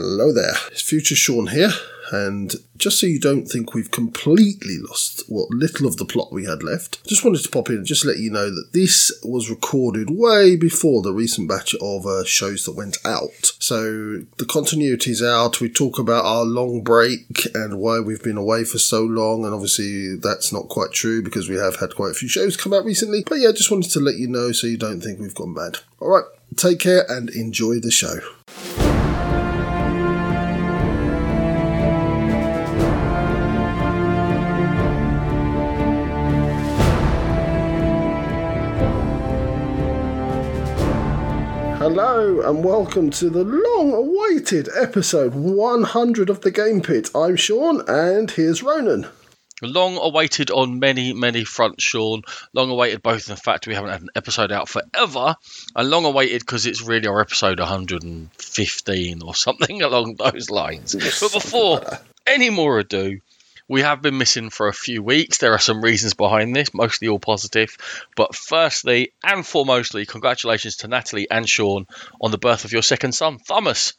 Hello there, it's Future Sean here, and just so you don't think we've completely lost what little of the plot we had left, just wanted to pop in and just let you know that this was recorded way before the recent batch of uh, shows that went out. So the continuity's out, we talk about our long break and why we've been away for so long, and obviously that's not quite true because we have had quite a few shows come out recently, but yeah, just wanted to let you know so you don't think we've gone bad. Alright, take care and enjoy the show. Hello and welcome to the long awaited episode 100 of the Game Pit. I'm Sean and here's Ronan. Long awaited on many, many fronts, Sean. Long awaited both in the fact we haven't had an episode out forever, and long awaited because it's really our episode 115 or something along those lines. But before any more ado, we have been missing for a few weeks. There are some reasons behind this, mostly all positive. But firstly and foremostly, congratulations to Natalie and Sean on the birth of your second son, Thomas.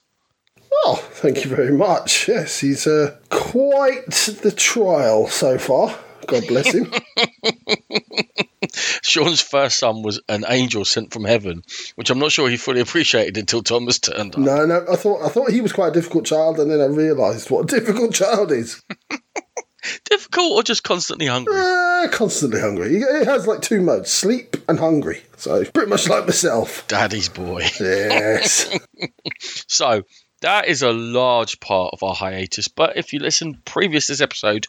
Oh, thank you very much. Yes, he's uh, quite the trial so far. God bless him. Sean's first son was an angel sent from heaven, which I'm not sure he fully appreciated until Thomas turned up. no, no, I thought I thought he was quite a difficult child, and then I realised what a difficult child is. Difficult or just constantly hungry? Uh, constantly hungry. He has like two modes: sleep and hungry. So pretty much like myself. Daddy's boy. Yes. So that is a large part of our hiatus. But if you listened previous to this episode,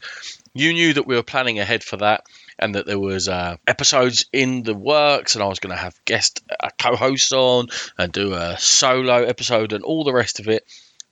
you knew that we were planning ahead for that, and that there was uh, episodes in the works, and I was going to have guest uh, co-hosts on and do a solo episode and all the rest of it.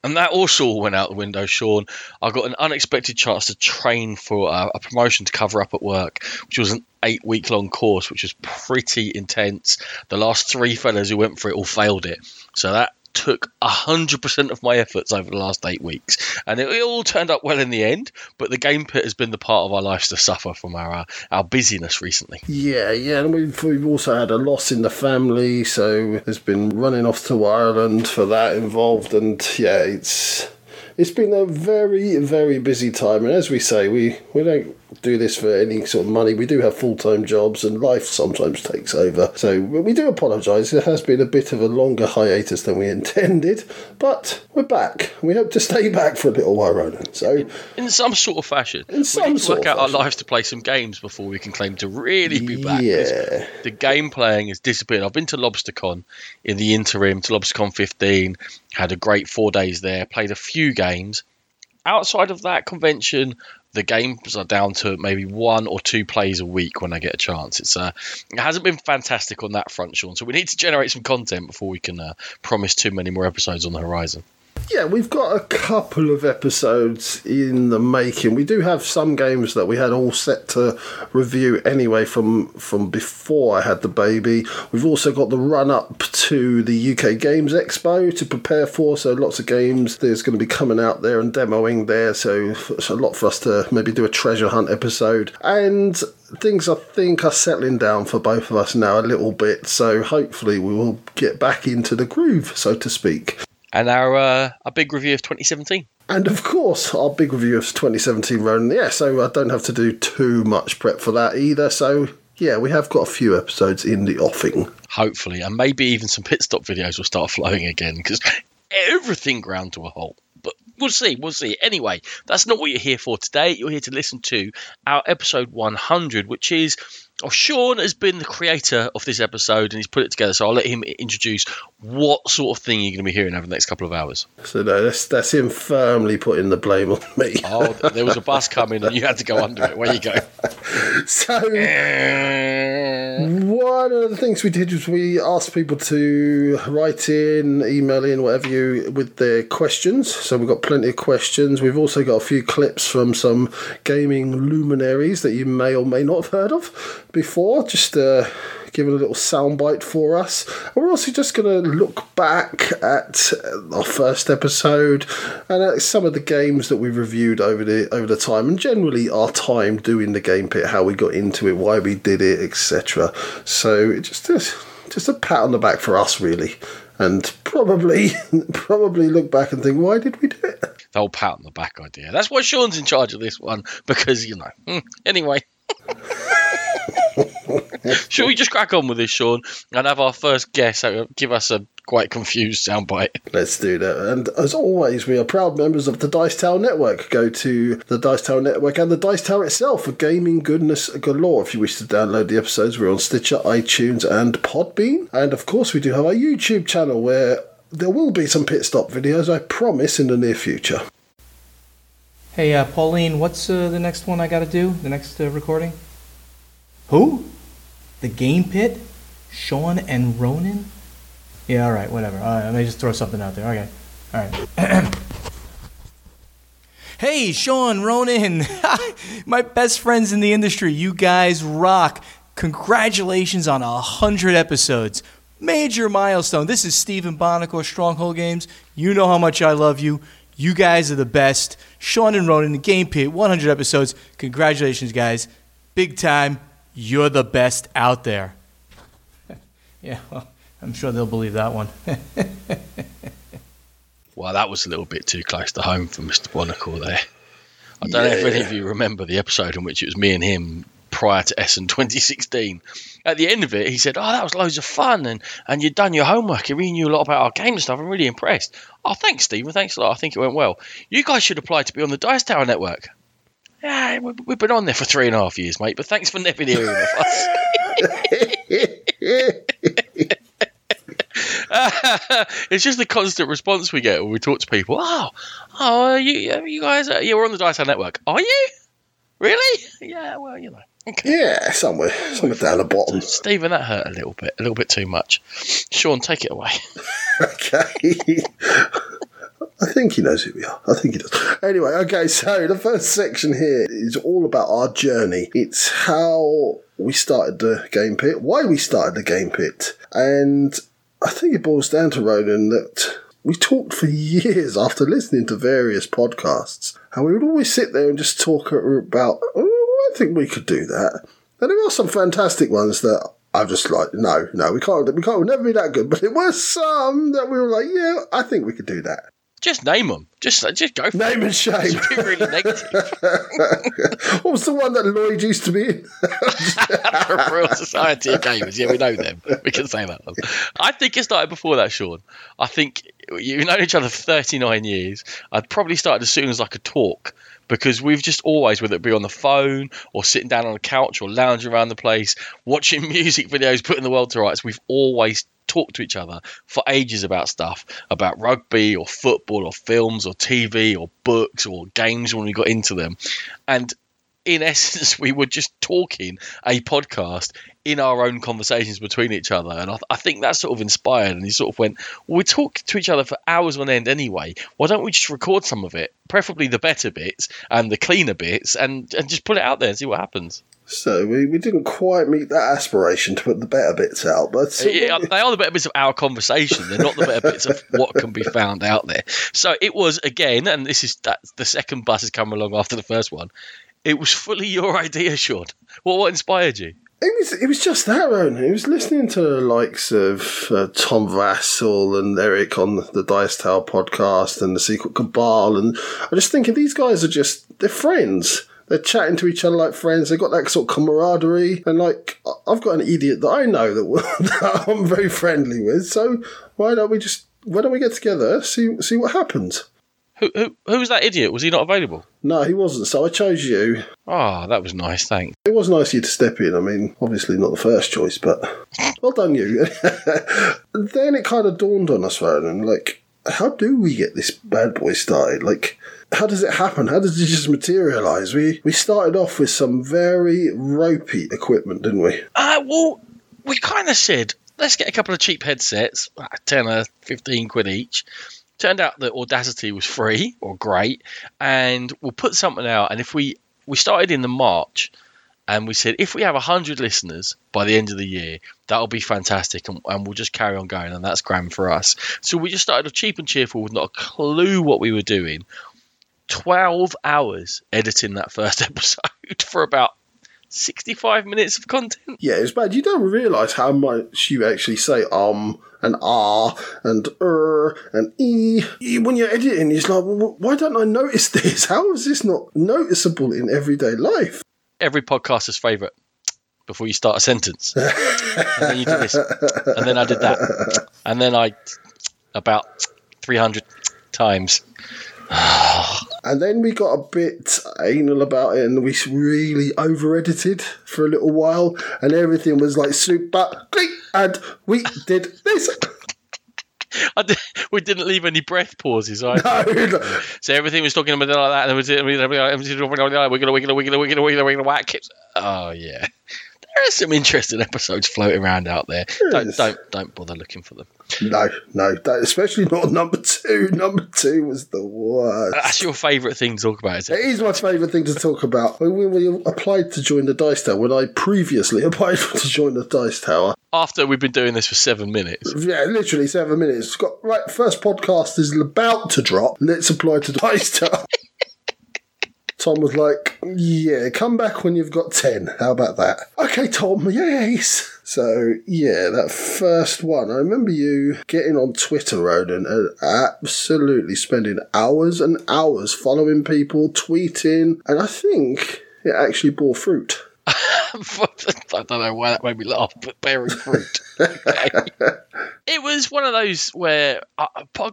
And that also all went out the window, Sean. I got an unexpected chance to train for uh, a promotion to cover up at work, which was an eight week long course, which was pretty intense. The last three fellas who went for it all failed it. So that took 100% of my efforts over the last eight weeks. And it, it all turned up well in the end, but the game pit has been the part of our lives to suffer from our, uh, our busyness recently. yeah, yeah, and we've, we've also had a loss in the family, so there's been running off to Ireland for that involved, and yeah, it's it's been a very very busy time. And as we say, we we don't do this for any sort of money. We do have full time jobs, and life sometimes takes over. So we do apologise. It has been a bit of a longer hiatus than we intended, but we're back. We hope to stay back for a little while, Ronan. So In some sort of fashion. In some we need to work out our lives to play some games before we can claim to really be back. yeah. The game playing has disappeared. I've been to LobsterCon in the interim to LobsterCon 15, had a great four days there, played a few games. Outside of that convention, the games are down to maybe one or two plays a week when I get a chance. It's uh, it hasn't been fantastic on that front, Sean. So we need to generate some content before we can uh, promise too many more episodes on the horizon. Yeah, we've got a couple of episodes in the making. We do have some games that we had all set to review anyway from from before I had the baby. We've also got the run up to the UK Games Expo to prepare for. So lots of games there's going to be coming out there and demoing there. So it's a lot for us to maybe do a treasure hunt episode and. Things I think are settling down for both of us now a little bit, so hopefully we will get back into the groove, so to speak. And our uh, our big review of 2017. And of course, our big review of 2017 Ronan. Yeah, so I don't have to do too much prep for that either. So, yeah, we have got a few episodes in the offing. hopefully, and maybe even some pit stop videos will start flowing again because everything ground to a halt. But we'll see, we'll see. Anyway, that's not what you're here for today. You're here to listen to our episode 100, which is. Oh, Sean has been the creator of this episode and he's put it together, so I'll let him introduce what sort of thing are you're going to be hearing over the next couple of hours. So, no, that's, that's him firmly putting the blame on me. Oh, there was a bus coming and you had to go under it. Where you go? So, one of the things we did was we asked people to write in, email in, whatever you, with their questions. So we've got plenty of questions. We've also got a few clips from some gaming luminaries that you may or may not have heard of before. Just uh, giving a little soundbite for us. And we're also just going to look back at our first episode and at some of the games that we've reviewed over the over the time, and generally our time doing the game pit, how we got into it, why we did it, etc. So it just just just a pat on the back for us, really. and probably probably look back and think, why did we do it? The whole pat on the back idea. That's why Sean's in charge of this one because you know. Anyway. Should we just crack on with this, Sean, and have our first guess uh, give us a quite confused soundbite? Let's do that. And as always, we are proud members of the Dice Tower Network. Go to the Dice Tower Network and the Dice Tower itself for gaming goodness galore. If you wish to download the episodes, we're on Stitcher, iTunes, and Podbean. And of course, we do have our YouTube channel where there will be some pit stop videos, I promise, in the near future. Hey, uh, Pauline, what's uh, the next one I got to do? The next uh, recording? Who? The Game Pit? Sean and Ronan? Yeah, all right, whatever. All right, let me just throw something out there. Okay, all right. hey, Sean, Ronan, my best friends in the industry. You guys rock. Congratulations on a hundred episodes. Major milestone. This is Stephen Buonocore, Stronghold Games. You know how much I love you. You guys are the best. Sean and Ronan, the Game Pit, 100 episodes. Congratulations, guys. Big time. You're the best out there. yeah, well, I'm sure they'll believe that one. Well, that was a little bit too close to home for Mr. Buonocore there. I don't know if any of you remember the episode in which it was me and him prior to Essen 2016. At the end of it, he said, "Oh, that was loads of fun, and and you'd done your homework. You really knew a lot about our game and stuff. I'm really impressed." Oh, thanks, Stephen. Thanks a lot. I think it went well. You guys should apply to be on the Dice Tower Network. Yeah, we- we've been on there for three and a half years, mate. But thanks for never hearing of us. it's just the constant response we get when we talk to people. Oh, oh, you, you guys, uh, yeah, we're on the Dice Network. Are you? Really? Yeah. Well, you know. Okay. Yeah, somewhere, somewhere down the bottom. Stephen, that hurt a little bit, a little bit too much. Sean, take it away. Okay. I think he knows who we are. I think he does. Anyway, okay, so the first section here is all about our journey. It's how we started the game pit, why we started the game pit, and I think it boils down to Ronan that we talked for years after listening to various podcasts, and we would always sit there and just talk about, oh, I think we could do that. And there are some fantastic ones that I'm just like, no, no, we can't, we can't, we'll never be that good. But there were some that we were like, yeah, I think we could do that. Just name them. Just, uh, just go for it. Name and shame. Be really negative. what was the one that Lloyd used to be in? Royal Society of Gamers. Yeah, we know them. We can say that. One. I think it started before that, Sean. I think you've known each other for 39 years. I'd probably started as soon as I could talk because we've just always, whether it be on the phone or sitting down on a couch or lounging around the place, watching music videos, putting the world to rights, we've always talked to each other for ages about stuff about rugby or football or films or TV or books or games when we got into them. And in essence, we were just talking a podcast in our own conversations between each other. And I, I think that sort of inspired. And he sort of went, well, we talk to each other for hours on end anyway. Why don't we just record some of it, preferably the better bits and the cleaner bits, and, and just put it out there and see what happens? So we, we didn't quite meet that aspiration to put the better bits out, but Yeah, they are the better bits of our conversation. They're not the better bits of what can be found out there. So it was again, and this is that the second bus has come along after the first one. It was fully your idea, Sean. What what inspired you? It was it was just that, Ronan. It was listening to the likes of uh, Tom Vasel and Eric on the Dice Tower podcast and the Secret Cabal, and I'm just thinking these guys are just they're friends. They're chatting to each other like friends. They've got that sort of camaraderie, and like I've got an idiot that I know that, that I'm very friendly with. So why don't we just why don't we get together see see what happens? Who who who was that idiot? Was he not available? No, he wasn't. So I chose you. Oh, that was nice. Thanks. It was nice of you to step in. I mean, obviously not the first choice, but well done you. then it kind of dawned on us, Ronan, like, how do we get this bad boy started? Like, how does it happen? How does it just materialise? We we started off with some very ropey equipment, didn't we? Uh, well, we kind of said let's get a couple of cheap headsets, ten or fifteen quid each. Turned out that Audacity was free or great, and we'll put something out. And if we we started in the March, and we said if we have hundred listeners by the end of the year, that'll be fantastic, and, and we'll just carry on going, and that's grand for us. So we just started off cheap and cheerful with not a clue what we were doing. Twelve hours editing that first episode for about 65 minutes of content. Yeah, it's bad. You don't realise how much you actually say um and ah and er and e. When you're editing, it's like, well, why don't I notice this? How is this not noticeable in everyday life? Every podcaster's favourite before you start a sentence. and then you do this. And then I did that. And then I, about 300 times. And then we got a bit anal about it and we really over edited for a little while and everything was like super clean and we did this. I did, we didn't leave any breath pauses. Either. No. So everything was talking about like that, and it was we're gonna wiggle, wiggle, wiggle, wiggle, wiggle, wiggle, whack. Oh yeah, there are some interesting episodes floating around out there. Don't don't don't bother looking for them. No, no, especially not number two. Number two was the worst. That's your favourite thing to talk about, is It it? is my favourite thing to talk about. When we applied to join the Dice Tower, when I previously applied to join the Dice Tower, After we've been doing this for seven minutes, yeah, literally seven minutes. Got right, first podcast is about to drop. Let's apply to the Dice Tower. Tom was like, "Yeah, come back when you've got ten. How about that?" Okay, Tom. Yes. So yeah, that first one. I remember you getting on Twitter, Ronan, and absolutely spending hours and hours following people, tweeting, and I think it actually bore fruit. I don't know why that made me laugh, but bearing fruit. it was one of those where uh,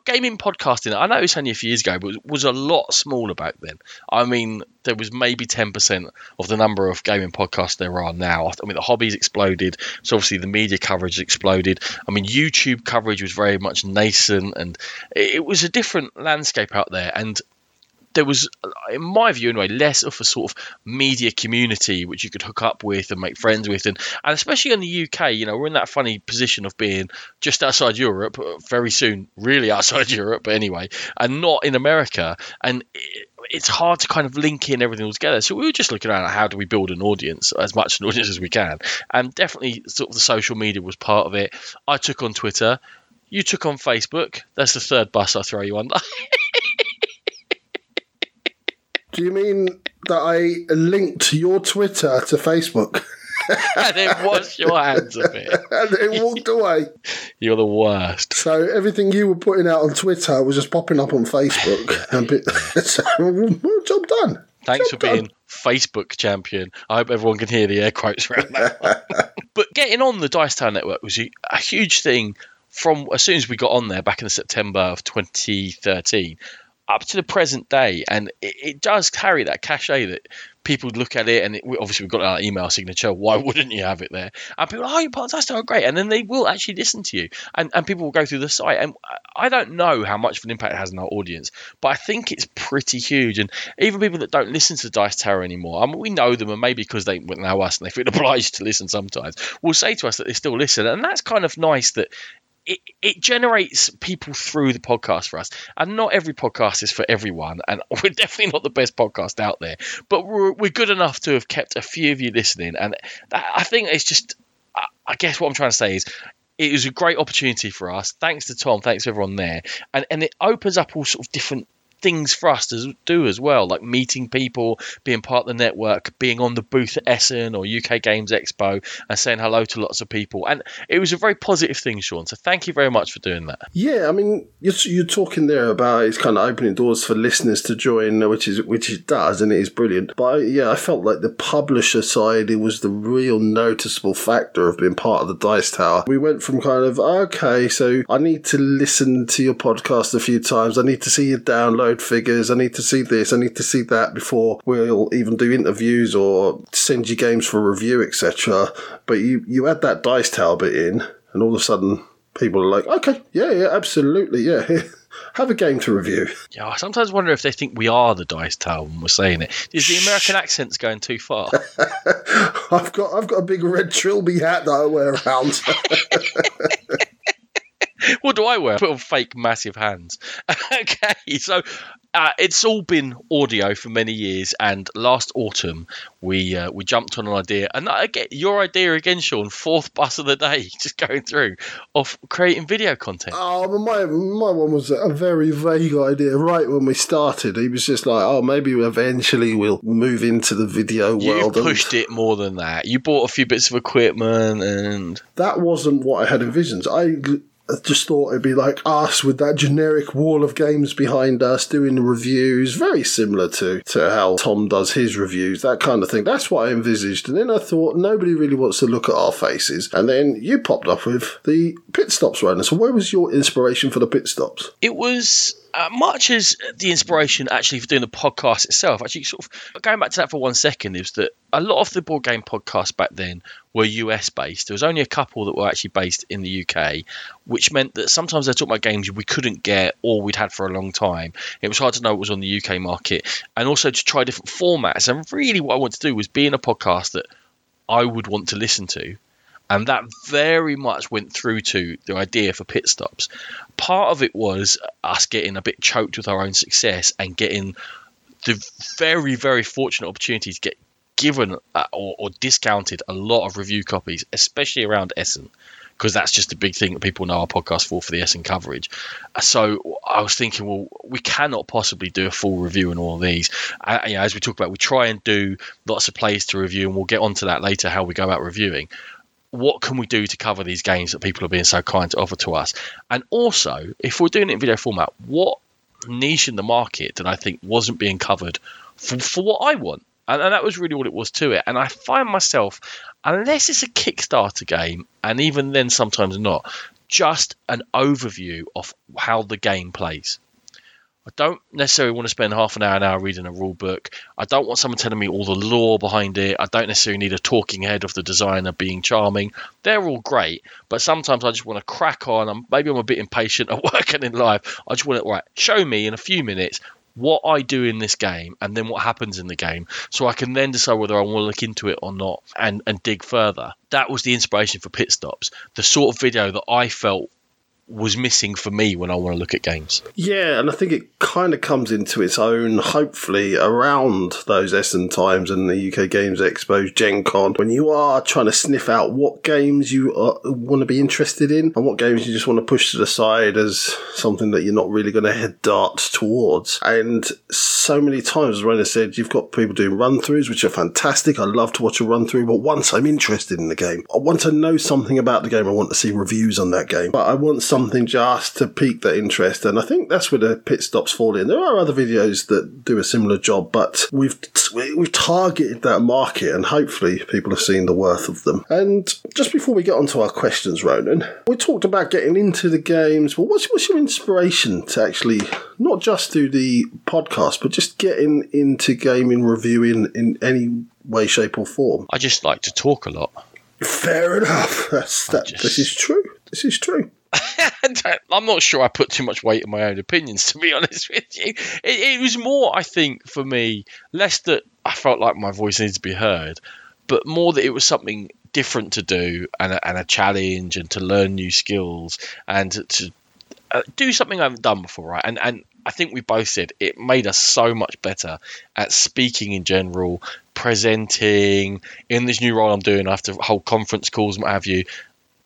gaming podcasting. I know it's only a few years ago, but was, was a lot smaller back then. I mean, there was maybe ten percent of the number of gaming podcasts there are now. I mean, the hobbies exploded, so obviously the media coverage exploded. I mean, YouTube coverage was very much nascent, and it, it was a different landscape out there. And there was, in my view anyway, less of a sort of media community which you could hook up with and make friends with, and and especially in the UK, you know, we're in that funny position of being just outside Europe, uh, very soon, really outside Europe, but anyway, and not in America, and. It, it's hard to kind of link in everything all together. So we were just looking at how do we build an audience, as much an audience as we can, and definitely sort of the social media was part of it. I took on Twitter, you took on Facebook. That's the third bus I throw you under. Do you mean that I linked your Twitter to Facebook and then washed your hands of it. and then walked away? You're the worst. So everything you were putting out on Twitter was just popping up on Facebook. and bit, so, job done. Thanks for done. being Facebook champion. I hope everyone can hear the air quotes around that but getting on the Dice Tower network was a, a huge thing from as soon as we got on there back in September of 2013 up to the present day. And it, it does carry that cachet that people look at it and it, obviously we've got our email signature. Why wouldn't you have it there? And people, are, oh, your podcasts are great. And then they will actually listen to you and, and people will go through the site. And I don't know how much of an impact it has on our audience, but I think it's pretty huge. And even people that don't listen to Dice Tower anymore, I mean, we know them and maybe because they know us and they feel obliged to listen sometimes, will say to us that they still listen. And that's kind of nice that it, it generates people through the podcast for us. And not every podcast is for everyone. And we're definitely not the best podcast out there. But we're, we're good enough to have kept a few of you listening. And that, I think it's just, I, I guess what I'm trying to say is, it was a great opportunity for us. Thanks to Tom, thanks to everyone there. And, and it opens up all sort of different things for us to do as well, like meeting people, being part of the network, being on the booth at Essen or UK Games Expo and saying hello to lots of people. And it was a very positive thing, Sean. So thank you very much for doing that. Yeah, I mean, you're, you're talking there about it's kind of opening doors for listeners to join, which is which it does, and it is brilliant. But I, yeah, I felt like the publisher side it was the real noticeable factor of being part of the Dice Tower. We went from kind of okay, so I need to listen to your podcast a few times. I need to see your download figures. I need to see this. I need to see that before we'll even do interviews or send you games for review, etc. But you you add that Dice Tower bit in, and all of a sudden people are like, okay, yeah, yeah, absolutely, yeah. Have a game to review. Yeah, I sometimes wonder if they think we are the Dice Tower when we're saying it. Is the American accents going too far? I've got I've got a big red trilby hat that I wear around. what do I wear? Put on fake massive hands. okay, so uh, it's all been audio for many years, and last autumn we uh, we jumped on an idea, and I get your idea again, Sean. Fourth bus of the day, just going through of creating video content. Oh, my my one was a very vague idea. Right when we started, he was just like, "Oh, maybe eventually we'll move into the video You world." and pushed it more than that. You bought a few bits of equipment, and that wasn't what I had envisioned. I I just thought it'd be like us with that generic wall of games behind us doing reviews, very similar to, to how Tom does his reviews, that kind of thing. That's what I envisaged. And then I thought nobody really wants to look at our faces. And then you popped up with the pit stops runner. So where was your inspiration for the pit stops? it was uh, much as the inspiration actually for doing the podcast itself. Actually, sort of going back to that for one second, is that a lot of the board game podcasts back then were US based. There was only a couple that were actually based in the UK, which meant that sometimes they talked about games we couldn't get or we'd had for a long time. It was hard to know what was on the UK market, and also to try different formats. And really, what I wanted to do was be in a podcast that I would want to listen to. And that very much went through to the idea for pit stops. Part of it was us getting a bit choked with our own success and getting the very, very fortunate opportunity to get given uh, or, or discounted a lot of review copies, especially around Essen, because that's just a big thing that people know our podcast for for the Essen coverage. Uh, So I was thinking, well, we cannot possibly do a full review on all of these. Uh, you know, as we talk about, we try and do lots of plays to review, and we'll get onto that later how we go about reviewing what can we do to cover these games that people are being so kind to offer to us? And also, if we're doing it in video format, what niche in the market that I think wasn't being covered for, for what I want? And, and that was really what it was to it. And I find myself, unless it's a Kickstarter game, and even then sometimes not, just an overview of how the game plays. I don't necessarily want to spend half an hour an hour reading a rule book. I don't want someone telling me all the lore behind it. I don't necessarily need a talking head of the designer being charming. They're all great, but sometimes I just want to crack on. I'm, maybe I'm a bit impatient at work and in life. I just want to right show me in a few minutes what I do in this game and then what happens in the game so I can then decide whether I want to look into it or not and, and dig further. That was the inspiration for Pit Stops, the sort of video that I felt was missing for me when I want to look at games. Yeah, and I think it kind of comes into its own, hopefully, around those Essen times and the UK Games Expo, Gen Con, when you are trying to sniff out what games you uh, want to be interested in and what games you just want to push to the side as something that you're not really going to head dart towards. And so many times, as Rona said, you've got people doing run throughs, which are fantastic. I love to watch a run through, but once I'm interested in the game, I want to know something about the game, I want to see reviews on that game. But I want something just to pique that interest, and I think that's where the pit stops fall in. There are other videos that do a similar job, but we've we've targeted that market, and hopefully people have seen the worth of them. And just before we get onto our questions, Ronan, we talked about getting into the games. Well, what's what's your inspiration to actually not just do the podcast, but just getting into gaming reviewing in any way, shape, or form? I just like to talk a lot. Fair enough. That's that. just- This is true. This is true. I'm not sure I put too much weight in my own opinions, to be honest with you. It, it was more, I think, for me, less that I felt like my voice needed to be heard, but more that it was something different to do and a, and a challenge and to learn new skills and to, uh, do something I haven't done before, right? And and I think we both said it made us so much better at speaking in general, presenting in this new role I'm doing. I have to hold conference calls and what have you,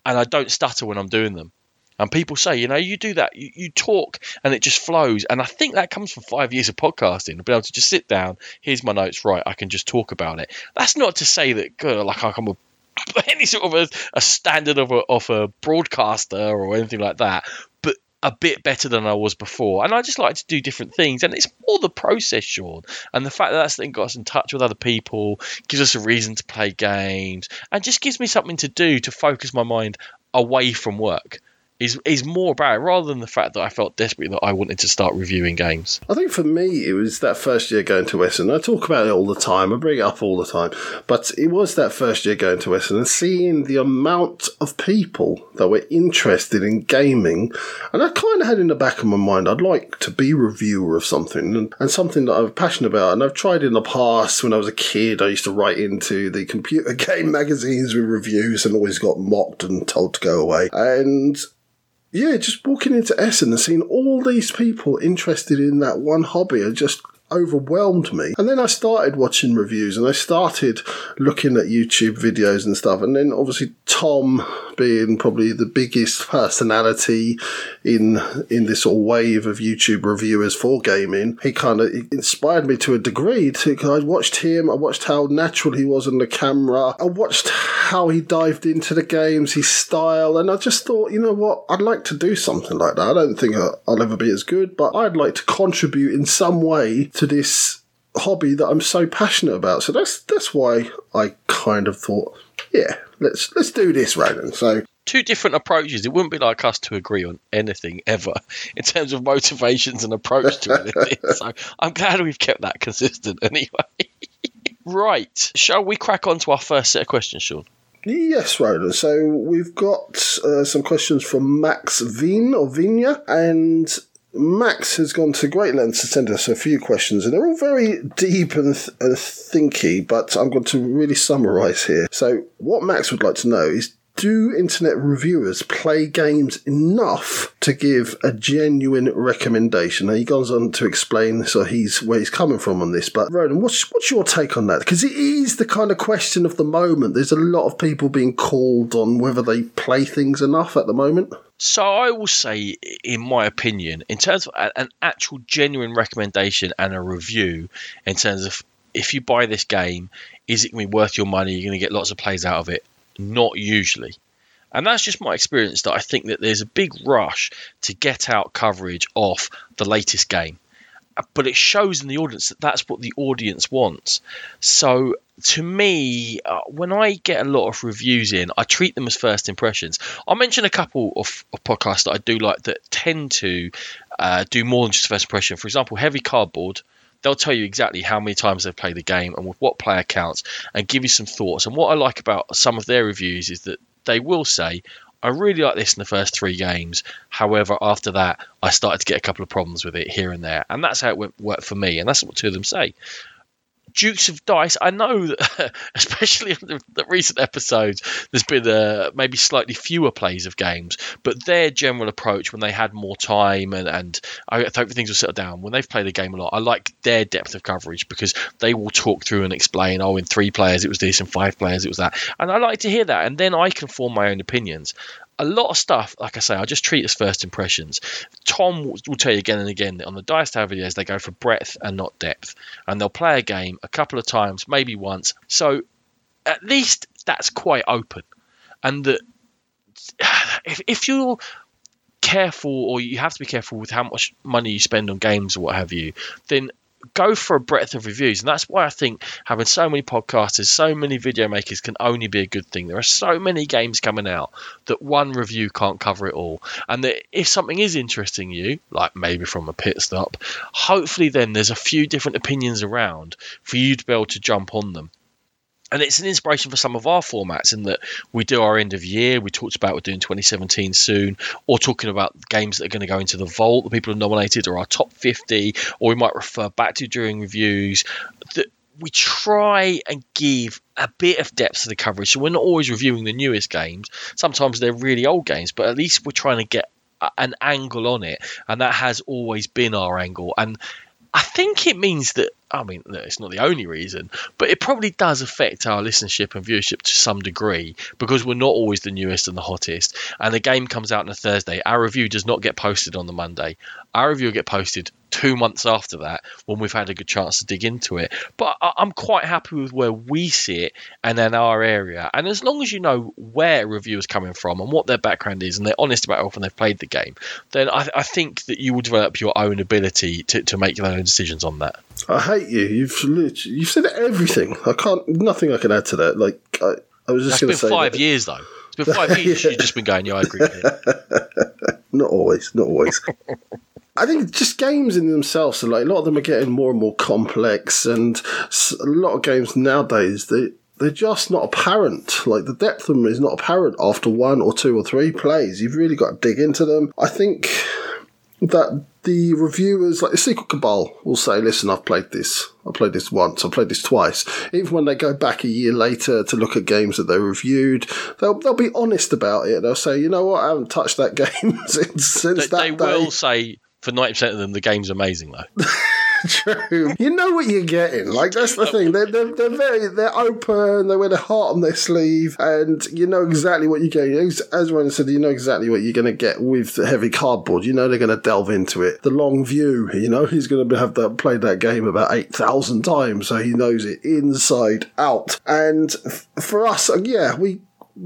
and I don't stutter when I'm doing them. And people say, you know, you do that, you, you talk and it just flows. And I think that comes from five years of podcasting, being able to just sit down, here's my notes, right, I can just talk about it. That's not to say that, God, like I'm a, any sort of a, a standard of a, of a broadcaster or anything like that, but a bit better than I was before. And I just like to do different things. And it's more the process, Sean. And the fact that that's then got us in touch with other people, gives us a reason to play games, and just gives me something to do to focus my mind away from work is is more about it rather than the fact that I felt desperate that I wanted to start reviewing games. I think for me, it was that first year going to Essen. I talk about it all the time. I bring it up all the time. But it was that first year going to Essen and seeing the amount of people that were interested in gaming. And I kind of had in the back of my mind, I'd like to be a reviewer of something and, and something that I'm passionate about. And I've tried in the past when I was a kid, I used to write into the computer game magazines with reviews and always got mocked and told to go away. And yeah, just walking into Essen and seeing all these people interested in that one hobby are just overwhelmed me. And then I started watching reviews and I started looking at YouTube videos and stuff. And then obviously Tom being probably the biggest personality in in this sort of wave of YouTube reviewers for gaming, he kind of inspired me to a degree. To, I watched him, I watched how natural he was on the camera, I watched how he dived into the games, his style, and I just thought, you know what, I'd like to do something like that. I don't think I'll ever be as good, but I'd like to contribute in some way to this hobby that I'm so passionate about. So that's that's why I kind of thought, yeah, let's let's do this, Ronan. So two different approaches. It wouldn't be like us to agree on anything ever in terms of motivations and approach to anything. so I'm glad we've kept that consistent anyway. right, shall we crack on to our first set of questions, Sean? Yes, Roland. So we've got uh, some questions from Max Veen or Vina, and Max has gone to great lengths to send us a few questions, and they're all very deep and, th- and thinky, but I'm going to really summarise here. So, what Max would like to know is do internet reviewers play games enough to give a genuine recommendation? Now he goes on to explain so he's where he's coming from on this, but Ronan, what's what's your take on that? Because it is the kind of question of the moment. There's a lot of people being called on whether they play things enough at the moment. So I will say, in my opinion, in terms of an actual genuine recommendation and a review, in terms of if you buy this game, is it going to be worth your money? You're going to get lots of plays out of it not usually. And that's just my experience that I think that there's a big rush to get out coverage of the latest game. But it shows in the audience that that's what the audience wants. So to me, uh, when I get a lot of reviews in, I treat them as first impressions. I'll mention a couple of, of podcasts that I do like that tend to uh, do more than just first impression. For example, Heavy Cardboard they'll tell you exactly how many times they've played the game and with what player counts and give you some thoughts. And what I like about some of their reviews is that they will say, I really like this in the first three games. However, after that, I started to get a couple of problems with it here and there. And that's how it worked for me. And that's what two of them say. Dukes of Dice, I know that, especially in the, the recent episodes, there's been uh, maybe slightly fewer plays of games, but their general approach when they had more time and, and I hope things will settle down, when they've played the game a lot, I like their depth of coverage because they will talk through and explain, oh, in three players it was this, in five players it was that. And I like to hear that, and then I can form my own opinions a lot of stuff, like I say, I just treat as first impressions. Tom will, tell you again and again that on the Dice Tower videos, they go for breadth and not depth. And they'll play a game a couple of times, maybe once. So at least that's quite open. And that if, if you're careful or you have to be careful with how much money you spend on games or what have you, then go for a breadth of reviews. And that's why I think having so many podcasters, so many video makers can only be a good thing. There are so many games coming out that one review can't cover it all. And that if something is interesting you, like maybe from a pit stop, hopefully then there's a few different opinions around for you to be able to jump on them and it's an inspiration for some of our formats in that we do our end of year. We talked about we're doing 2017 soon, or talking about games that are going to go into the vault that people have nominated, or our top 50, or we might refer back to during reviews. That we try and give a bit of depth to the coverage. So we're not always reviewing the newest games. Sometimes they're really old games, but at least we're trying to get an angle on it, and that has always been our angle. And I think it means that I mean, it's not the only reason, but it probably does affect our listenership and viewership to some degree because we're not always the newest and the hottest. And the game comes out on a Thursday. Our review does not get posted on the Monday. Our review will get posted two months after that when we've had a good chance to dig into it. But I'm quite happy with where we sit and in our area. And as long as you know where a review is coming from and what their background is and they're honest about how often they've played the game, then I, I think that you will develop your own ability to, to make your own decisions on that. Uh, I hate you. You've you've said everything. I can't. Nothing I can add to that. Like I, I was just going to say. It's been five that. years though. It's been five years. You've just been going. Yeah, I agree. not always. Not always. I think just games in themselves are like a lot of them are getting more and more complex, and a lot of games nowadays they they're just not apparent. Like the depth of them is not apparent after one or two or three plays. You've really got to dig into them. I think that the reviewers, like the Secret Cabal, will say, listen, I've played this. I played this once. I played this twice. Even when they go back a year later to look at games that they reviewed, they'll they'll be honest about it. They'll say, you know what, I haven't touched that game since, since They, that they day. They will say for ninety percent of them the game's amazing though. True. You know what you're getting. Like that's the thing. They're, they're, they're very they're open. They wear their heart on their sleeve, and you know exactly what you're getting. As Ryan said, you know exactly what you're going to get with the heavy cardboard. You know they're going to delve into it. The long view. You know he's going to have that played that game about eight thousand times, so he knows it inside out. And f- for us, uh, yeah, we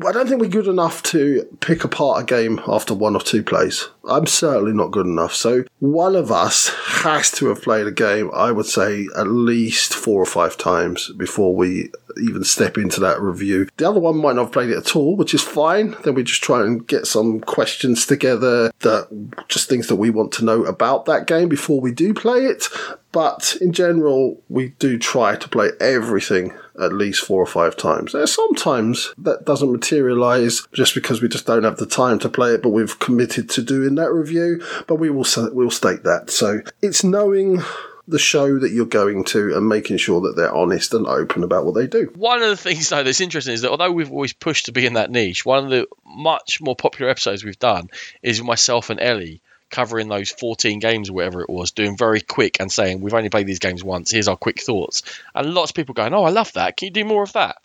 I don't think we're good enough to pick apart a game after one or two plays. I'm certainly not good enough. So one of us has to have played a game, I would say, at least four or five times before we even step into that review. The other one might not have played it at all, which is fine. Then we just try and get some questions together that just things that we want to know about that game before we do play it. But in general, we do try to play everything at least four or five times. Sometimes that doesn't materialize just because we just don't have the time to play it, but we've committed to doing that review. But we will we'll state that. So it's knowing the show that you're going to and making sure that they're honest and open about what they do. One of the things though that's interesting is that although we've always pushed to be in that niche, one of the much more popular episodes we've done is myself and Ellie covering those 14 games or whatever it was, doing very quick and saying, We've only played these games once, here's our quick thoughts. And lots of people going, Oh, I love that. Can you do more of that?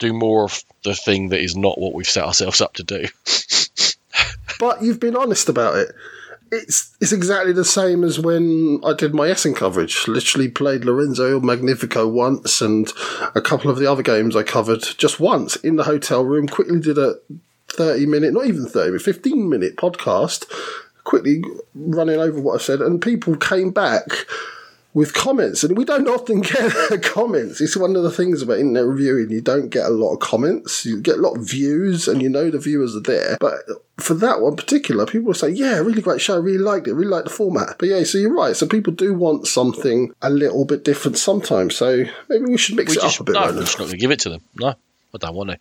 Do more of the thing that is not what we've set ourselves up to do. but you've been honest about it. It's it's exactly the same as when I did my Essen coverage. Literally played Lorenzo Magnifico once, and a couple of the other games I covered just once in the hotel room. Quickly did a thirty minute, not even thirty, but fifteen minute podcast. Quickly running over what I said, and people came back with comments, and we don't often get comments. It's one of the things about internet reviewing. You don't get a lot of comments. You get a lot of views, and you know the viewers are there. But for that one particular, people will say, "Yeah, really great show. Really liked it. Really liked the format." But yeah, so you're right. So people do want something a little bit different sometimes. So maybe we should mix We it just, up a bit. no, Ronan. just not going to give it to them. No, I don't want to.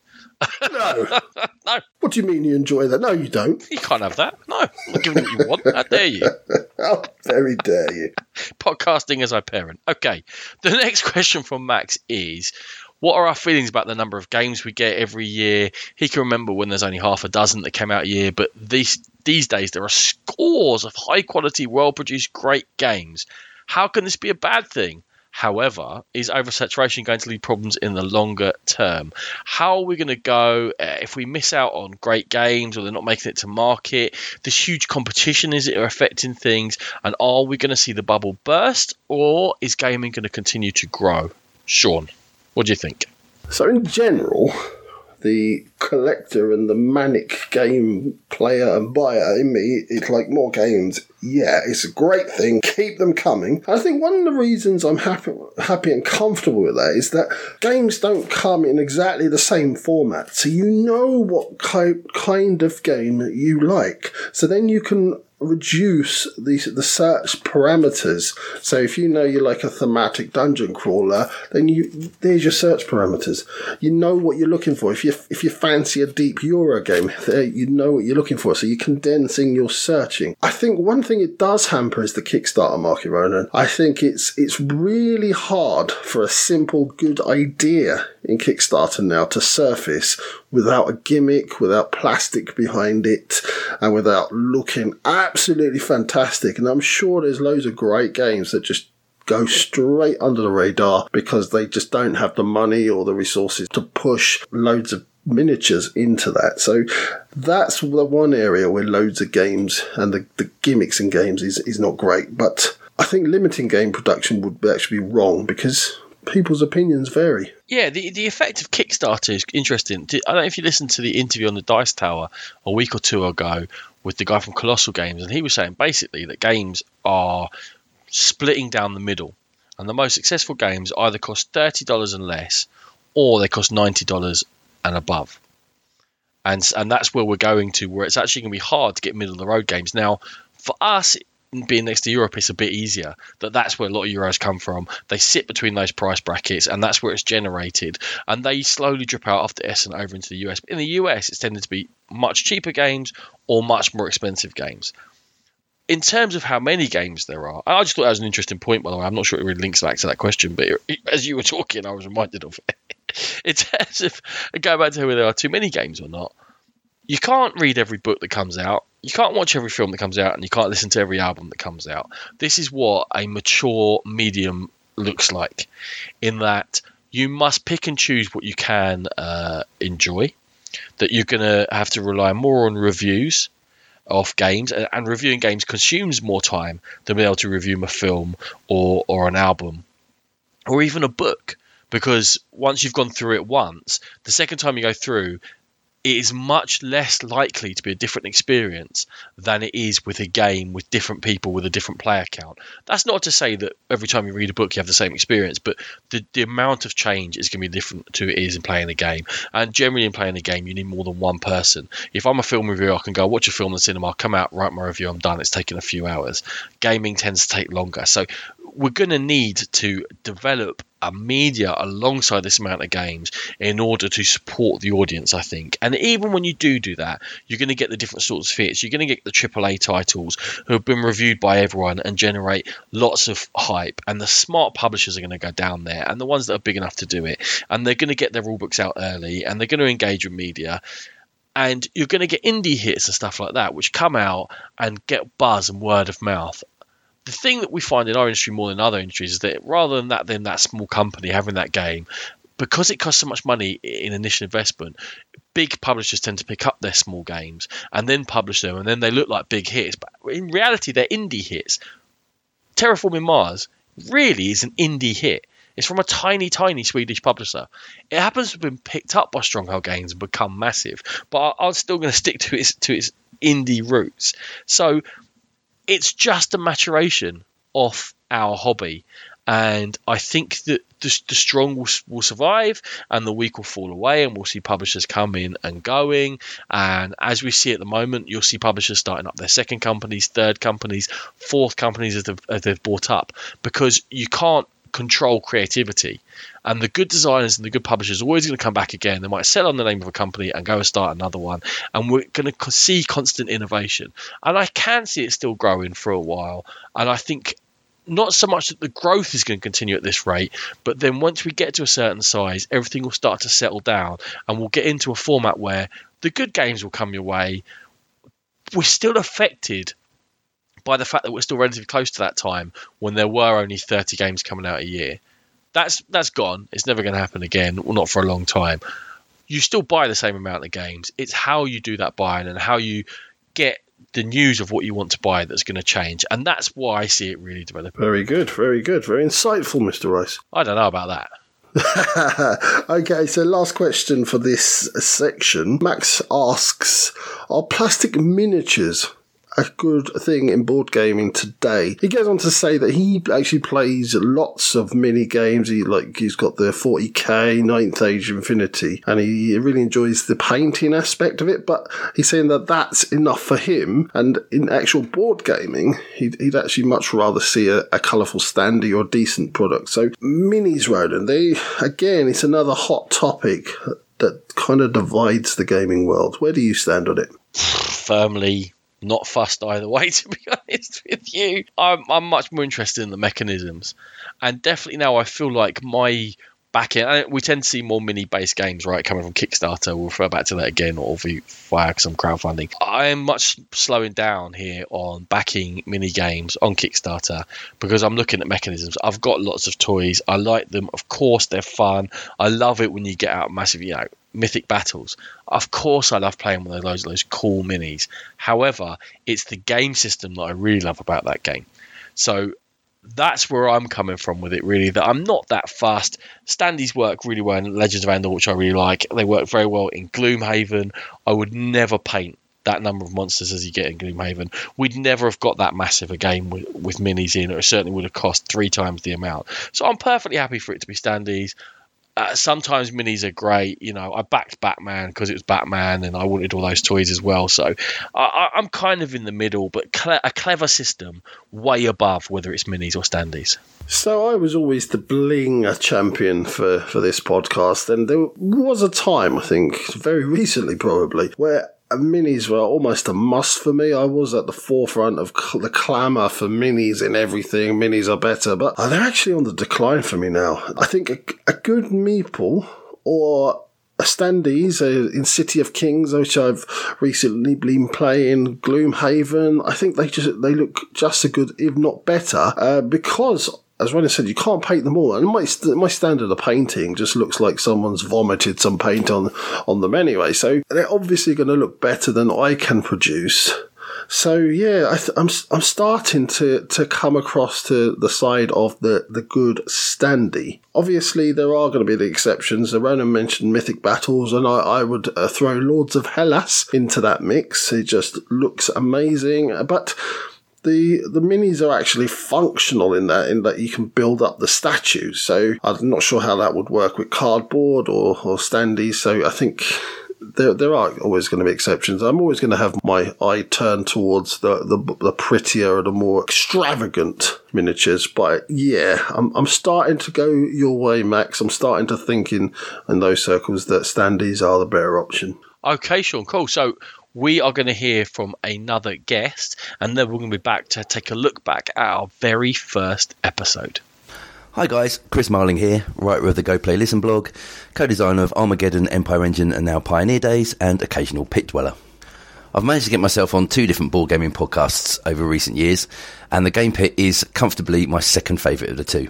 No. No. What do you mean you enjoy that? No, you don't. You can't have that. No, I'm not giving you what you want. How dare you? How very dare you? podcasting as I parent. Okay, the next question from Max is. What are our feelings about the number of games we get every year? He can remember when there's only half a dozen that came out a year, but these these days there are scores of high quality, well produced, great games. How can this be a bad thing? However, is oversaturation going to lead problems in the longer term? How are we going to go uh, if we miss out on great games or they're not making it to market? This huge competition is it affecting things? And are we going to see the bubble burst or is gaming going to continue to grow? Sean, what do you think? So, in general, the collector and the manic game player and buyer in me, it's like more games. Yeah, it's a great thing. Keep them coming. I think one of the reasons I'm happy, happy and comfortable with that is that games don't come in exactly the same format. So you know what ki- kind of game you like. So then you can reduce the the search parameters. So if you know you like a thematic dungeon crawler, then you there's your search parameters. You know what you're looking for. If you if you fancy a deep Euro game, there you know what you're looking for. So you're condensing your searching. I think one thing it does hamper is the Kickstarter market, Ronan. I think it's it's really hard for a simple good idea in Kickstarter now to surface without a gimmick, without plastic behind it, and without looking absolutely fantastic. And I'm sure there's loads of great games that just go straight under the radar because they just don't have the money or the resources to push loads of miniatures into that. So that's the one area where loads of games and the, the gimmicks in games is, is not great. But I think limiting game production would actually be wrong because people's opinions vary. Yeah, the the effect of Kickstarter is interesting. I don't know if you listened to the interview on the Dice Tower a week or two ago with the guy from Colossal Games, and he was saying basically that games are splitting down the middle, and the most successful games either cost thirty dollars and less, or they cost ninety dollars and above. And and that's where we're going to, where it's actually going to be hard to get middle of the road games. Now, for us, being next to Europe, it's a bit easier. That that's where a lot of euros come from. They sit between those price brackets, and that's where it's generated. And they slowly drip out after Essen over into the US. In the US, it's tended to be much cheaper games or much more expensive games. in terms of how many games there are, I just thought that was an interesting point. By the way, I'm not sure it really links back to that question, but as you were talking, I was reminded of it. In terms of go back to whether there are too many games or not, you can't read every book that comes out. You can't watch every film that comes out, and you can't listen to every album that comes out. This is what a mature medium looks like, in that you must pick and choose what you can uh, enjoy. That you're going to have to rely more on reviews of games, and, and reviewing games consumes more time than being able to review a film or or an album or even a book because once you've gone through it once, the second time you go through, it is much less likely to be a different experience than it is with a game with different people with a different player count. That's not to say that every time you read a book you have the same experience, but the, the amount of change is going to be different to it is in playing a game. And generally, in playing a game, you need more than one person. If I'm a film reviewer, I can go watch a film in the cinema, come out, write my review, I'm done. It's taken a few hours. Gaming tends to take longer. So we're going to need to develop a media alongside this amount of games in order to support the audience, I think. And even when you do do that, you're going to get the different sorts of fits. You're going to get the AAA titles who have been reviewed by everyone and generate lots of hype. And the smart publishers are going to go down there, and the ones that are big enough to do it. And they're going to get their rulebooks out early, and they're going to engage with media and you're going to get indie hits and stuff like that, which come out and get buzz and word of mouth the thing that we find in our industry more than other industries is that rather than that, then that small company having that game, because it costs so much money in initial investment, big publishers tend to pick up their small games and then publish them, and then they look like big hits. But in reality, they're indie hits. Terraforming Mars really is an indie hit. It's from a tiny, tiny Swedish publisher. It happens to have been picked up by Stronghold Games and become massive, but I'm still going to stick to its to its indie roots. So it's just a maturation of our hobby. And I think that the, the strong will, will survive and the weak will fall away, and we'll see publishers come in and going. And as we see at the moment, you'll see publishers starting up their second companies, third companies, fourth companies as they've, as they've bought up because you can't control creativity. And the good designers and the good publishers are always going to come back again. They might sell on the name of a company and go and start another one. And we're going to see constant innovation. And I can see it still growing for a while. And I think not so much that the growth is going to continue at this rate, but then once we get to a certain size, everything will start to settle down and we'll get into a format where the good games will come your way. We're still affected by the fact that we're still relatively close to that time when there were only 30 games coming out a year. That's that's gone. It's never going to happen again, well, not for a long time. You still buy the same amount of games. It's how you do that buying and how you get the news of what you want to buy that's going to change, and that's why I see it really developing. Very good, very good, very insightful, Mr. Rice. I don't know about that. okay, so last question for this section. Max asks Are plastic miniatures a good thing in board gaming today. He goes on to say that he actually plays lots of mini games. He like he's got the 40k Ninth Age Infinity, and he really enjoys the painting aspect of it. But he's saying that that's enough for him. And in actual board gaming, he'd, he'd actually much rather see a, a colourful standy or decent product. So minis, Ronan, they again, it's another hot topic that kind of divides the gaming world. Where do you stand on it? Firmly not fussed either way, to be honest with you. I'm, I'm much more interested in the mechanisms. And definitely now I feel like my back in, we tend to see more mini based games, right, coming from Kickstarter. We'll refer back to that again, or via some crowdfunding. I am much slowing down here on backing mini games on Kickstarter because I'm looking at mechanisms. I've got lots of toys. I like them. Of course, they're fun. I love it when you get out massive, you know, mythic battles. Of course, I love playing with those those cool minis. However, it's the game system that I really love about that game. So that's where I'm coming from with it, really. That I'm not that fast. Standees work really well in Legends of Andor, which I really like. They work very well in Gloomhaven. I would never paint that number of monsters as you get in Gloomhaven. We'd never have got that massive a game with, with minis in, or it certainly would have cost three times the amount. So I'm perfectly happy for it to be standees. Uh, sometimes minis are great. You know, I backed Batman because it was Batman, and I wanted all those toys as well. So I, am kind of in the middle, but cle- a clever system way above whether it's minis or standees. So I was always the bling champion for for this podcast, and there was a time I think very recently probably where minis were almost a must for me. I was at the forefront of cl- the clamour for minis in everything. Minis are better, but they're actually on the decline for me now. I think a, a good meeple or a standees uh, in City of Kings, which I've recently been playing, Gloomhaven. I think they just they look just as good, if not better, uh, because as Ronnie said, you can't paint them all. And my st- my standard of painting just looks like someone's vomited some paint on on them anyway. So they're obviously going to look better than I can produce. So yeah, I th- I'm I'm starting to to come across to the side of the the good standy. Obviously, there are going to be the exceptions. Ronan mentioned mythic battles, and I, I would uh, throw Lords of Hellas into that mix. It just looks amazing, but the the minis are actually functional in that in that you can build up the statues. So I'm not sure how that would work with cardboard or or standees. So I think. There, there are always going to be exceptions. I'm always going to have my eye turned towards the, the, the prettier the more extravagant miniatures. But yeah, I'm, I'm starting to go your way, Max. I'm starting to think in, in those circles that standees are the better option. Okay, Sean, cool. So we are going to hear from another guest, and then we're going to be back to take a look back at our very first episode. Hi guys, Chris Marling here, writer of the Go Play Listen blog, co-designer of Armageddon, Empire Engine and now Pioneer Days, and occasional pit dweller. I've managed to get myself on two different board gaming podcasts over recent years, and the Game Pit is comfortably my second favourite of the two.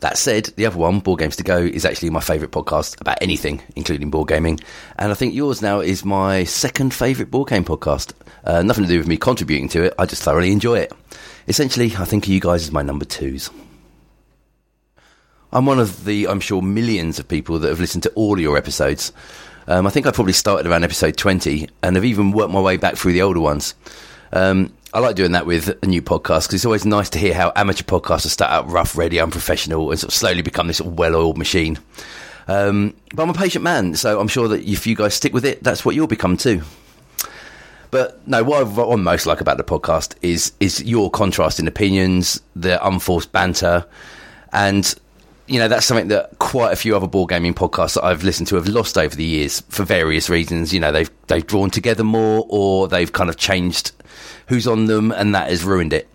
That said, the other one, Board Games to Go, is actually my favourite podcast about anything, including board gaming. And I think yours now is my second favourite board game podcast. Uh, nothing to do with me contributing to it, I just thoroughly enjoy it. Essentially, I think you guys as my number twos. I'm one of the, I'm sure, millions of people that have listened to all your episodes. Um, I think I probably started around episode 20 and have even worked my way back through the older ones. Um, I like doing that with a new podcast because it's always nice to hear how amateur podcasters start out rough, ready, unprofessional, and sort of slowly become this well-oiled machine. Um, but I'm a patient man, so I'm sure that if you guys stick with it, that's what you'll become too. But no, what, I, most like about the podcast is is your contrasting opinions, the unforced banter, and you know that's something that quite a few other board gaming podcasts that I've listened to have lost over the years for various reasons. You know, they've they've drawn together more, or they've kind of changed who's on them, and that has ruined it.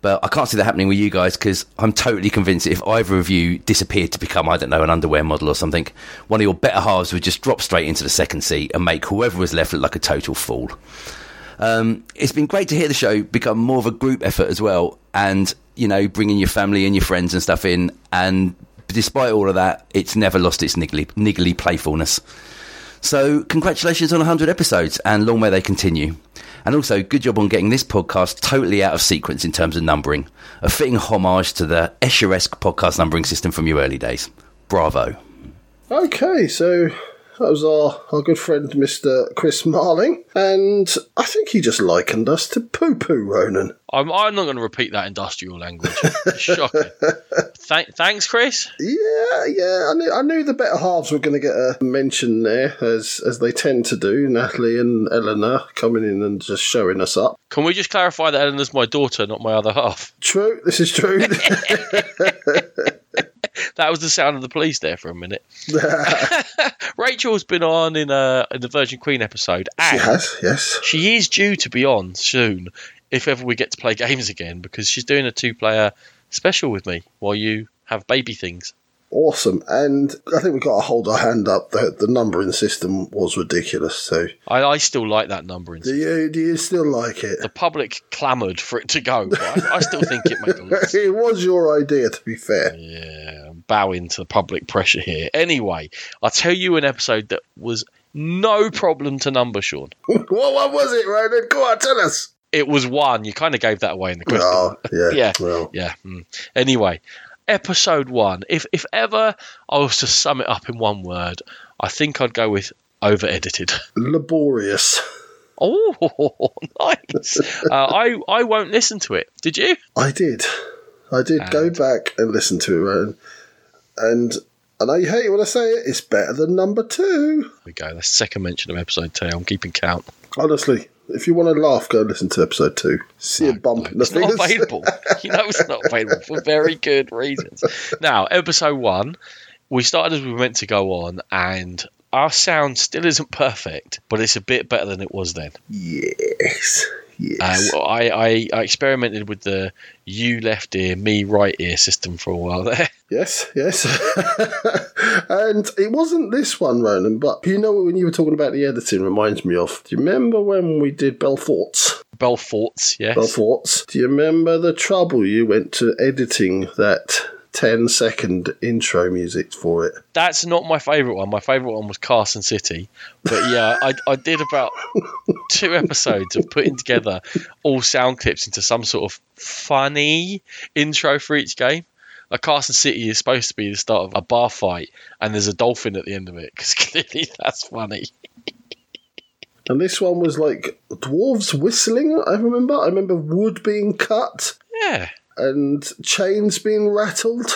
But I can't see that happening with you guys because I'm totally convinced if either of you disappeared to become, I don't know, an underwear model or something, one of your better halves would just drop straight into the second seat and make whoever was left look like a total fool. Um, it's been great to hear the show become more of a group effort as well, and you know, bringing your family and your friends and stuff in. And despite all of that, it's never lost its niggly, niggly playfulness. So, congratulations on 100 episodes, and long may they continue. And also, good job on getting this podcast totally out of sequence in terms of numbering. A fitting homage to the Escher-esque podcast numbering system from your early days. Bravo. Okay, so that was our, our good friend Mr. Chris Marling, and I think he just likened us to poo poo Ronan. I'm, I'm not going to repeat that industrial language. Shocking. Th- thanks, Chris. Yeah, yeah, I knew, I knew the better halves were going to get a mention there, as as they tend to do. Natalie and Eleanor coming in and just showing us up. Can we just clarify that Eleanor's my daughter, not my other half? True, this is true. That was the sound of the police there for a minute. Rachel's been on in uh, in the Virgin Queen episode, she has, yes. she is due to be on soon if ever we get to play games again because she's doing a two player special with me while you have baby things. Awesome. And I think we've got to hold our hand up that the numbering system was ridiculous. So, I, I still like that numbering. do you, do you still like it? The public clamoured for it to go, but I, I still think it made a lot sense. it was your idea, to be fair. Yeah, I'm bowing to the public pressure here. Anyway, I'll tell you an episode that was no problem to number, Sean. what one was it, Ronan? Go on, tell us. It was one. You kind of gave that away in the question. Oh, yeah. Yeah. Well, Yeah. mm. Anyway, episode one. If if ever I was to sum it up in one word, I think I'd go with over edited. laborious. Oh, nice. uh, I I won't listen to it. Did you? I did. I did go back and listen to it, Ronan. And I know you hate it when I say it, it's better than number two. There we go. That's the second mention of episode two. I'm keeping count. Honestly, if you want to laugh, go listen to episode two. See a bump in the It's not available. you know it's not available for very good reasons. Now, episode one, we started as we were meant to go on, and our sound still isn't perfect, but it's a bit better than it was then. Yes. Uh, Yes. well, I, I, I experimented with the you left ear, me right ear system for a while there. Yes, yes. and it wasn't this one, Ronan, but you know when you were talking about the editing reminds me of. Do you remember when we did Belfort's? Belforts, yes. Belfort's. Do you remember the trouble you went to editing that 10 second intro music for it? That's not my favourite one. My favourite one was Carson City. But yeah, I, I did about two episodes of putting together all sound clips into some sort of funny intro for each game. Like Carson City is supposed to be the start of a bar fight, and there's a dolphin at the end of it because clearly that's funny. And this one was like dwarves whistling, I remember. I remember wood being cut Yeah, and chains being rattled.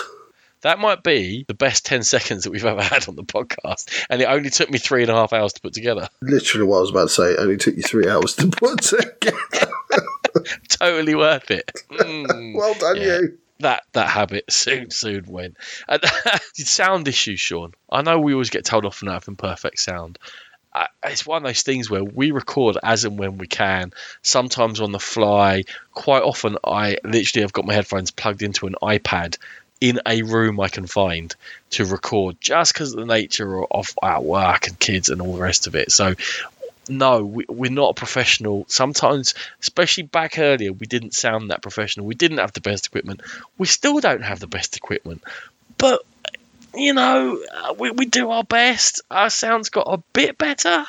that might be the best 10 seconds that we've ever had on the podcast. And it only took me three and a half hours to put together. Literally what I was about to say. It only took you three hours to put together. Totally worth it. Mm. well done, Yeah. you. that that habit soon soon went. And sound issues, Sean. I know we always get told off for not having perfect sound. It's one of those things where we record as and when we can. Sometimes on the fly. Quite often, I literally have got my headphones plugged into an iPad in a room I can find to record, just because of the nature of our work and kids and all the rest of it. So. No, we, we're not a professional. Sometimes, especially back earlier, we didn't sound that professional. We didn't have the best equipment we still don't have the best equipment, but you know, uh, we, we do our best. Our sound's got a bit better.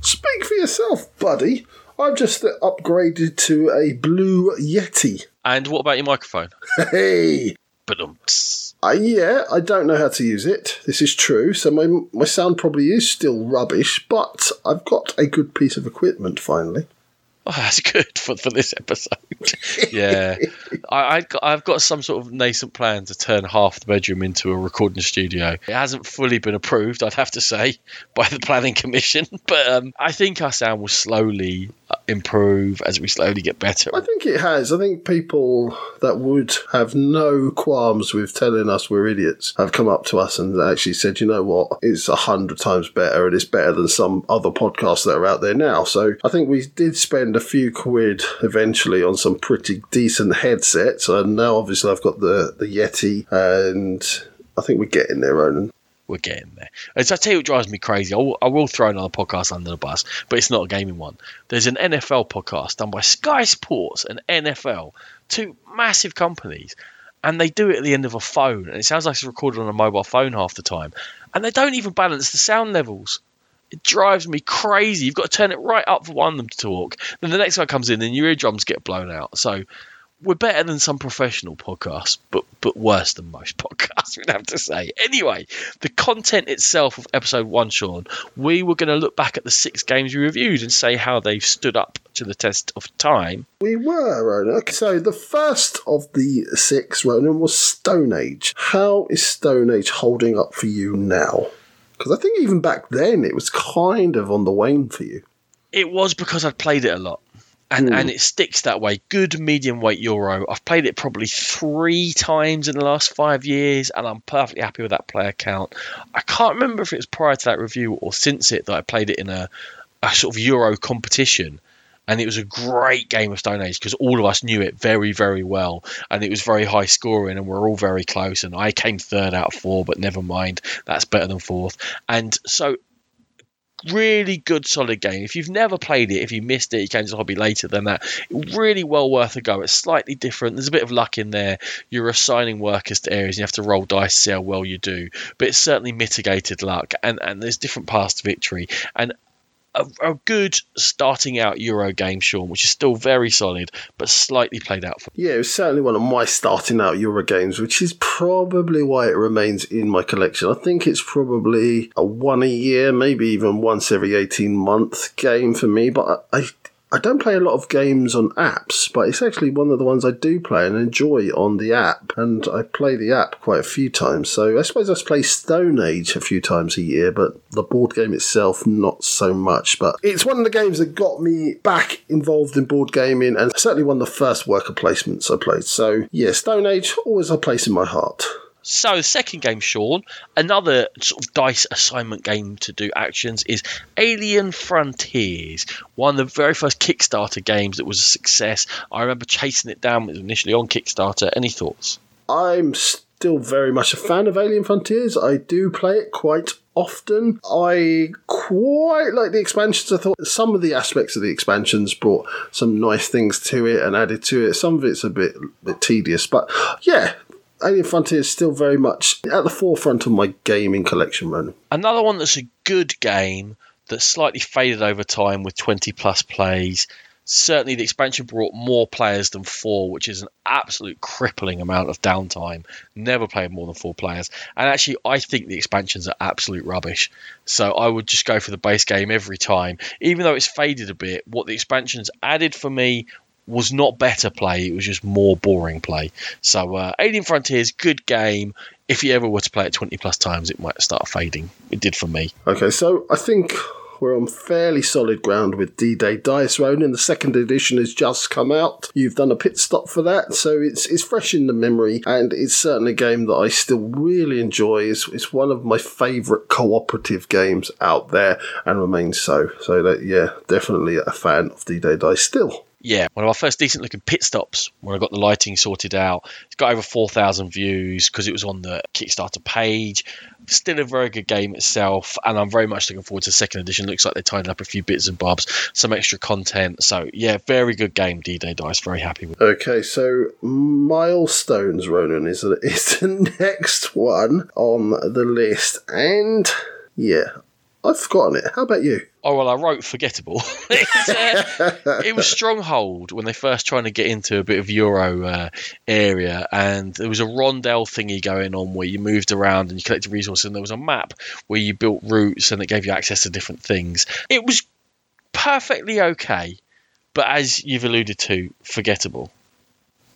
Speak for yourself, buddy. I've just upgraded to a Blue Yeti. And what about your microphone? Hey! But um, Uh, yeah, I don't know how to use it. This is true. So my my sound probably is still rubbish, but I've got a good piece of equipment finally. oh, that's good for, for this episode. yeah, I, I got, I've got some sort of nascent plan to turn half the bedroom into a recording studio. It hasn't fully been approved, I'd have to say, by the planning commission. But um, I think our sound will slowly uh, improve as we slowly get better. I think it has. I think people that would have no qualms with telling us we're idiots have come up to us and actually said, you know what, it's a hundred times better and it's better than some other podcasts that are out there now. So I think we did spend a few quid eventually on some pretty decent headsets. And now obviously I've got the, the Yeti and I think we're getting there, Ronan. we're getting there. As I tell you what drives me crazy, I will, I will throw another podcast under the bus, but it's not a gaming one. There's an NFL podcast done by Sky Sports and NFL, two massive companies, and they do it at the end of a phone, and it sounds like it's recorded on a mobile phone half the time, and they don't even balance the sound levels. It drives me crazy. You've got to turn it right up for one of them to talk. Then the next guy comes in, and your eardrums get blown out. So we're better than some professional podcasts, but but worse than most podcasts, we'd have to say. Anyway, the content itself of episode one, Sean, we were going to look back at the six games we reviewed and say how they've stood up to the test of time. We were, Ronan. Okay, so the first of the six, Ronan, was Stone Age. How is Stone Age holding up for you now? Because I think even back then it was kind of on the wane for you. It was because I'd played it a lot. And, and hmm. it sticks that way. Good medium weight Euro. I've played it probably three times in the last five years, and I'm perfectly happy with that player count. I can't remember if it was prior to that review or since it that I played it in a, a sort of Euro competition. And it was a great game of Stone Age because all of us knew it very, very well. And it was very high scoring, and we're all very close. And I came third out of four, but never mind. That's better than fourth. And so really good solid game if you've never played it if you missed it you came to the hobby later than that really well worth a go it's slightly different there's a bit of luck in there you're assigning workers to areas and you have to roll dice to see how well you do but it's certainly mitigated luck and and there's different paths to victory and a, a good starting out Euro game, Sean, which is still very solid, but slightly played out for Yeah, it was certainly one of my starting out Euro games, which is probably why it remains in my collection. I think it's probably a one a year, maybe even once every 18 month game for me, but I, I I don't play a lot of games on apps, but it's actually one of the ones I do play and enjoy on the app. And I play the app quite a few times. So I suppose I play Stone Age a few times a year, but the board game itself, not so much. But it's one of the games that got me back involved in board gaming and certainly one of the first worker placements I played. So yeah, Stone Age always a place in my heart. So second game, Sean, another sort of dice assignment game to do actions is Alien Frontiers, one of the very first Kickstarter games that was a success. I remember chasing it down initially on Kickstarter. Any thoughts? I'm still very much a fan of Alien Frontiers. I do play it quite often. I quite like the expansions. I thought some of the aspects of the expansions brought some nice things to it and added to it. Some of it's a bit, bit tedious, but yeah, Alien Frontier is still very much at the forefront of my gaming collection, man. Another one that's a good game that slightly faded over time with 20 plus plays. Certainly, the expansion brought more players than four, which is an absolute crippling amount of downtime. Never played more than four players. And actually, I think the expansions are absolute rubbish. So I would just go for the base game every time. Even though it's faded a bit, what the expansions added for me was not better play, it was just more boring play. So, uh, Alien Frontiers, good game. If you ever were to play it 20 plus times, it might start fading. It did for me. Okay, so I think we're on fairly solid ground with D Day Dice Ronan. The second edition has just come out. You've done a pit stop for that, so it's it's fresh in the memory, and it's certainly a game that I still really enjoy. It's, it's one of my favourite cooperative games out there, and remains so. So that yeah, definitely a fan of D Day Dice still yeah, one of our first decent looking pit stops when I got the lighting sorted out. It's got over 4,000 views because it was on the Kickstarter page. Still a very good game itself, and I'm very much looking forward to the second edition. Looks like they tidied up a few bits and bobs, some extra content. So, yeah, very good game, D Day Dice. Very happy with it. Okay, so Milestones, Ronan, is, is the next one on the list. And yeah, I've forgotten it. How about you? Oh well, I wrote forgettable. uh, it was Stronghold when they first trying to get into a bit of Euro uh, area, and there was a rondel thingy going on where you moved around and you collected resources, and there was a map where you built routes and it gave you access to different things. It was perfectly okay, but as you've alluded to, forgettable.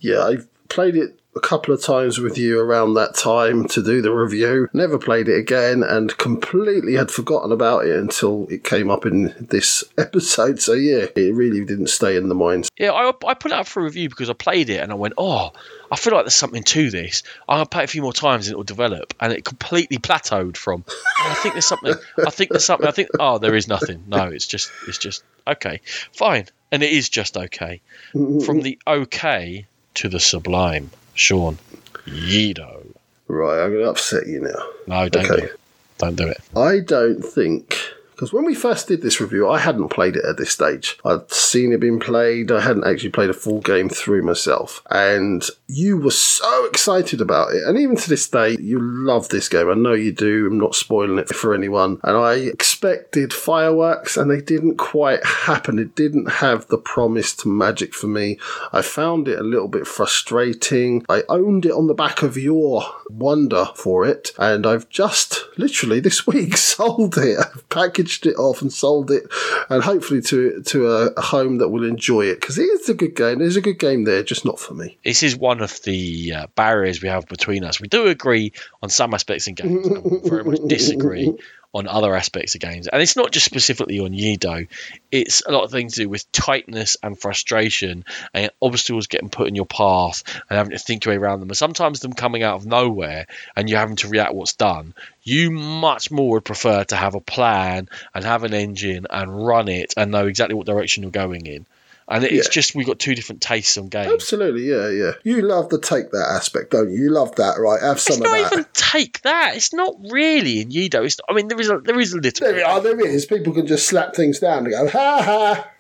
Yeah, I played it a couple of times with you around that time to do the review. Never played it again and completely had forgotten about it until it came up in this episode. So, yeah, it really didn't stay in the mind. Yeah, I, I put it up for review because I played it and I went, oh, I feel like there's something to this. To play it a few more times and it will develop. And it completely plateaued from, I think there's something. I think there's something. I think, oh, there is nothing. No, it's just, it's just, okay, fine. And it is just okay. From the okay to the sublime. Sean. Yedo. Right, I'm going to upset you now. No, don't okay. do it. Don't do it. I don't think because when we first did this review, I hadn't played it at this stage. I'd seen it being played. I hadn't actually played a full game through myself. And you were so excited about it. And even to this day, you love this game. I know you do. I'm not spoiling it for anyone. And I expected fireworks, and they didn't quite happen. It didn't have the promised magic for me. I found it a little bit frustrating. I owned it on the back of your wonder for it. And I've just literally this week sold it. I've packaged it off and sold it, and hopefully to to a, a home that will enjoy it because it is a good game. There's a good game there, just not for me. This is one of the uh, barriers we have between us. We do agree on some aspects in games, and we very much disagree on other aspects of games. And it's not just specifically on Yedo, it's a lot of things to do with tightness and frustration and obstacles getting put in your path and having to think your way around them. And sometimes them coming out of nowhere and you having to react what's done. You much more would prefer to have a plan and have an engine and run it and know exactly what direction you're going in. And it's yeah. just we've got two different tastes on games. Absolutely, yeah, yeah. You love the take that aspect, don't you? You love that, right? Have some it's of that. It's not even take that. It's not really in Yedo. It's, I mean, there is a there is a little. There, are, there is. People can just slap things down and go ha ha.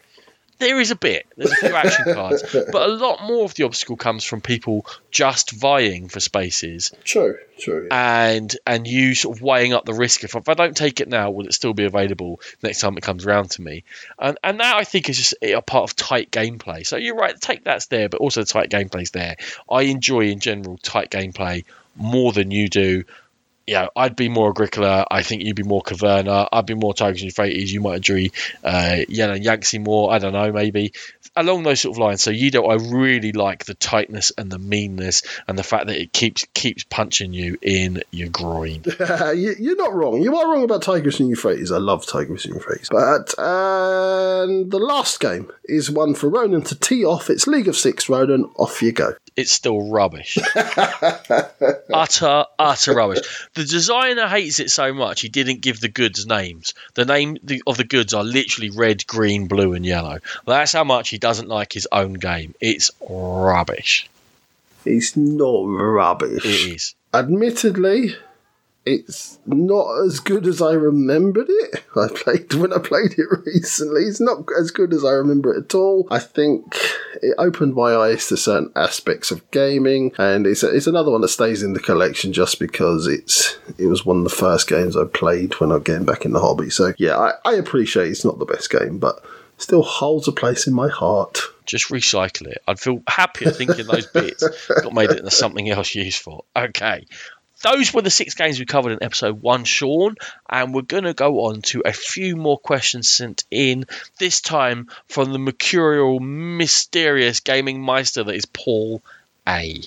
There is a bit. There's a few action cards, but a lot more of the obstacle comes from people just vying for spaces. True, true. Yeah. And and you sort of weighing up the risk. If, if I don't take it now, will it still be available next time it comes around to me? And and that I think is just a part of tight gameplay. So you're right, take that's there, but also the tight gameplay's there. I enjoy in general tight gameplay more than you do yeah, I'd be more Agricola. I think you'd be more Caverna. I'd be more Tigris and Euphrates. You might enjoy uh, Yen and Yangtze more. I don't know, maybe along those sort of lines. So Yedo, I really like the tightness and the meanness and the fact that it keeps keeps punching you in your groin. You're not wrong. You are wrong about Tigris and Euphrates. I love Tigris and Euphrates. But and the last game is one for Ronan to tee off. It's League of Six. Ronan, off you go. It's still rubbish. utter, utter rubbish. The designer hates it so much he didn't give the goods names. The name of the goods are literally red, green, blue, and yellow. That's how much he doesn't like his own game. It's rubbish. It's not rubbish. It is. Admittedly, it's not as good as I remembered it. I played when I played it recently. It's not as good as I remember it at all. I think it opened my eyes to certain aspects of gaming, and it's a, it's another one that stays in the collection just because it's it was one of the first games I played when I getting back in the hobby. So yeah, I, I appreciate it's not the best game, but still holds a place in my heart. Just recycle it. I'd feel happier thinking those bits got made it into something else useful. Okay those were the six games we covered in episode one, Sean, and we're going to go on to a few more questions sent in, this time from the mercurial, mysterious gaming meister that is Paul A.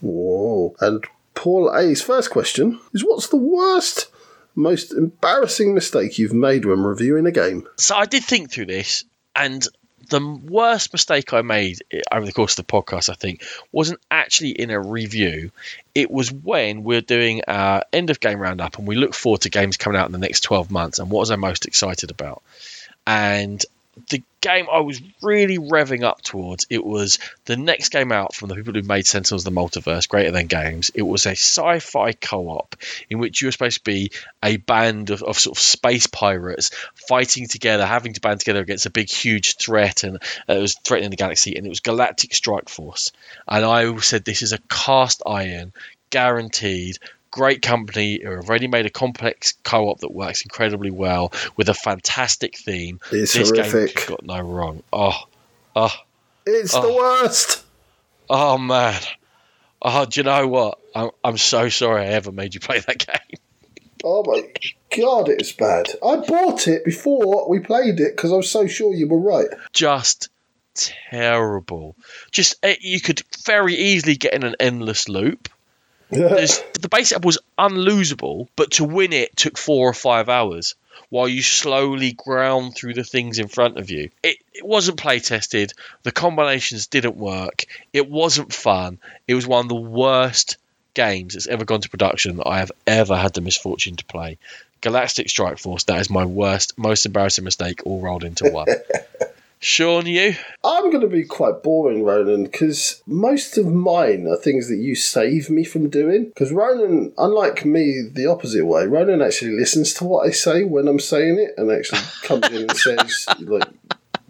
Whoa. And Paul A's first question is What's the worst, most embarrassing mistake you've made when reviewing a game? So I did think through this, and the worst mistake I made over the course of the podcast, I think, wasn't actually in a review. It was when we're doing our end of game roundup and we look forward to games coming out in the next 12 months and what was I most excited about. And the game I was really revving up towards. It was the next game out from the people who made Sentinels of the Multiverse, Greater Than Games. It was a sci fi co op in which you were supposed to be a band of, of sort of space pirates fighting together, having to band together against a big, huge threat, and uh, it was threatening the galaxy, and it was Galactic Strike Force. And I said, This is a cast iron, guaranteed great company who have already made a complex co-op that works incredibly well with a fantastic theme. It's this horrific. game got no wrong. Oh, oh, it's oh. the worst. Oh man. Oh, do you know what? I'm, I'm so sorry I ever made you play that game. Oh my god, it's bad. I bought it before we played it because I was so sure you were right. Just terrible. Just eh, you could very easily get in an endless loop the base setup was unlosable, but to win it took four or five hours while you slowly ground through the things in front of you. It, it wasn't play tested. The combinations didn't work. It wasn't fun. It was one of the worst games that's ever gone to production that I have ever had the misfortune to play. Galactic Strike Force, that is my worst, most embarrassing mistake all rolled into one. Sean, you? I'm going to be quite boring, Ronan, because most of mine are things that you save me from doing. Because Ronan, unlike me, the opposite way, Ronan actually listens to what I say when I'm saying it and actually comes in and says, like,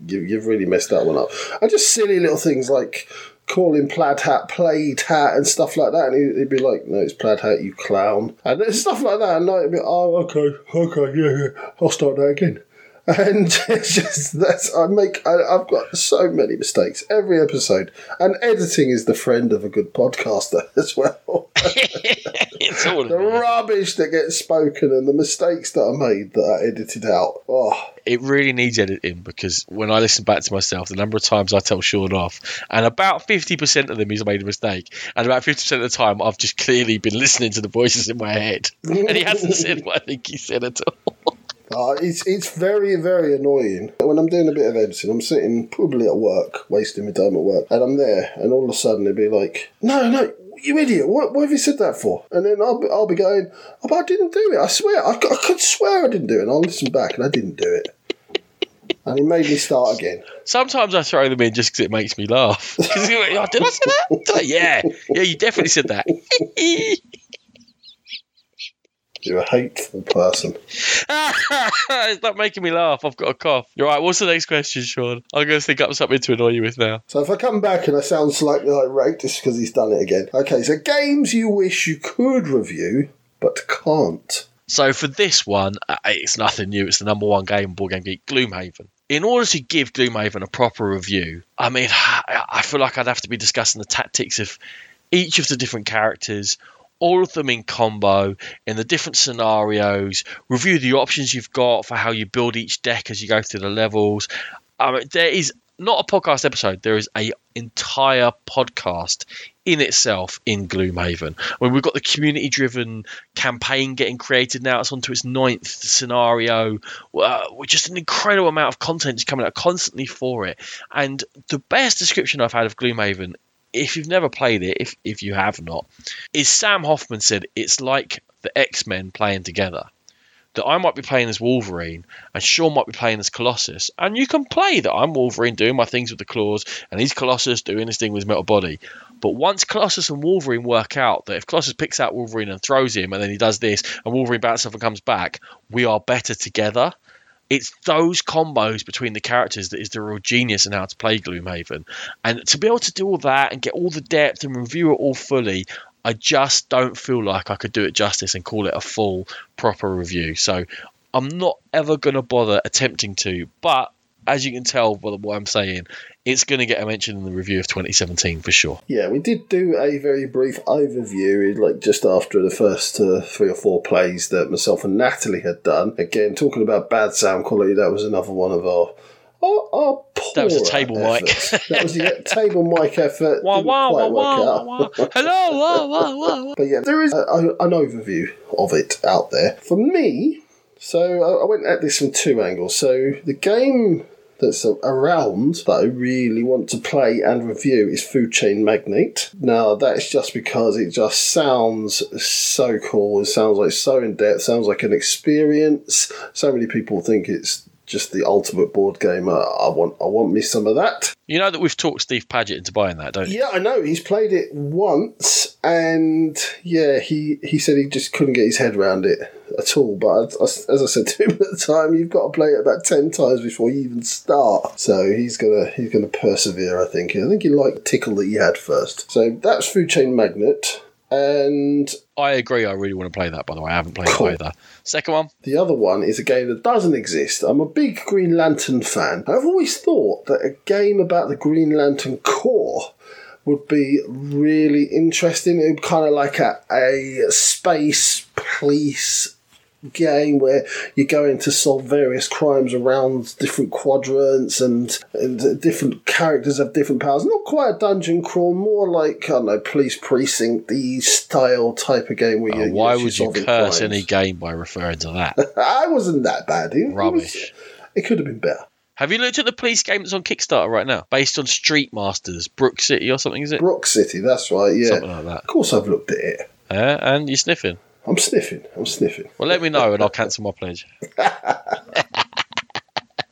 you, you've really messed that one up. And just silly little things like calling plaid hat plaid hat and stuff like that, and he'd, be like, "No, it's plaid hat, you clown," and stuff like that. And I'd be, "Oh, okay, okay, yeah, yeah, I'll start that again." And it's just that's I make I, have got so many mistakes every episode, and editing is the friend of a good podcaster as well. it's all the rubbish that gets spoken and the mistakes that are made that are edited out. Oh. It really needs editing because when I listen back to myself, the number of times I tell Sean off, and about fifty percent of them he's made a mistake, and about fifty percent of the time I've just clearly been listening to the voices in my head, and he hasn't said what I think he said at all. Uh, it's it's very very annoying when I'm doing a bit of editing. I'm sitting probably at work, wasting my time at work, and I'm there, and all of a sudden it'd be like, "No, no, you idiot! What, what have you said that for?" And then I'll be, I'll be going, oh, "But I didn't do it. I swear, I, I could swear I didn't do it." And I'll listen back, and I didn't do it. And he made me start again. Sometimes I throw them in just because it makes me laugh. oh, did I say that? yeah, yeah, you definitely said that. You're a hateful person. it's not making me laugh. I've got a cough. You're right. What's the next question, Sean? I'm going to think up something to annoy you with now. So if I come back and I sound slightly irate, it's because he's done it again. Okay, so games you wish you could review but can't. So for this one, uh, it's nothing new. It's the number one game Board Game Geek, Gloomhaven. In order to give Gloomhaven a proper review, I mean, I feel like I'd have to be discussing the tactics of each of the different characters, all of them in combo in the different scenarios, review the options you've got for how you build each deck as you go through the levels. Mean, there is not a podcast episode, there is a entire podcast in itself in Gloomhaven. I mean, we've got the community driven campaign getting created now. It's on to its ninth scenario. Uh, just an incredible amount of content is coming out constantly for it. And the best description I've had of Gloomhaven if you've never played it, if if you have not, is Sam Hoffman said it's like the X Men playing together. That I might be playing as Wolverine and Sean might be playing as Colossus, and you can play that I'm Wolverine doing my things with the claws, and he's Colossus doing his thing with his metal body. But once Colossus and Wolverine work out that if Colossus picks out Wolverine and throws him, and then he does this, and Wolverine bounces off and comes back, we are better together. It's those combos between the characters that is the real genius in how to play Gloomhaven. And to be able to do all that and get all the depth and review it all fully, I just don't feel like I could do it justice and call it a full, proper review. So I'm not ever going to bother attempting to. But as you can tell by what I'm saying, it's going to get a mention in the review of 2017 for sure. Yeah, we did do a very brief overview, like just after the first uh, three or four plays that myself and Natalie had done. Again, talking about bad sound quality, that was another one of our. Our, our That was a table mic. that was the table mic effort. Wah, Didn't wah, quite wah, work wah, out. wah, wah. Hello, wah, wah, wah, wah. But yeah, there is a, a, an overview of it out there. For me, so I, I went at this from two angles. So the game that's around that I really want to play and review is Food Chain Magnate. Now that's just because it just sounds so cool. It sounds like so in depth. Sounds like an experience. So many people think it's just the ultimate board game. I, I want I want me some of that. You know that we've talked Steve Paget into buying that, don't you? Yeah, I know. He's played it once, and yeah, he, he said he just couldn't get his head around it at all. But as, as I said to him at the time, you've got to play it about ten times before you even start. So he's gonna he's gonna persevere. I think. I think he liked the tickle that he had first. So that's Food Chain Magnate, and I agree. I really want to play that, by the way. I haven't played Cool. it either. Second one, The other one is a game that doesn't exist. I'm a big Green Lantern fan. I've always thought that a game about the Green Lantern Corps would be really interesting. It would kind of like a, a space police game where you're going to solve various crimes around different quadrants and, and different characters have different powers. Not quite a dungeon crawl, more like, I don't know, police precinct, the style type of game where uh, you why you're would you curse crimes. any game by referring to that? I wasn't that bad. It, it was- Rubbish. It, could have been better. Have you looked at the police game that's on Kickstarter right now, based on Street Masters, Brook City or something? Is it Brook City, that's right. Yeah, something like that? of course I've looked at it. Uh, and you're sniffing. I'm sniffing. I'm sniffing. Well, let me know and I'll cancel my pledge.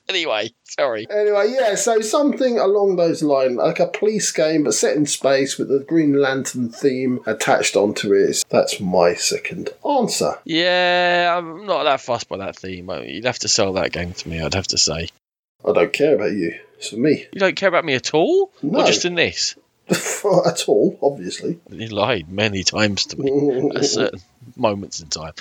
anyway, sorry. Anyway, yeah. So something along those lines, like a police game, but set in space with the Green Lantern theme attached onto it. That's my second answer. Yeah, I'm not that fussed by that theme. Uh, you'd have to sell that game to me, I'd have to say. I don't care about you. It's for me. You don't care about me at all? No. Or just in this? at all, obviously. You lied many times to me at certain moments in time.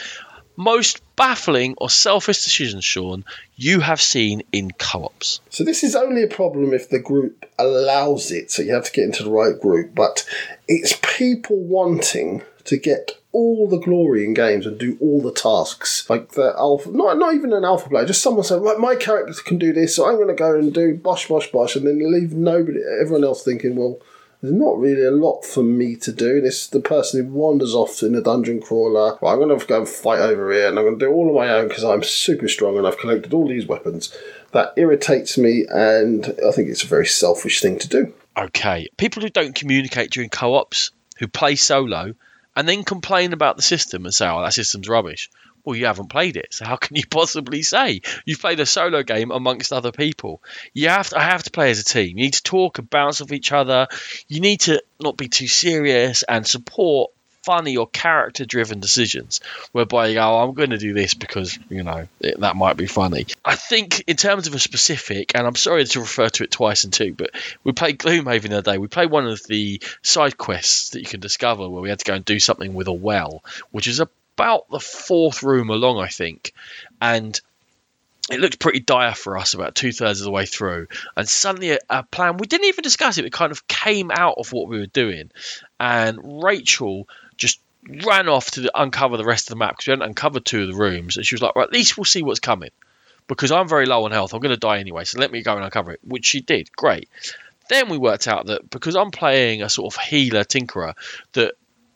Most baffling or selfish decisions, Sean, you have seen in co ops. So this is only a problem if the group allows it. So you have to get into the right group. But it's people wanting to get all the glory in games and do all the tasks. Like the alpha, not not even an alpha player, just someone saying, "My- "My character can do this, so I'm going to go and do bosh bosh bosh," and then leave nobody, everyone else thinking, "Well." There's not really a lot for me to do. This is the person who wanders off in a dungeon crawler. Well, I'm going to go and fight over here, and I'm going to do all on my own because I'm super strong and I've collected all these weapons. That irritates me, and I think it's a very selfish thing to do. Okay, people who don't communicate during co ops, who play solo, and then complain about the system and say, oh, that system's rubbish. Well, you haven't played it, so how can you possibly say you've played a solo game amongst other people? You have to, I have to play as a team. You need to talk and bounce off each other. You need to not be too serious and support funny or character driven decisions whereby you go, oh, I'm going to do this because, you know, it, that might be funny. I think, in terms of a specific, and I'm sorry to refer to it twice and two, but we played Gloomhaven the other day. We played one of the side quests that you can discover where we had to go and do something with a well, which is about the fourth room along, I think. And it looked pretty dire for us about two thirds of the way through, and suddenly a, a plan we didn't even discuss it. It kind of came out of what we were doing, and Rachel just ran off to uncover the rest of the map because we hadn't uncovered two of the rooms, and she was like, "Right, at least we'll see what's coming." Because I'm very low on health, I'm going to die anyway. So let me go and uncover it, which she did. Great. Then we worked out that because I'm playing a sort of healer tinkerer, that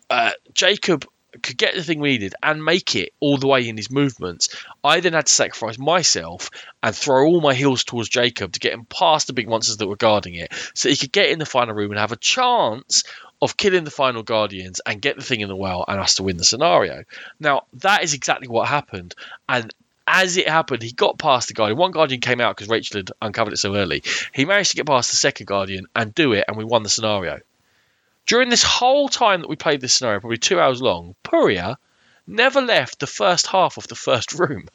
uh, Jacob could get the thing we needed and make it all the way in his movements, I then had to sacrifice myself and throw all my heals towards Jacob to get him past the big monsters that were guarding it, so he could get in the final room and have a chance of killing the final guardians and get the thing in the well and us to win the scenario. Now that is exactly what happened, and as it happened, he got past the guardian. One guardian came out because Rachel had uncovered it so early. He managed to get past the second guardian and do it, and we won the scenario. During this whole time that we played this scenario, probably two hours long, Puria never left the first half of the first room.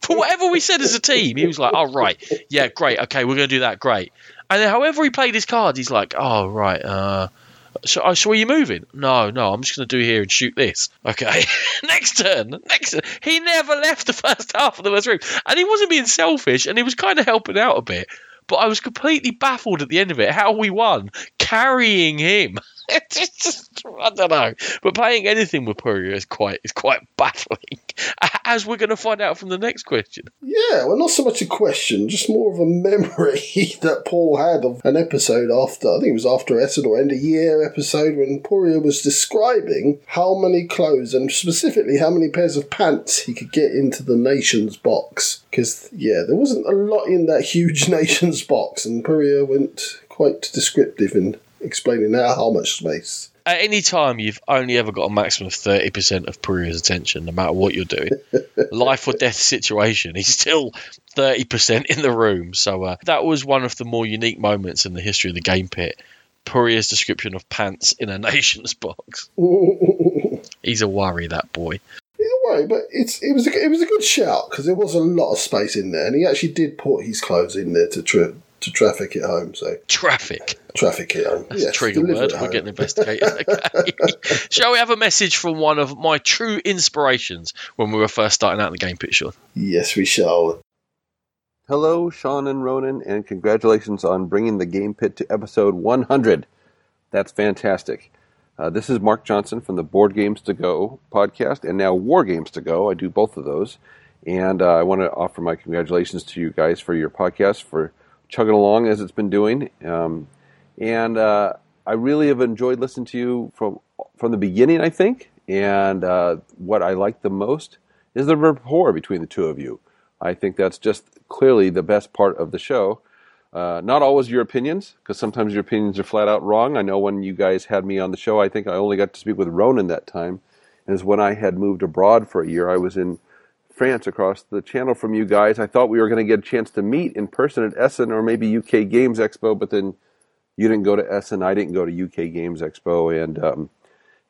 For whatever we said as a team, he was like, "Oh right, yeah, great, okay, we're going to do that, great." And then, however he played his cards, he's like, "Oh right, uh, so, oh, so are you moving? No, no, I'm just going to do here and shoot this. Okay, next turn, next. Turn. He never left the first half of the first room, and he wasn't being selfish, and he was kind of helping out a bit. But I was completely baffled at the end of it how we won, carrying him. just, I don't know. But playing anything with Puria is quite is quite baffling, as we're going to find out from the next question. Yeah, well, not so much a question, just more of a memory that Paul had of an episode after, I think it was after Essen or end of year episode, when Puria was describing how many clothes and specifically how many pairs of pants he could get into the Nations box. Because, yeah, there wasn't a lot in that huge Nations box, and Puria went quite descriptive in explaining how, how much space. At any time, you've only ever got a maximum of 30% of Puria's attention, no matter what you're doing. Life or death situation, he's still 30% in the room. So uh, that was one of the more unique moments in the history of the game pit. Puria's description of pants in a nation's box. he's a worry, that boy. He's a worry, but it's it was a, it was a good shout because there was a lot of space in there, and he actually did put his clothes in there to trip to traffic it home. So traffic, traffic it home. That's yes, a trigger word. We're getting investigated. Okay. Shall we have a message from one of my true inspirations when we were first starting out in the game pit, Sean? Yes, we shall. Hello, Sean and Ronan, and congratulations on bringing the game pit to episode 100. That's fantastic. Uh, this is Mark Johnson from the Board Games to Go podcast, and now War Games to Go. I do both of those, and uh, I want to offer my congratulations to you guys for your podcast for chugging along as it's been doing. Um, and uh, I really have enjoyed listening to you from from the beginning. I think, and uh, what I like the most is the rapport between the two of you. I think that's just clearly the best part of the show. Uh, not always your opinions, because sometimes your opinions are flat out wrong. I know when you guys had me on the show, I think I only got to speak with Ronan that time. And it's when I had moved abroad for a year. I was in France across the channel from you guys. I thought we were going to get a chance to meet in person at Essen or maybe UK Games Expo, but then you didn't go to Essen, I didn't go to UK Games Expo, and um,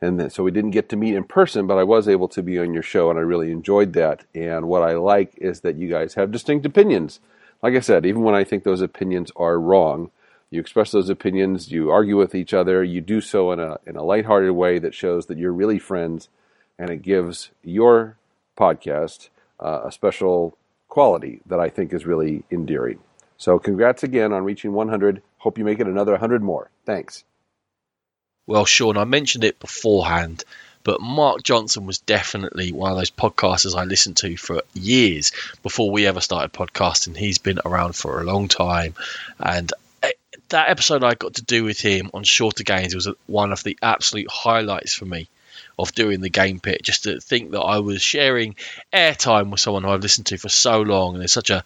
and then, so we didn't get to meet in person. But I was able to be on your show, and I really enjoyed that. And what I like is that you guys have distinct opinions. Like I said, even when I think those opinions are wrong, you express those opinions, you argue with each other, you do so in a in a lighthearted way that shows that you're really friends, and it gives your podcast uh, a special quality that I think is really endearing. So, congrats again on reaching 100. Hope you make it another 100 more. Thanks. Well, Sean, I mentioned it beforehand, but Mark Johnson was definitely one of those podcasters I listened to for years before we ever started podcasting. He's been around for a long time, and eh, that episode I got to do with him on Shorter Games was one of the absolute highlights for me of doing the game pit. Just to think that I was sharing airtime with someone who I've listened to for so long, and there's such a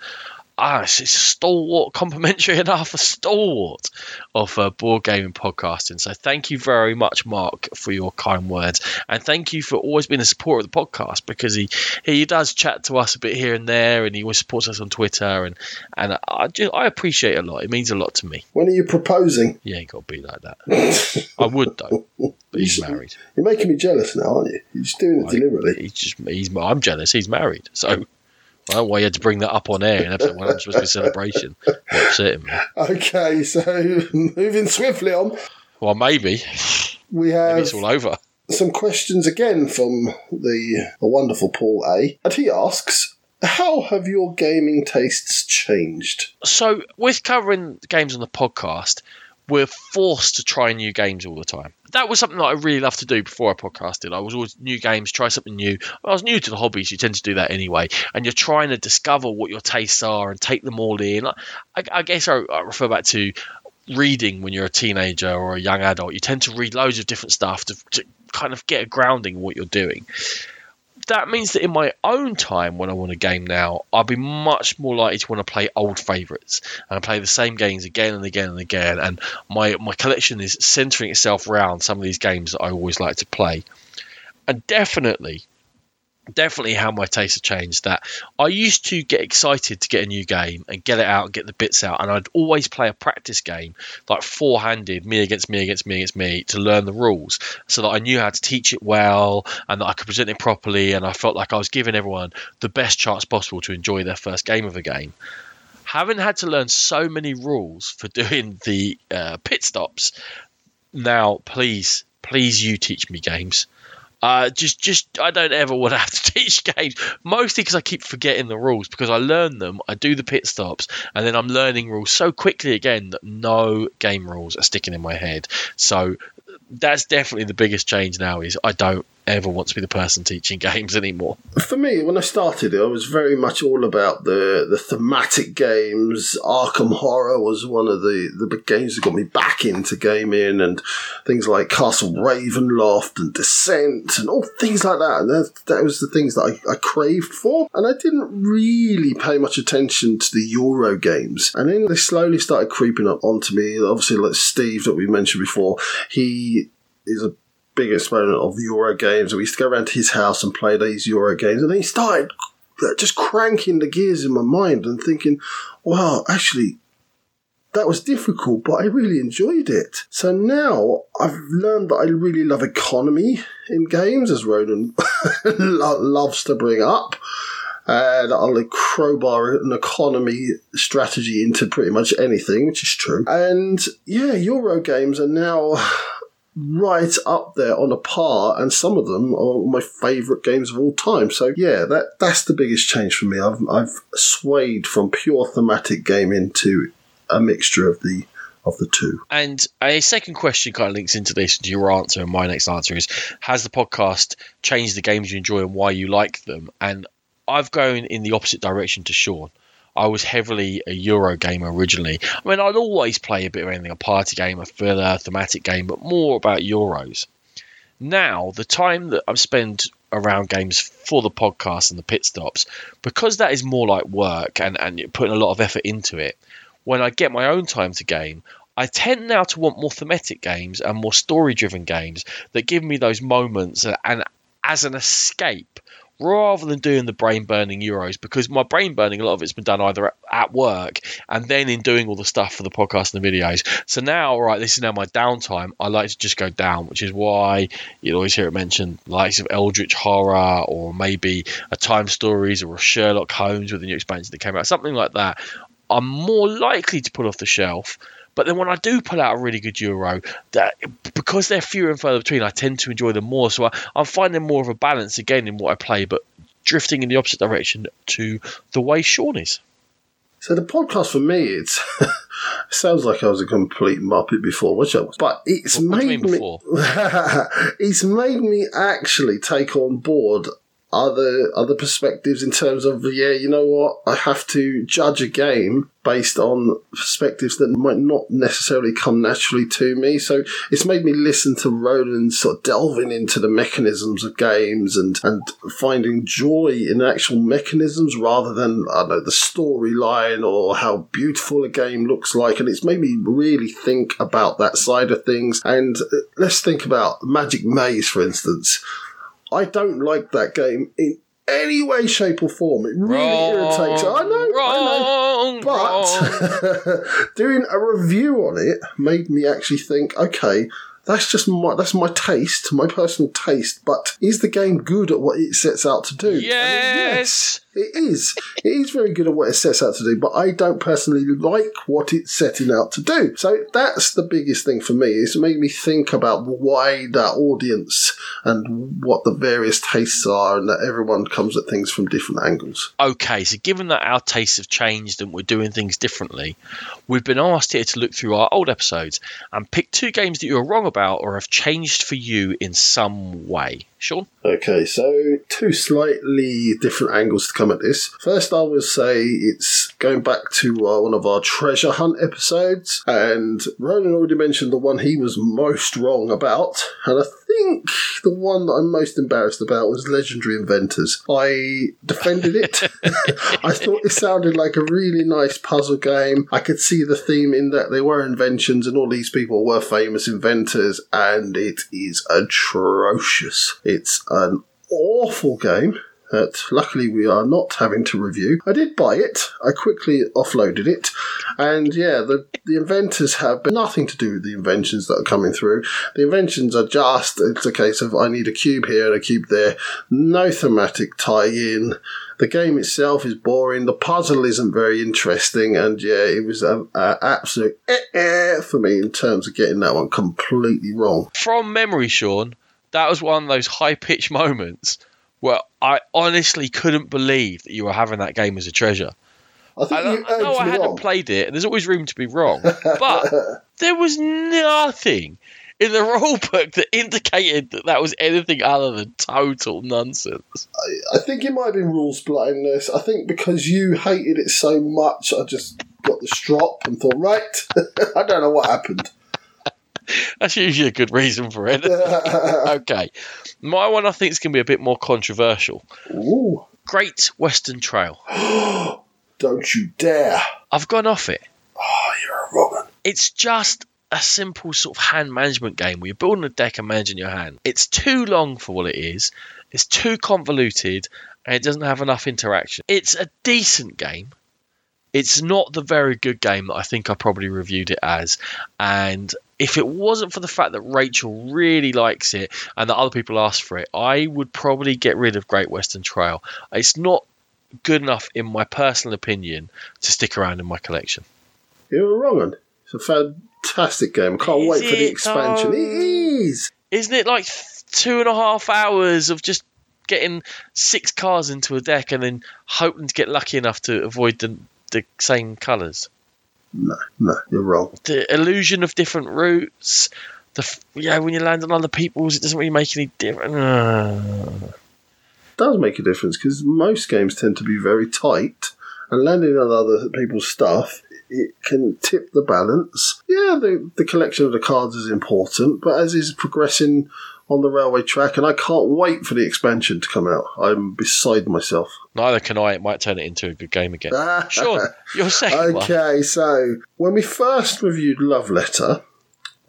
ah, it's, it's stalwart, complimentary enough, a stalwart of uh, board gaming podcasting. So thank you very much, Mark, for your kind words, and thank you for always being a supporter of the podcast because he he does chat to us a bit here and there, and he always supports us on Twitter, and and I just, I appreciate it a lot. It means a lot to me. When are you proposing? You ain't got to be like that. I would though, but he's married. You're making me jealous now, aren't you? You're just doing it deliberately. He's just he's I'm jealous. He's married, so. I don't know why you had to bring that up on air in episode one. It's supposed to be a celebration. upsetting me. Okay, so moving swiftly on. Well, maybe. We have. Maybe it's all over. Some questions again from the, the wonderful Paul A. And he asks, how have your gaming tastes changed? So, with covering games on the podcast, we're forced to try new games all the time. That was something that I really loved to do before I podcasted. I was always new games, try something new. I was new to the hobbies, you tend to do that anyway. And you're trying to discover what your tastes are and take them all in. I, I guess I, I refer back to reading when you're a teenager or a young adult. You tend to read loads of different stuff to, to kind of get a grounding in what you're doing. That means that in my own time, when I want a game now, I'll be much more likely to want to play old favourites and play the same games again and again and again. And my my collection is centering itself around some of these games that I always like to play. And definitely, definitely how my tastes have changed. That I used to get excited to get a new game and get it out and get the bits out, and I'd always play a practice game like four handed, me against me against me against me, to learn the rules, so that I knew how to teach it well and that I could present it properly, and I felt like I was giving everyone the best chance possible to enjoy their first game of a game. Having had to learn so many rules for doing the uh, pit stops, now please, please, you teach me games. Uh, just, just I don't ever want to have to teach games. Mostly because I keep forgetting the rules because I learn them, I do the pit stops, and then I'm learning rules so quickly again that no game rules are sticking in my head. So that's definitely the biggest change now. Is I don't ever want to be the person teaching games anymore. For me, when I started I was very much all about the the thematic games. Arkham Horror was one of the, the big games that got me back into gaming, and things like Castle Ravenloft and Descent and all things like that. And that, that was the things that I, I craved for. And I didn't really pay much attention to the Euro games. And then they slowly started creeping up onto me. Obviously, like Steve that we mentioned before, he is a big exponent of Euro games. and We used to go around to his house and play these Euro games, and then he started just cranking the gears in my mind and thinking, wow, actually, that was difficult, but I really enjoyed it. So now I've learned that I really love economy in games, as Ronan loves to bring up. And I'll crowbar an economy strategy into pretty much anything, which is true. And yeah, Euro games are now right up there on a par, and some of them are my favourite games of all time. So yeah, that that's the biggest change for me. I've I've swayed from pure thematic gaming to a mixture of the of the two. And a second question kind of links into this, into your answer, and my next answer is: Has the podcast changed the games you enjoy and why you like them? And I've gone in the opposite direction to Sean. I was heavily a Euro gamer originally. I mean, I'd always play a bit of anything, a party game, a filler, thematic game, but more about Euros. Now, the time that I've spent around games for the podcast and the pit stops, because that is more like work and, and putting a lot of effort into it, when I get my own time to game, I tend now to want more thematic games and more story driven games that give me those moments and, and as an escape rather than doing the brain burning euros because my brain burning a lot of it's been done either at work and then in doing all the stuff for the podcast and the videos. So now right this is now my downtime. I like to just go down which is why you'll always hear it mentioned likes of eldritch horror or maybe a time stories or a sherlock holmes with the new expansion that came out something like that. I'm more likely to put off the shelf but then when I do pull out a really good Euro, that because they're fewer and further between, I tend to enjoy them more. So I, I'm finding more of a balance again in what I play, but drifting in the opposite direction to the way Sean is. So the podcast for me, it's sounds like I was a complete muppet before, which I was, but it's what, made me. it's made me actually take on board other other perspectives in terms of yeah, you know what, I have to judge a game based on perspectives that might not necessarily come naturally to me. So it's made me listen to Ronan sort of delving into the mechanisms of games and, and finding joy in actual mechanisms rather than, I know, the storyline or how beautiful a game looks like. And it's made me really think about that side of things. And uh, let's think about Magic Maze, for instance. I don't like that game in any way, shape, or form. It really Wrong, irritates. I know, I know. But doing a review on it made me actually think, okay, that's just my that's my taste, my personal taste. But is the game good at what it sets out to do? And Yes. It is. It is very good at what it sets out to do, but I don't personally like what it's setting out to do. So that's the biggest thing for me. It's made me think about the wider audience and what the various tastes are, and that everyone comes at things from different angles. Okay, so given that our tastes have changed and we're doing things differently, we've been asked here to look through our old episodes and pick two games that you were wrong about or have changed for you in some way. Sean? Okay, so two slightly different angles to come at this. First, I will say it's going back to uh, one of our treasure hunt episodes, and Ronan already mentioned the one he was most wrong about, and I think the one that I'm most embarrassed about was Legendary Inventors. I defended it. I thought it sounded like a really nice puzzle game. I could see the theme in that they were inventions, and all these people were famous inventors, and it is atrocious. It's an awful game that luckily we are not having to review. I did buy it. I quickly offloaded it. And yeah, the, the inventors have nothing to do with the inventions that are coming through. The inventions are just, it's a case of I need a cube here and a cube there. No thematic tie in. The game itself is boring. The puzzle isn't very interesting. And yeah, it was an absolute eh-eh for me in terms of getting that one completely wrong. From memory, Sean, that was one of those high pitched moments where I honestly couldn't believe that you were having that game as a treasure. I think I, you I know I hadn't on. played it, and there's always room to be wrong, but there was nothing in the rule book that indicated that that was anything other than total nonsense. I think it might have been rules blindness. I think because you hated it so much, I just got the strop and thought, right, I don't know what happened. That's usually a good reason for it. okay, my one I think is going to be a bit more controversial. Ooh, Great Western Trail. don't you dare. I've gone off it. Oh, you're a one. it's just a simple sort of hand management game where you're building a deck and managing your hand. It's too long for what it is. It's too convoluted and it doesn't have enough interaction. It's a decent game. It's not the very good game that I think I probably reviewed it as. And if it wasn't for the fact that Rachel really likes it and that other people asked for it, I would probably get rid of Great Western Trail. It's not good enough, in my personal opinion, to stick around in my collection. You're wrong one. It's a fantastic game. Can't Is wait for the expansion. though? It is. isn't it like two and a half hours of just getting six cars into a deck and then hoping to get lucky enough to avoid the the same colours? No, no, you're wrong. The illusion of different routes. The yeah, when you land on other people's, it doesn't really make any difference. It does make a difference because most games tend to be very tight, and landing on other people's stuff it can tip the balance. Yeah, the the collection of the cards is important, but as is progressing on the railway track, and I can't wait for the expansion to come out. I'm beside myself. Neither can I. It might turn it into a good game again. sure, your second one. Okay, so when we first reviewed Love Letter,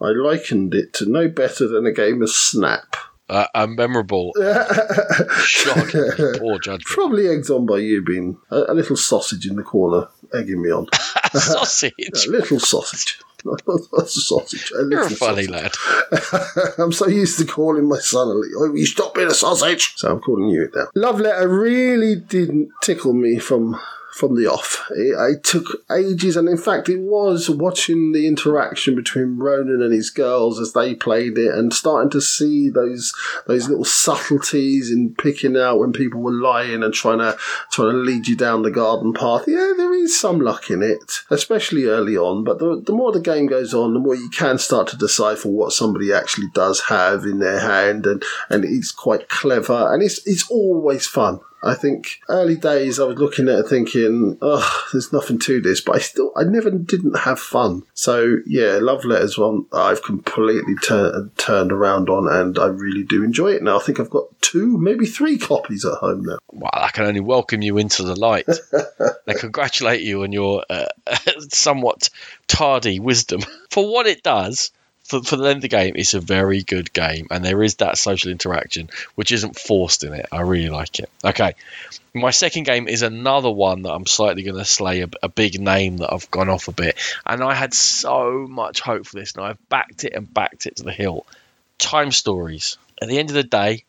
I likened it to no better than a game of Snap. Uh, a memorable, shocking, poor judgment. Probably egged on by you being a, a little sausage in the corner, egging me on. Sausage. A little sausage. Not a sausage. You're a funny sausage. lad. I'm so used to calling my son, oh, you stop being a sausage. So I'm calling you it now. Love Letter really didn't tickle me from from the off. It, took ages, and in fact, it was watching the interaction between Ronan and his girls as they played it, and starting to see those those little subtleties in picking out when people were lying and trying to trying to lead you down the garden path. Yeah, there is some luck in it, especially early on. But the, the more the game goes on, the more you can start to decipher what somebody actually does have in their hand, and and it's quite clever, and it's it's always fun. I think early days I was looking at it thinking, oh, there's nothing to this, but I still, I never didn't have fun. So yeah, Love Letters one I've completely tur- turned around on, and I really do enjoy it now. I think I've got two, maybe three copies at home now. Well, I can only welcome you into the light and congratulate you on your uh, somewhat tardy wisdom. For what it does, for, for the length of the game, it's a very good game, and there is that social interaction which isn't forced in it. I really like it. Okay, my second game is another one that I'm slightly going to slay a, a big name that I've gone off a bit, and I had so much hope for this, and I've backed it and backed it to the hill. Time Stories. At the end of the day,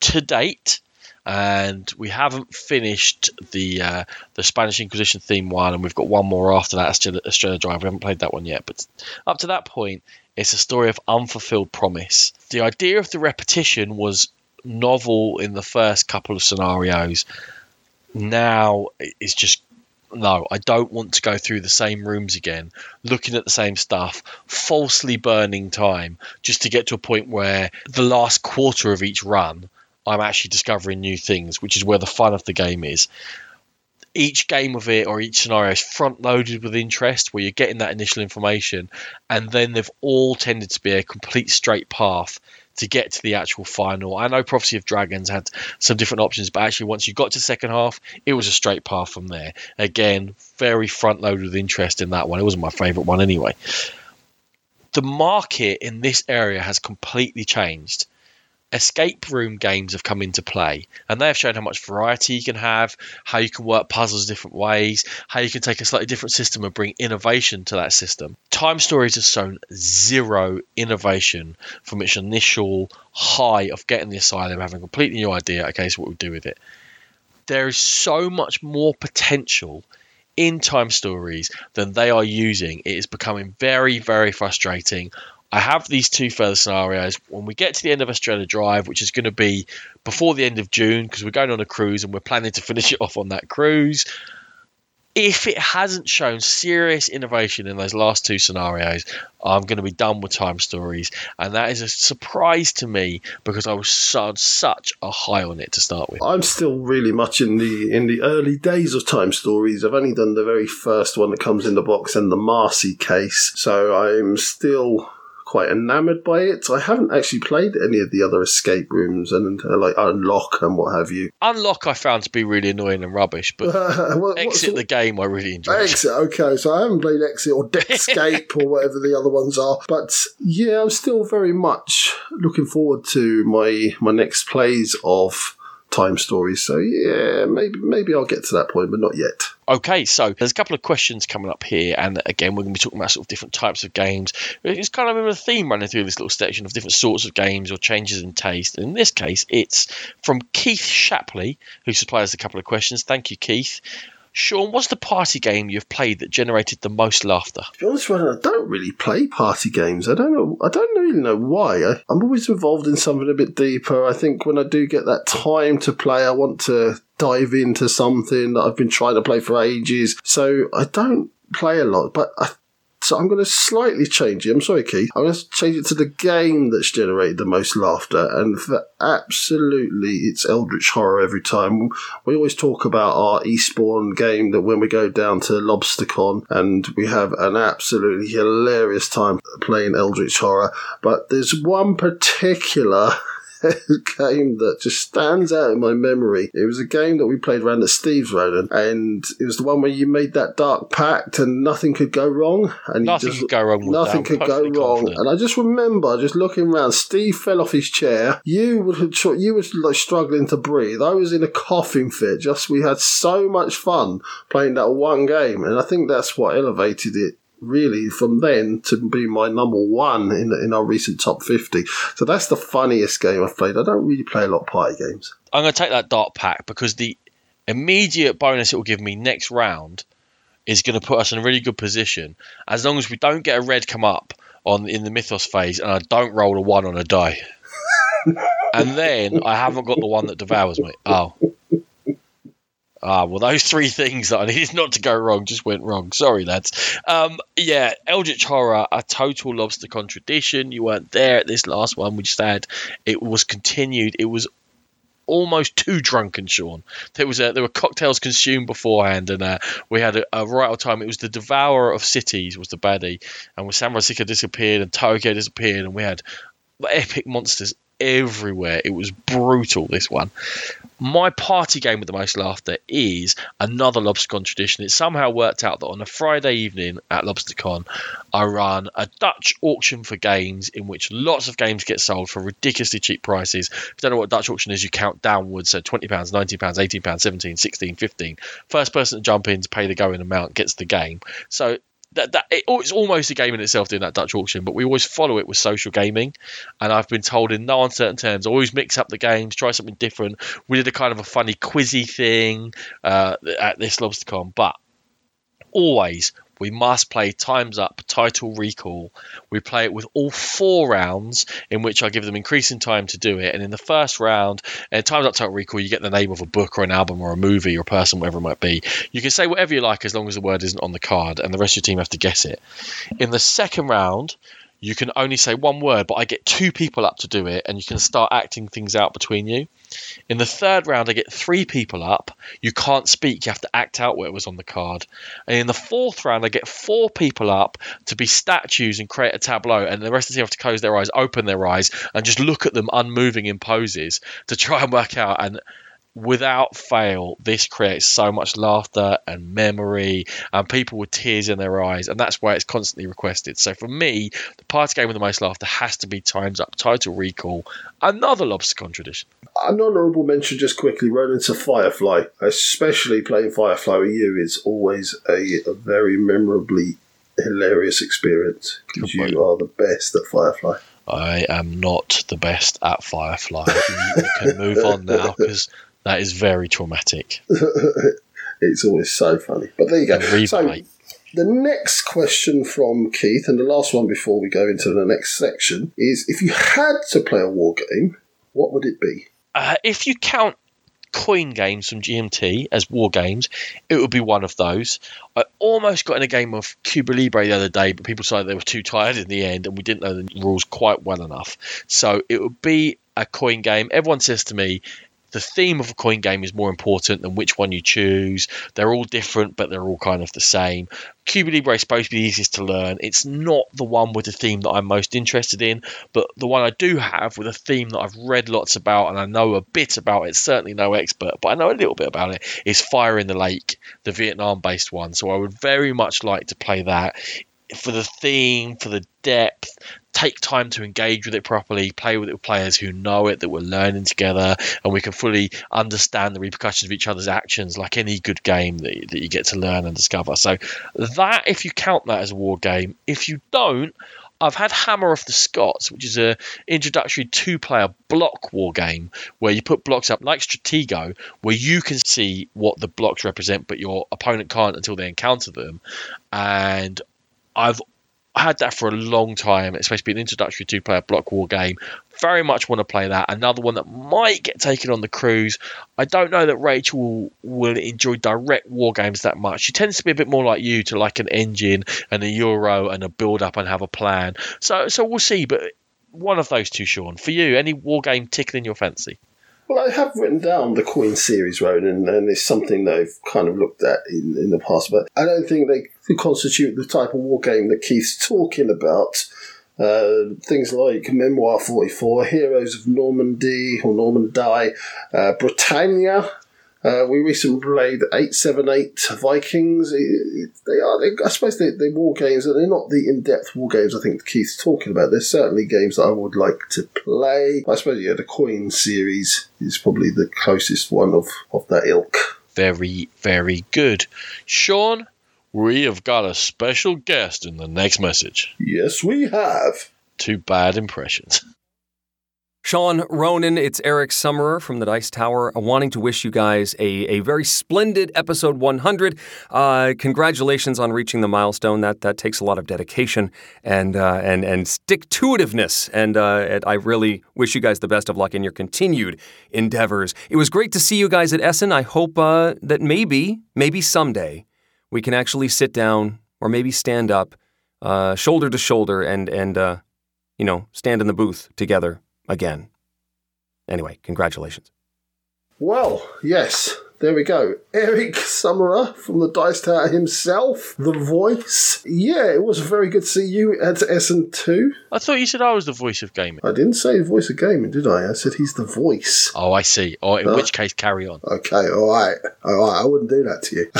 to date, and we haven't finished the uh, the Spanish Inquisition theme one, and we've got one more after that, Estrella Drive. We haven't played that one yet, but up to that point, it's a story of unfulfilled promise. The idea of the repetition was novel in the first couple of scenarios. Now it's just no, I don't want to go through the same rooms again, looking at the same stuff, falsely burning time just to get to a point where the last quarter of each run, I'm actually discovering new things, which is where the fun of the game is. Each game of it or each scenario is front loaded with interest where you're getting that initial information and then they've all tended to be a complete straight path to get to the actual final. I know Prophecy of Dragons had some different options, but actually once you got to second half, it was a straight path from there. Again, very front loaded with interest in that one. It wasn't my favourite one anyway. The market in this area has completely changed escape room games have come into play and they have shown how much variety you can have how you can work puzzles different ways how you can take a slightly different system and bring innovation to that system. Time stories has shown zero innovation from its initial high of getting the asylum having a completely new idea okay so what we do with it. There is so much more potential in time stories than they are using. It is becoming very very frustrating I have these two further scenarios. When we get to the end of Estrella Drive, which is going to be before the end of June, because we're going on a cruise and we're planning to finish it off on that cruise. If it hasn't shown serious innovation in those last two scenarios, I'm going to be done with time stories, and that is a surprise to me because I was so, such a high on it to start with. I'm still really much in the in the early days of time stories. I've only done the very first one that comes in the box and the Marcy case, so I'm still quite enamored by it. I haven't actually played any of the other escape rooms and uh, like Unlock and what have you. Unlock I found to be really annoying and rubbish, but what, Exit the game I really enjoyed. Exit, okay, so I haven't played Exit or Escape or whatever the other ones are, but yeah, I'm still very much looking forward to my my next plays of time stories. So yeah, maybe maybe I'll get to that point, but not yet. Okay, so there's a couple of questions coming up here, and again, we're going to be talking about sort of different types of games. It's kind of a theme running through this little section of different sorts of games or changes in taste. In this case, it's from Keith Shapley, who supplies a couple of questions. Thank you, Keith. Sean, what's the party game you've played that generated the most laughter? To be honest, I don't really play party games. I don't know. I don't really know why. I, I'm always involved in something a bit deeper. I think when I do get that time to play, I want to dive into something that I've been trying to play for ages. So I don't play a lot, but I so I'm going to slightly change it. I'm sorry, Keith. I'm going to change it to the game that's generated the most laughter. And for absolutely, it's Eldritch Horror every time. We always talk about our Eastbourne game that when we go down to LobsterCon and we have an absolutely hilarious time playing Eldritch Horror. But there's one particular game that just stands out in my memory. It was a game that we played around at Steve's Ronan, and it was the one where you made that dark pact and nothing could go wrong. And nothing just, could go wrong. nothing could go wrong. Confident. And I just remember just looking around. Steve fell off his chair. You would you were like struggling to breathe. I was in a coughing fit. Just we had so much fun playing that one game, and I think that's what elevated it really from then to be my number one in in our recent top 50. So that's the funniest game I've played. I don't really play a lot of party games. I'm going to take that Dark pact because the immediate bonus it will give me next round is going to put us in a really good position as long as we don't get a red come up on in the mythos phase and I don't roll a one on a die. and then I haven't got the one that devours me. Oh. Ah, well, those three things that I needed not to go wrong just went wrong. Sorry, lads. Um, yeah, Eldritch Horror, a total LobsterCon tradition. You weren't there at this last one we just had. It was continued. It was almost too drunken, Sean. There was a, there were cocktails consumed beforehand, and uh, we had a, a right old time. It was the Devourer of Cities was the baddie, and when San Francisco disappeared and Tokyo disappeared, and we had epic monsters everywhere. It was brutal, this one. My party game with the most laughter is another LobsterCon tradition. It somehow worked out that on a Friday evening at LobsterCon, I run a Dutch auction for games in which lots of games get sold for ridiculously cheap prices. If you don't know what Dutch auction is, you count downwards. So £20, £19, £18, 17 16 15 First person to jump in to pay the going amount gets the game. So that, that it, it's almost a game in itself doing that Dutch auction, but we always follow it with social gaming. And I've been told in no uncertain terms, always mix up the games, try something different. We did a kind of a funny quizzy thing uh, at this LobsterCon, but always we must play Time's Up Title Recall. We play it with all four rounds, in which I give them increasing time to do it. And in the first round, uh, Time's Up Title Recall, you get the name of a book or an album or a movie or a person, whatever it might be. You can say whatever you like as long as the word isn't on the card, and the rest of your team have to guess it. In the second round, you can only say one word, but I get two people up to do it, and you can start acting things out between you. In the third round, I get three people up. You can't speak, you have to act out what was on the card. And in the fourth round, I get four people up to be statues and create a tableau, and the rest of the team have to close their eyes, open their eyes, and just look at them unmoving in poses to try and work out. And without fail, this creates so much laughter and memory, and people with tears in their eyes, and that's why it's constantly requested. So for me, the party game with the most laughter has to be Times Up Title Recall, another Lobstercon tradition. An honourable mention, just quickly, Ronan to Firefly, especially playing Firefly with you is always a, a very memorably hilarious experience because you are the best at Firefly. I am not the best at Firefly. we can move on now because that is very traumatic. it's always so funny. But there you go. So, the next question from Keith, and the last one before we go into the next section, is if you had to play a war game, what would it be? Uh, if you count coin games from GMT as war games, it would be one of those. I almost got in a game of Cuba Libre the other day, but people decided they were too tired in the end, and we didn't know the rules quite well enough. So it would be a coin game. Everyone says to me, the theme of a coin game is more important than which one you choose. They're all different, but they're all kind of the same. Cuba Libre is supposed to be the easiest to learn. It's not the one with the theme that I'm most interested in, but the one I do have with a theme that I've read lots about and I know a bit about. It's certainly no expert, but I know a little bit about it. Is Fire in the Lake, the Vietnam-based one. So I would very much like to play that for the theme, for the depth, take time to engage with it properly, play with it with players who know it, that we're learning together, and we can fully understand the repercussions of each other's actions, like any good game that, that you get to learn and discover. So, that, if you count that as a war game, if you don't, I've had Hammer of the Scots, which is a introductory two-player block war game where you put blocks up like Stratego, where you can see what the blocks represent, but your opponent can't until they encounter them. And I've had that for a long time. It's supposed to be an introductory two player block war game. Very much want to play that. Another one that might get taken on the cruise. I don't know that Rachel will, will enjoy direct war games that much. She tends to be a bit more like you to like an engine and a Euro and a build up and have a plan. So so we'll see. But one of those two, Sean. For you, any war game tickling your fancy? Well, I have written down the Coin series, Ronan, and it's something that I've kind of looked at in, in the past, but I don't think they constitute the type of war game that Keith's talking about. Uh, things like Memoir 44, Heroes of Normandy or Normandy, uh, Britannia, uh, we recently played 878 Vikings. It, they are, they, I suppose, they, they're war games, and they're not the in depth war games I think Keith's talking about. There's certainly games that I would like to play. I suppose, yeah, the Coin series is probably the closest one of, of that ilk. Very, very good. Sean, we have got a special guest in the next message. Yes, we have. Two bad impressions. Sean Ronan, it's Eric Summerer from the Dice Tower, uh, wanting to wish you guys a, a very splendid episode 100. Uh, congratulations on reaching the milestone. That that takes a lot of dedication and uh, and and stick to itiveness. And, uh, and I really wish you guys the best of luck in your continued endeavors. It was great to see you guys at Essen. I hope uh, that maybe maybe someday we can actually sit down or maybe stand up, uh, shoulder to shoulder, and and you know stand in the booth together again. Anyway, congratulations. Well, yes, there we go. Eric Summerer from the Dice Tower himself, the voice. Yeah, it was very good to see you at Essen too. I thought you said I was the voice of gaming. I didn't say voice of gaming, did I? I said he's the voice. Oh, I see. Oh, in which case, carry on. Okay, all right, all right. I wouldn't do that to you.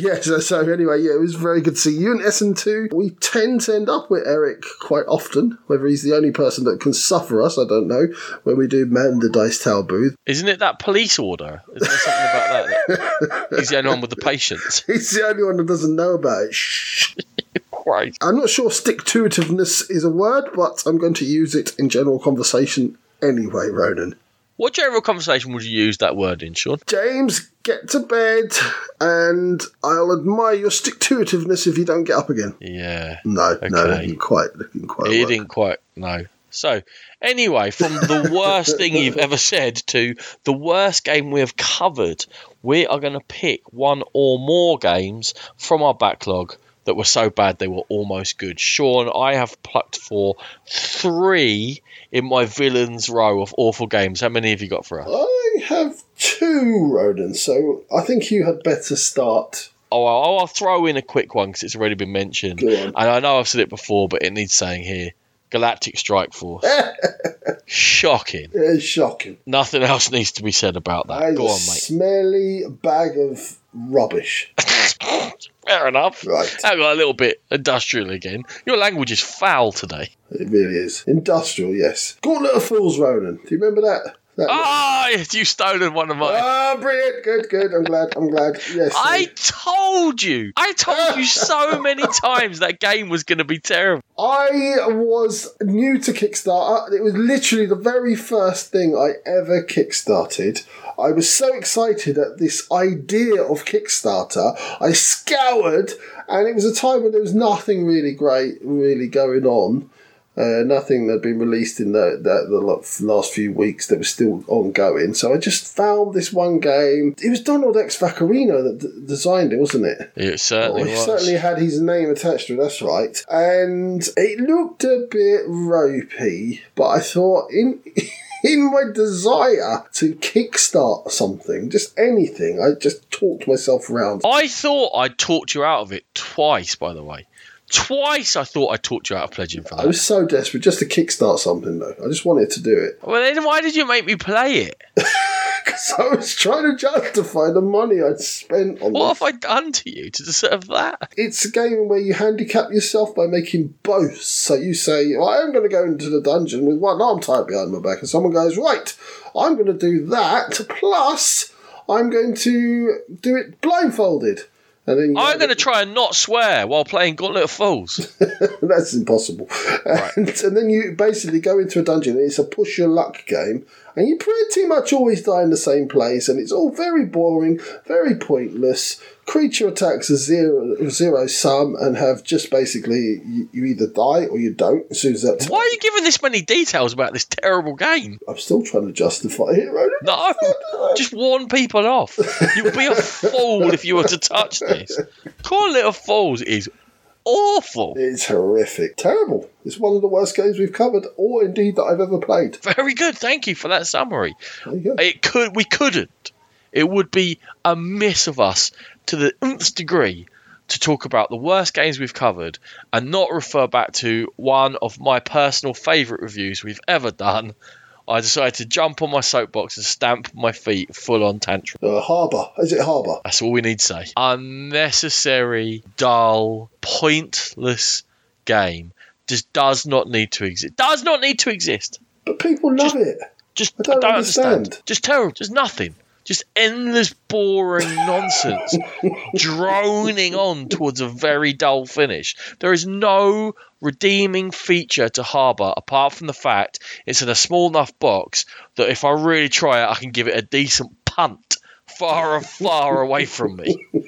yes. Yeah, so, so, anyway, yeah, it was very good to see you in Essen too. We tend to end up with Eric quite often. Whether he's the only person that can suffer us, I don't know. When we do man the Dice Tower booth, isn't it that police order? Is there something about that? he's the only one with the patience. He's the only one that doesn't know about it. Shh. right. I'm not sure stick to itiveness is a word, but I'm going to use it in general conversation anyway, Ronan. What general conversation would you use that word in, Sean? James, get to bed, and I'll admire your stick to itiveness if you don't get up again. Yeah. No, okay. no, didn't quite, didn't quite. He didn't quite. No. So, anyway, from the worst thing you've ever said to the worst game we have covered, we are going to pick one or more games from our backlog that were so bad they were almost good. Sean, I have plucked for three in my villains row of awful games. How many have you got for us? I have two, Ronan, so I think you had better start. Oh, well, I'll throw in a quick one because it's already been mentioned. And I know I've said it before, but it needs saying here. Galactic Strike Force. Shocking. It's shocking. Nothing else needs to be said about that. That is Go on, mate. smelly bag of rubbish. Fair enough. Right. I got a little bit industrial again. Your language is foul today. It really is. Industrial, yes. Gauntlet of Fools, Ronan. Do you remember that? That Ah, you've stolen one of my. Ah, brilliant. Good, good. I'm glad. I'm glad. Yes. I told you. I told you so many times that game was going to be terrible. I was new to Kickstarter. It was literally the very first thing I ever kickstarted. I was so excited at this idea of Kickstarter. I scoured, and it was a time when there was nothing really great really going on. Uh, nothing had been released in the, the, the last few weeks that was still ongoing. So I just found this one game. It was Donald X Vaccarino that d- designed it, wasn't it? It certainly Oh, he was. certainly had his name attached to it, that's right. And it looked a bit ropey, but I thought in in my desire to kickstart something, just anything, I just talked myself around. I thought I'd talked you out of it twice, by the way. Twice I thought I talked you out of pledging for that. I was so desperate just to kickstart something though. I just wanted to do it. Well, then why did you make me play it? Because I was trying to justify the money I'd spent on What this. have I done to you to deserve that? It's a game where you handicap yourself by making boasts. So you say, well, I'm going to go into the dungeon with one arm tied behind my back, and someone goes, right, I'm going to do that, plus I'm going to do it blindfolded. And then I'm going to try and not swear while playing Gauntlet of Fools. That's impossible. And, and then you basically go into a dungeon, and it's a push your luck game, and you pretty much always die in the same place, and it's all very boring, very pointless. Creature attacks are zero, zero sum and have just basically you, you either die or you don't as soon as that. Why are you giving this many details about this terrible game? I'm still trying to justify it. No, just warn people off. You'd be a fool if you were to touch this. Gauntlet of Fools is awful. It's horrific. Terrible. It's one of the worst games we've covered, or indeed that I've ever played. Very good. Thank you for that summary. There you go. It could. We couldn't. It would be a miss of us to the nth degree to talk about the worst games we've covered and not refer back to one of my personal favourite reviews we've ever done. I decided to jump on my soapbox and stamp my feet full on tantrum. Uh, Harbour. Is it Harbour? That's all we need to say. Unnecessary, dull, pointless game. Just does not need to exist. Does not need to exist. But people love it. Just I don't understand. understand. Just terrible. Just nothing. Just endless boring nonsense droning on towards a very dull finish. There is no redeeming feature to Harbour apart from the fact it's in a small enough box that if I really try it, I can give it a decent punt far far away from me.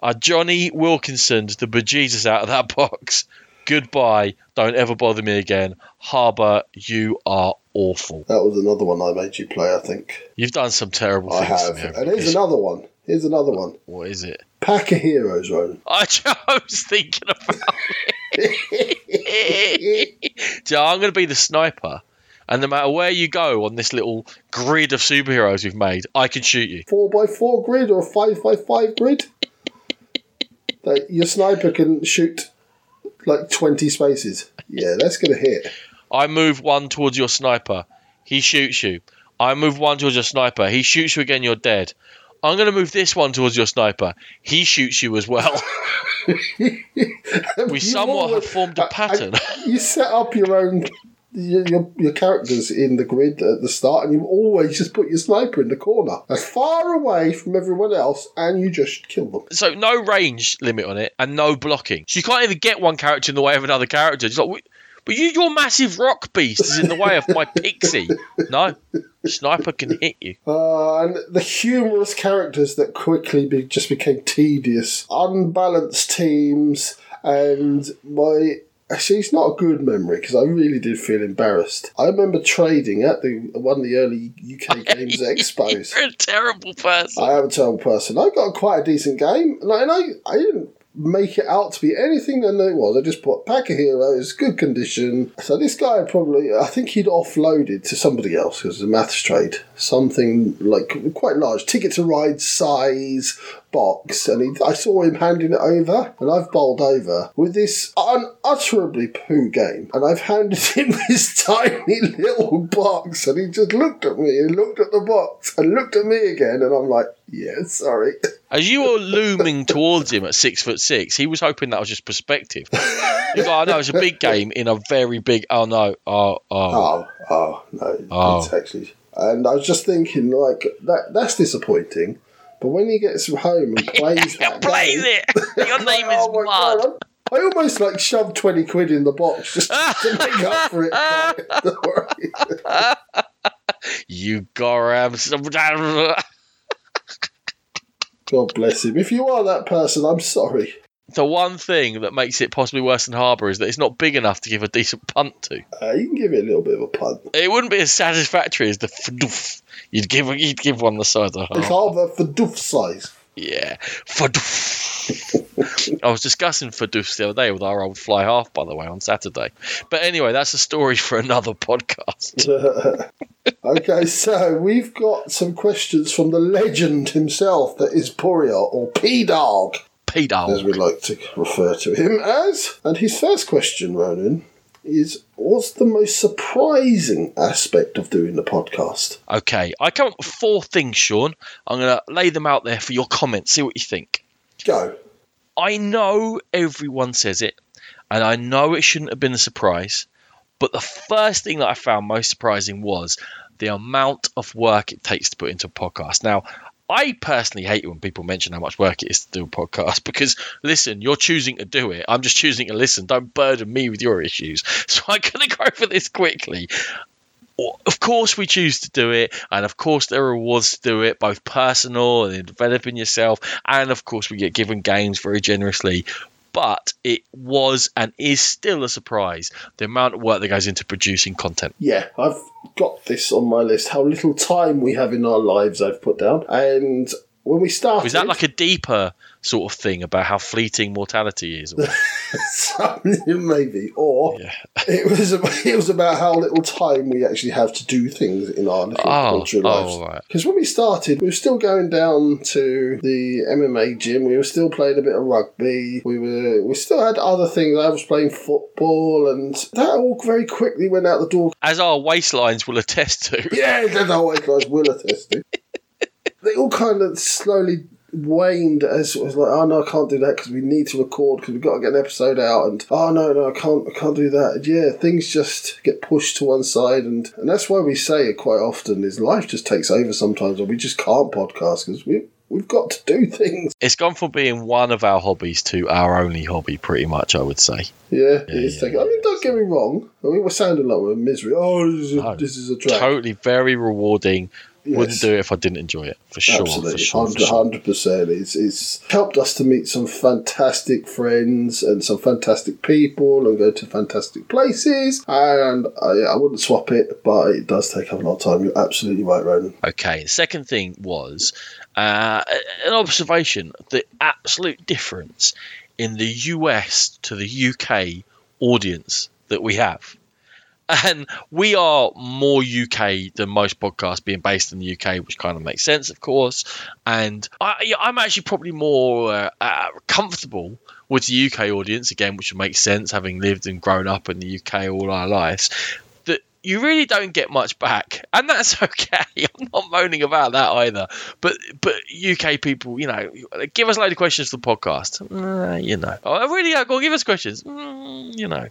Uh, Jonny Wilkinson's the bejesus out of that box. Goodbye. Don't ever bother me again. Harbour, you are awful. That was another one I made you play, I think. You've done some terrible I things to have. And here's another one. Here's another one. What is it? Pack of Heroes, Ronan. I was thinking about it. so I'm going to be the sniper. And no matter where you go on this little grid of superheroes we've made, I can shoot you. 4x4 grid or a 5x5 grid. that your sniper can shoot like 20 spaces. Yeah, that's going to hit. I move one towards your sniper. He shoots you. I move one towards your sniper. He shoots you again. You're dead. I'm going to move this one towards your sniper. He shoots you as well. we You somewhat have formed a pattern. I- you set up your own. Your, your, characters in the grid at the start, and you always just put your sniper in the corner, as far away from everyone else, and you just kill them. so no range limit on it and no blocking. So you can't even get one character in the way of another character. It's like, "Wait, but you, your massive rock beast is in the way of my pixie. No, sniper can hit you. Uh, and the humorous characters that quickly be, just became tedious, unbalanced teams, and my. Actually, it's not a good memory because I really did feel embarrassed. I remember trading at the one of the early UK Games Expos. You're a terrible person. I am a terrible person. I got quite a decent game, and I, and I, I didn't make it out to be anything than it was. I just put pack of heroes, good condition. So this guy probably, I think he'd offloaded to somebody else because it's a maths trade. Something like quite large, ticket to ride size box, and he, I saw him handing it over, and I've bowled over with this unutterably poo game, and I've handed him this tiny little box, and he just looked at me and looked at the box and looked at me again, and I'm like, yeah, sorry. As you were looming towards him at six foot six, he was hoping that was just perspective. He's like, oh no, it's a big game in a very big. Oh no, oh oh. Oh, oh no, Oh. it's actually. And I was just thinking, like that. That's disappointing. But when he gets home and plays that Plays game, it. Your name is oh Mud. God, I almost like shoved twenty quid in the box just to make up for it. You Goram. God bless him. If you are that person, I'm sorry. The one thing that makes it possibly worse than Harbour is that it's not big enough to give a decent punt to. Uh, you can give it a little bit of a punt. It wouldn't be as satisfactory as the fdoof. You'd give you'd give one the size of It's half. half for doof size. Yeah, fdoof. I was discussing fdoofs the other day with our old fly half, by the way, on Saturday. But anyway, that's a story for another podcast. okay, so we've got some questions from the legend himself, that is Poria, or P-Dog. P as we like to refer to him as. And his first question, Ronan, is what's the most surprising aspect of doing the podcast? Okay, I come up with four things, Sean. I'm going to lay them out there for your comments. See what you think. Go. I know everyone says it, and I know it shouldn't have been a surprise, but the first thing that I found most surprising was the amount of work it takes to put into a podcast. Now, I personally hate it when people mention how much work it is to do a podcast because, listen, you're choosing to do it. I'm just choosing to listen. Don't burden me with your issues. So I'm going to go for this quickly of course we choose to do it and of course there are rewards to do it both personal and in developing yourself and of course we get given games very generously but it was and is still a surprise the amount of work that goes into producing content Yeah, I've got this on my list. How little time we have in our lives, I've put down. And when we started, is that like a deeper sort of thing about how fleeting mortality is maybe, or Yeah. it was about, it was about how little time we actually have to do things in our little Oh, cultural oh, lives. right. Because when we started, we were still going down to the MMA gym. We were still playing a bit of rugby. We were we still had other things. I was playing football, and that all very quickly went out the door. as our waistlines will attest to Yeah, how white guys will attest to. they all kind of slowly waned as it was like, oh no, I can't do that because we need to record because we've got to get an episode out, and oh no, no, I can't, I can't do that. And yeah, things just get pushed to one side, and and that's why we say it quite often is life just takes over sometimes, or we just can't podcast because we we've got to do things. it's gone from being one of our hobbies to our only hobby pretty much i would say Yeah, it is taking. I mean, don't get me wrong. I mean, we're sounding like we're misery. Oh, this is a, No. this is a drag. totally very rewarding wouldn't do it if i didn't enjoy it for sure Absolutely, for sure. hundred percent. It's it's helped us to meet some fantastic friends and some fantastic people and go to fantastic places. And I, I wouldn't swap it, but it does take up a lot of time. You're absolutely right, Ronan. Okay. The second thing was uh, an observation: the absolute difference in the US to the UK audience that we have. And we are more UK than most podcasts being based in the UK, which kind of makes sense, of course. And I, I'm actually probably more uh, uh, comfortable with the UK audience, again, which would make sense, having lived and grown up in the UK all our lives that you really don't get much back, and that's okay. I'm not moaning about that either. But but UK people, you know, give us a load of questions for the podcast. Uh, you know, oh, really, go give us questions. Mm, you know.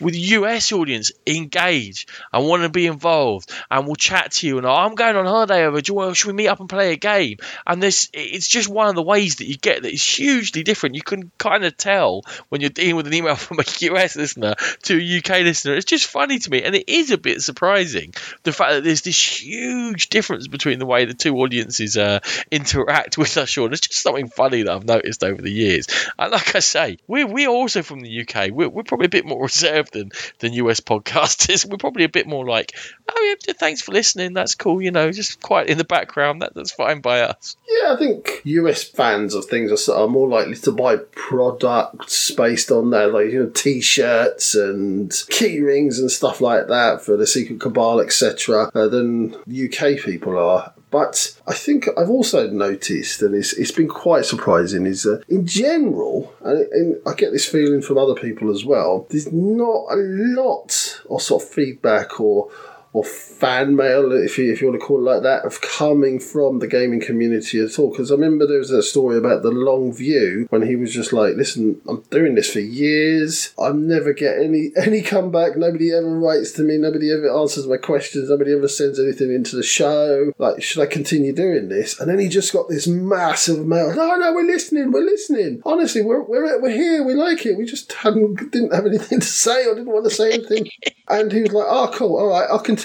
With US audience, engage and want to be involved, and we'll chat to you. And I'm going on holiday over. Do you want, should we meet up and play a game? And this, it's just one of the ways that you get that is hugely different. You can kind of tell when you're dealing with an email from a US listener to a UK listener. It's just funny to me, and it is a bit surprising the fact that there's this huge difference between the way the two audiences uh, interact with us. Sean, it's just something funny that I've noticed over the years. And like I say, we're we're also from the UK. We're, we're probably a bit more reserved than than US podcasters. We're probably a bit more like, oh yeah, thanks for listening. That's cool. You know, just quiet in the background. That that's fine by us. Yeah, I think US fans of things are, of more likely to buy products based on that, like you know, t-shirts and key rings and stuff like that for the Secret Cabal, etc., uh, than UK people are. But I think I've also noticed, and it's, it's been quite surprising, is that in general, and, and I get this feeling from other people as well, there's not a lot of sort of feedback or or fan mail, if you, if you want to call it like that, of coming from the gaming community at all. Because I remember there was a story about the long view when he was just like, "Listen, I'm doing this for years. I never get any any comeback. Nobody ever writes to me. Nobody ever answers my questions. Nobody ever sends anything into the show. Like, should I continue doing this?" And then he just got this massive mail. No, no, we're listening. We're listening. Honestly, we're we're we're here. We like it. We just hadn't didn't have anything to say or didn't want to say anything. and he was like, "Oh, cool. All right, I'll continue."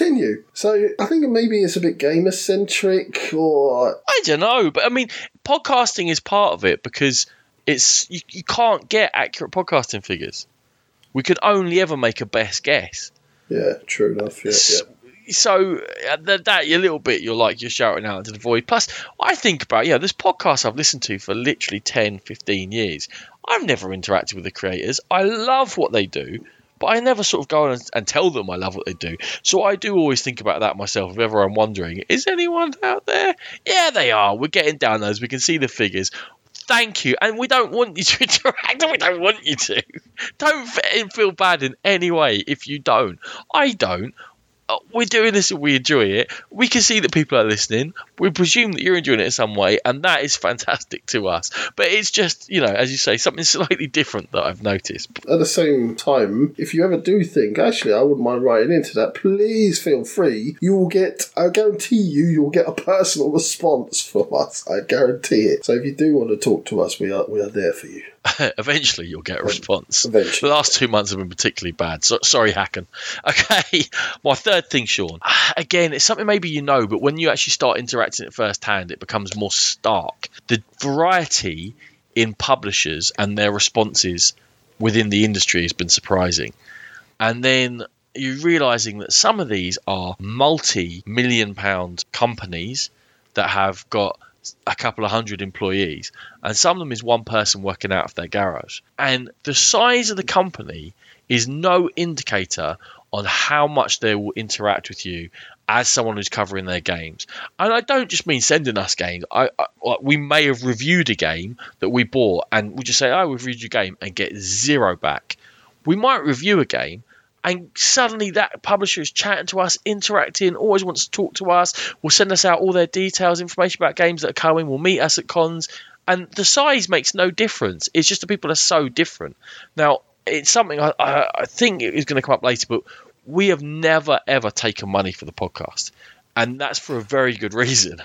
So I think maybe it's a bit gamer centric, or I don't know, but I mean, podcasting is part of it because it's you, you can't get accurate podcasting figures. We could only ever make a best guess. yeah, true enough. Yeah, yeah. So uh, that, that a little bit, you're like you're shouting out into the void. Plus, I think about yeah, there's podcasts I've listened to for literally 10, 15 years. I've never interacted with the creators. I love what they do, but I never sort of go and, and tell them I love what they do. So I do always think about that myself. If ever I'm wondering, is anyone out there? Yeah, they are. We're getting down those. We can see the figures. Thank you, and we don't want you to interact. We don't want you to. Don't feel bad in any way if you don't. I don't. Uh, We're doing this and we enjoy it. We can see that people are listening. We presume that you're enjoying it in some way, and that is fantastic to us. But it's just, you know, as you say, something slightly different that I've noticed. At the same time, if you ever do think, actually, I wouldn't mind writing into that, please feel free. You will get, I guarantee you, you will get a personal response from us. I guarantee it. So if you do want to talk to us, we are we are there for you. Eventually, you'll get a response. Eventually. The last two months have been particularly bad. So, sorry, Hacken. Okay, my third thing, Sean. Again, it's something maybe you know, but when you actually start interacting it firsthand, it becomes more stark. The variety in publishers and their responses within the industry has been surprising. And then you're realizing that some of these are multi million pound companies that have got a couple of hundred employees, and some of them is one person working out of their garage. And the size of the company is no indicator on how much they will interact with you as someone who's covering their games. And I don't just mean sending us games. I, I like, we may have reviewed a game that we bought, and we just say, "Oh, we've reviewed your game," and get zero back. We might review a game and suddenly that publisher is chatting to us, interacting, always wants to talk to us, will send us out all their details, information about games that are coming, will meet us at cons, and the size makes no difference. It's just the people are so different. Now, it's something I, I, I think is going to come up later, but we have never ever taken money for the podcast, and that's for a very good reason.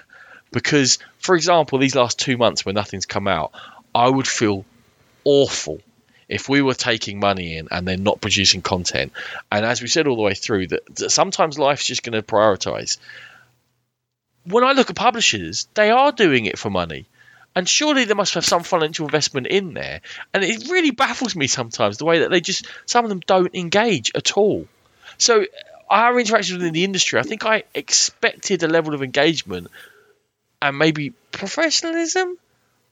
Because, for example, these last two months when nothing's come out, I would feel awful if we were taking money in and then not producing content. And as we said all the way through, that, that sometimes life's just going to prioritize. When I look at publishers, they are doing it for money. And surely they must have some financial investment in there. And it really baffles me sometimes the way that they just, some of them don't engage at all. So, our interactions within the industry, I think I expected a level of engagement and maybe professionalism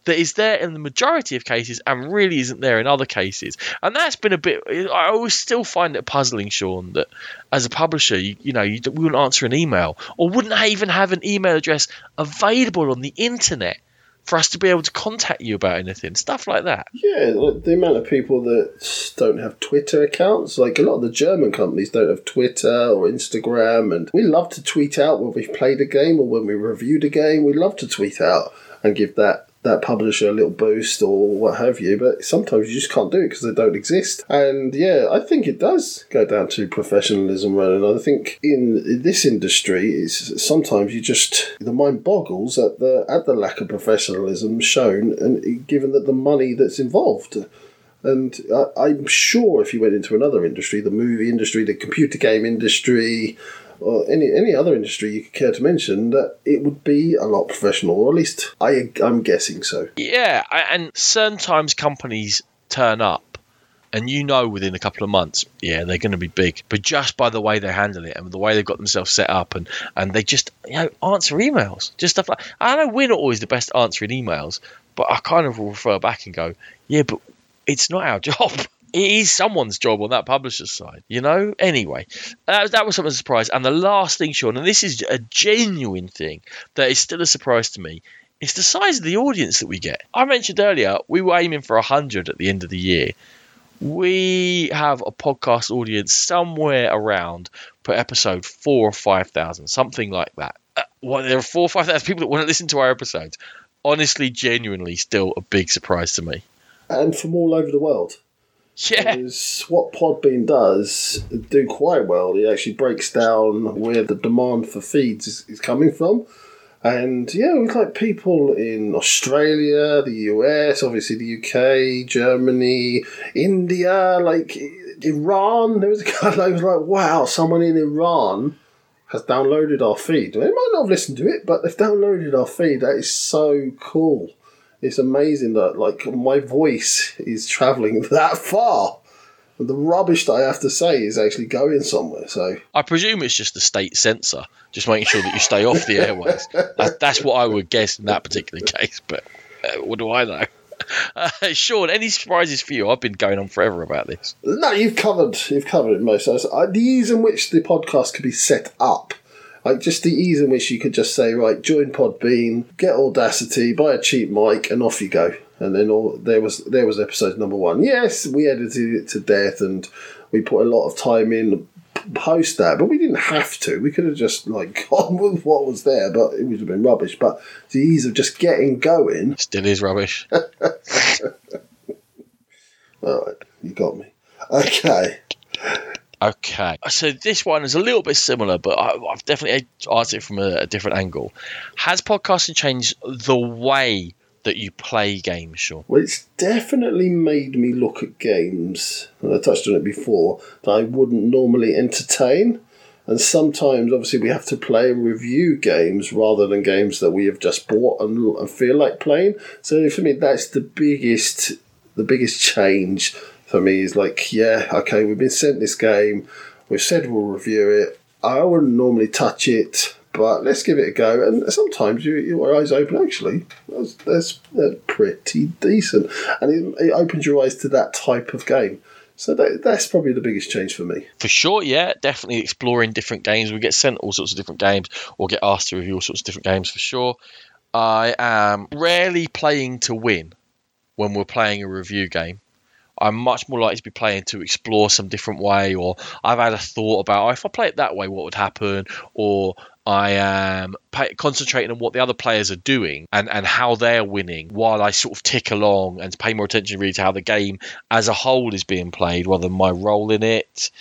that is there in the majority of cases and really isn't there in other cases. And that's been a bit. I always still find it puzzling, Sean, that as a publisher, you, you know, you wouldn't answer an email or wouldn't even have an email address available on the internet for us to be able to contact you about anything, stuff like that. Yeah, the amount of people that don't have Twitter accounts, like a lot of the German companies don't have Twitter or Instagram, and we love to tweet out when we've played a game or when we reviewed a game. We love to tweet out and give that that publisher a little boost or what have you, but sometimes you just can't do it because they don't exist. And yeah, I think it does go down to professionalism, and I think in, this industry, it's sometimes you just the mind boggles at the at the lack of professionalism shown, and given that the money that's involved. And I, I'm sure if you went into another industry, the movie industry, the computer game industry, or any any other industry you could care to mention, that it would be a lot professional, or at least I I'm guessing so. Yeah, and sometimes companies turn up and you know within a couple of months, yeah, they're going to be big. But just by the way they handle it and the way they've got themselves set up, and and they just you know answer emails, just stuff like I know we're not always the best answering emails, but I kind of will refer back and go, yeah, but it's not our job. It is someone's job on that publisher's side, you know. Anyway, that was, that was something of a surprise. And the last thing, Sean, and this is a genuine thing that is still a surprise to me, it's the size of the audience that we get. I mentioned earlier we were aiming for 100 at the end of the year. We have a podcast audience somewhere around per episode four or 5,000, something like that. Uh, well, there are four or 5,000 people that want to listen to our episodes. Honestly, genuinely, still a big surprise to me. And from all over the world. Yeah. Because what Podbean does do quite well. It actually breaks down where the demand for feeds is, is coming from. And yeah, we've got people in Australia, the US, obviously the UK, Germany, India, like Iran. There was a guy that was like, wow, someone in Iran has downloaded our feed. They might not have listened to it, but they've downloaded our feed. That is so cool. It's amazing that like my voice is traveling that far. And the rubbish that I have to say is actually going somewhere. So I presume it's just the state censor, just making sure that you stay off the airways. That, that's what I would guess in that particular case. But uh, what do I know? Uh, Sean, any surprises for you? I've been going on forever about this. no, you've covered you've covered it most. Uh, The ease in which the podcast could be set up. Like just the ease in which you could just say, right, join Podbean, get Audacity, buy a cheap mic, and off you go. And then all there was there was episode number one. Yes, we edited it to death, and we put a lot of time in post that, but we didn't have to. We could have just like gone with what was there, but it would have been rubbish. But the ease of just getting going. Still is rubbish. All right, you got me. Okay. Okay, so this one is a little bit similar, but I, I've definitely asked it from a, a different angle. Has podcasting changed the way that you play games, Sean? Well, it's definitely made me look at games, and I touched on it before, that I wouldn't normally entertain. And sometimes, obviously, we have to play and review games rather than games that we have just bought and, and feel like playing. So for me, that's the biggest, the biggest change for me is like, yeah, okay, we've been sent this game, we've said we'll review it. I wouldn't normally touch it, but let's give it a go. And sometimes you, your eyes open. Actually, that's, that's, that's pretty decent, and it, it opens your eyes to that type of game. So that, that's probably the biggest change for me. For sure, yeah, definitely exploring different games. We get sent all sorts of different games, or get asked to review all sorts of different games. For sure, I am rarely playing to win when we're playing a review game. I'm much more likely to be playing to explore some different way, or I've had a thought about oh, if I play it that way, what would happen, or I am pay, concentrating on what the other players are doing and, and how they're winning while I sort of tick along and pay more attention really to how the game as a whole is being played rather than my role in it.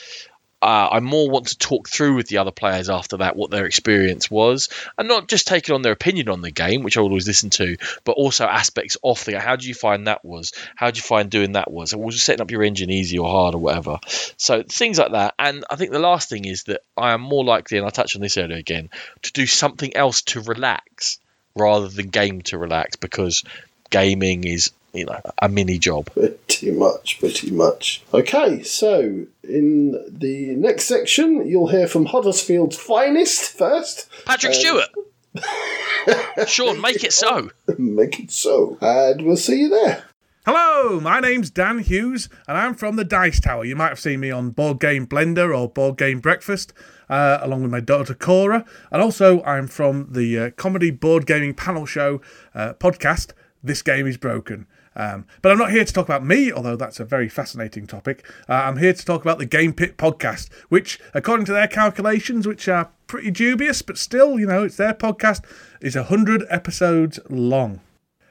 Uh, I more want to talk through with the other players after that what their experience was, and not just taking on their opinion on the game, which I would always listen to, but also aspects off the. How do you find that was? How do you find doing that was? was setting up your engine easy or hard or whatever? So things like that. And I think the last thing is that I am more likely, and I touched on this earlier again, to do something else to relax rather than game to relax because gaming is you know a mini job. Pretty much, pretty much. Okay, so in the next section, you'll hear from Huddersfield's finest first. Patrick Stewart. Sean, make it so. Make it so. And we'll see you there. Hello, my name's Dan Hughes, and I'm from the Dice Tower. You might have seen me on Board Game Blender or Board Game Breakfast, uh, along with my daughter Cora. And also, I'm from the uh, comedy board gaming panel show uh, podcast, This Game is Broken. Um, but I'm not here to talk about me, although that's a very fascinating topic. Uh, I'm here to talk about the Game Pit podcast, which, according to their calculations, which are pretty dubious, but still, you know, it's their podcast, is 100 episodes long.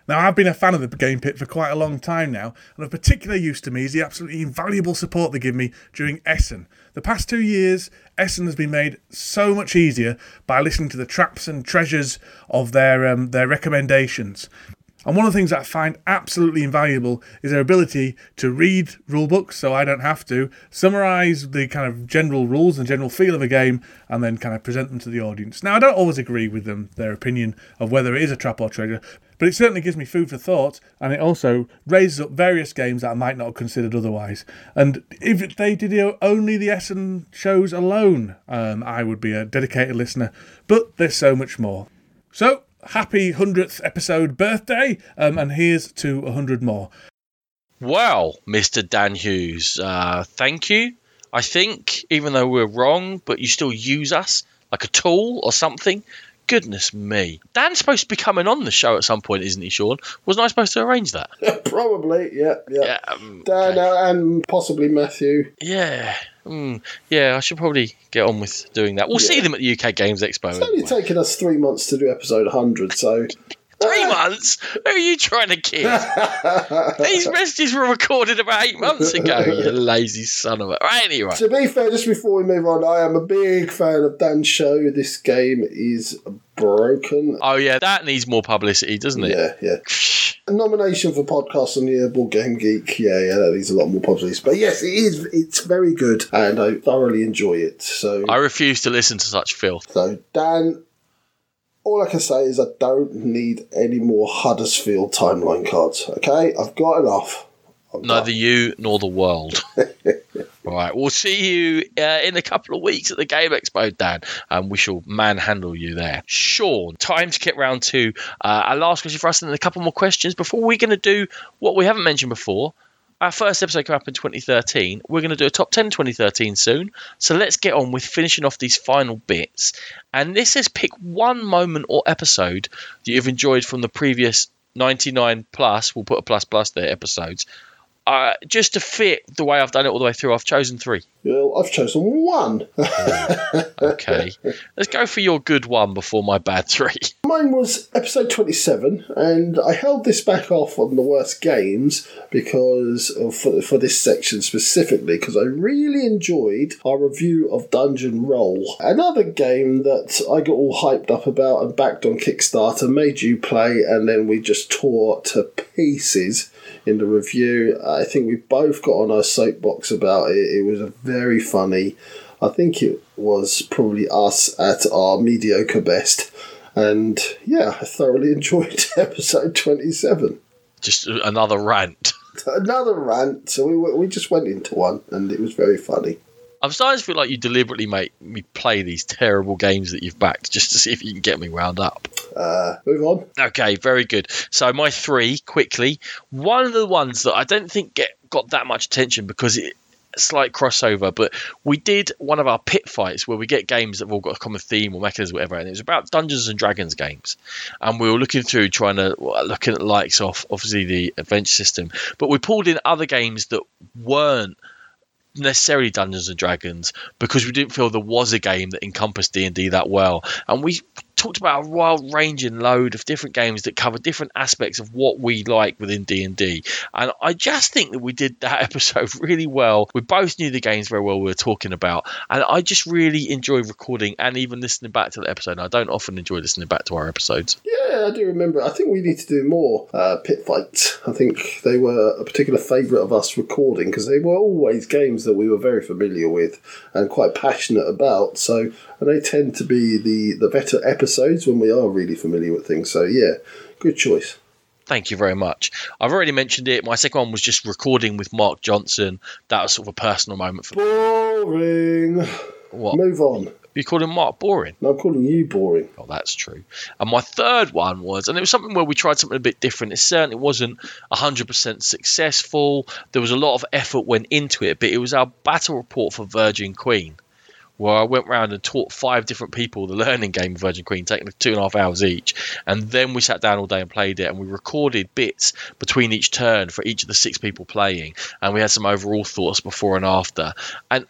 Now, I've been a fan of the Game Pit for quite a long time now, and of particular use to me is the absolutely invaluable support they give me during Essen. The past two years, Essen has been made so much easier by listening to the traps and treasures of their um, their recommendations. And one of the things I find absolutely invaluable is their ability to read rulebooks, so I don't have to, summarize the kind of general rules and general feel of a game, and then kind of present them to the audience. Now, I don't always agree with them, their opinion of whether it is a trap or treasure, but it certainly gives me food for thought, and it also raises up various games that I might not have considered otherwise. And if they did only the Essen shows alone, um, I would be a dedicated listener, but there's so much more. So, happy 100th episode birthday, um, and here's to 100 more. Wow, Mr. Dan Hughes, uh, thank you. I think, even though we're wrong, but you still use us like a tool or something. Goodness me. Dan's supposed to be coming on the show at some point, isn't he, Sean? Wasn't I supposed to arrange that? Probably, yeah, yeah. Yeah, um, Dan okay. uh, and possibly Matthew. Yeah. Mm, yeah, I should probably get on with doing that. We'll see them at the UK Games Expo. It's only anyway. taken us three months to do episode 100, so. Three months? Who are you trying to kid? These messages were recorded about eight months ago, you lazy son of a. Right, anyway. To be fair, just before we move on, I am a big fan of Dan's show. This game is broken. Oh, yeah, that needs more publicity, doesn't it? Yeah, yeah. A nomination for podcast on the Board Game Geek. Yeah, yeah, that needs a lot more publicity. But yes, it is. It's very good, and I thoroughly enjoy it. So, I refuse to listen to such filth. so Dan. All I can say is I don't need any more Huddersfield timeline cards. Okay, I've got enough. I'm Neither done. you nor the world. right, we'll see you uh, in a couple of weeks at the Game Expo, Dan, and we shall manhandle you there. Sean, time to get round to uh, our last question for us, and then a couple more questions before we're going to do what we haven't mentioned before. Our first episode came up in 2013. We're going to do a top 10 2013 soon. So let's get on with finishing off these final bits. And this is pick one moment or episode that you've enjoyed from the previous 99 plus, we'll put a plus plus there, episodes. Uh, just to fit the way I've done it all the way through, I've chosen three. Well, I've chosen one. Okay. Let's go for your good one before my bad three. Mine was episode 27, and I held this back off on the worst games because of, for, for this section specifically, because I really enjoyed our review of Dungeon Roll. Another game that I got all hyped up about and backed on Kickstarter, made you play, and then we just tore to pieces in the review. I think we both got on our soapbox about it. It was a very funny. I think it was probably us at our mediocre best. And yeah, I thoroughly enjoyed episode 27. Just another rant. Another rant, so we, we just went into one and it was very funny. I'm starting to feel like you deliberately make me play these terrible games that you've backed just to see if you can get me wound up. Uh, move on. Okay, very good. So my three quickly. One of the ones that I don't think get got that much attention because it slight crossover, but we did one of our pit fights where we get games that have all got a common theme or mechanism, or whatever, and it was about Dungeons and Dragons games, and we were looking through trying to looking at likes off obviously the adventure system, but we pulled in other games that weren't necessarily Dungeons and Dragons because we didn't feel there was a game that encompassed D and D that well, and we talked about a wild ranging load of different games that cover different aspects of what we like within D&D. And I just think that we did that episode really well. We both knew the games very well we were talking about. And I just really enjoy recording and even listening back to the episode. I don't often enjoy listening back to our episodes. Yeah, I do remember. I think we need to do more uh, pit fights. I think they were a particular favourite of us recording because they were always games that we were very familiar with and quite passionate about. So, and they tend to be the, the better episodes when we are really familiar with things. So, yeah, good choice. Thank you very much. I've already mentioned it. My second one was just recording with Mark Johnson. That was sort of a personal moment for me. Boring. What? Move on. You him Mark boring. No, I'm calling you boring. Oh, that's true. And my third one was, and it was something where we tried something a bit different. It certainly wasn't 100% successful. There was a lot of effort went into it, but it was our battle report for Virgin Queen, where I went round and taught five different people the learning game of Virgin Queen, taking two and a half hours each. And then we sat down all day and played it, and we recorded bits between each turn for each of the six people playing. And we had some overall thoughts before and after. And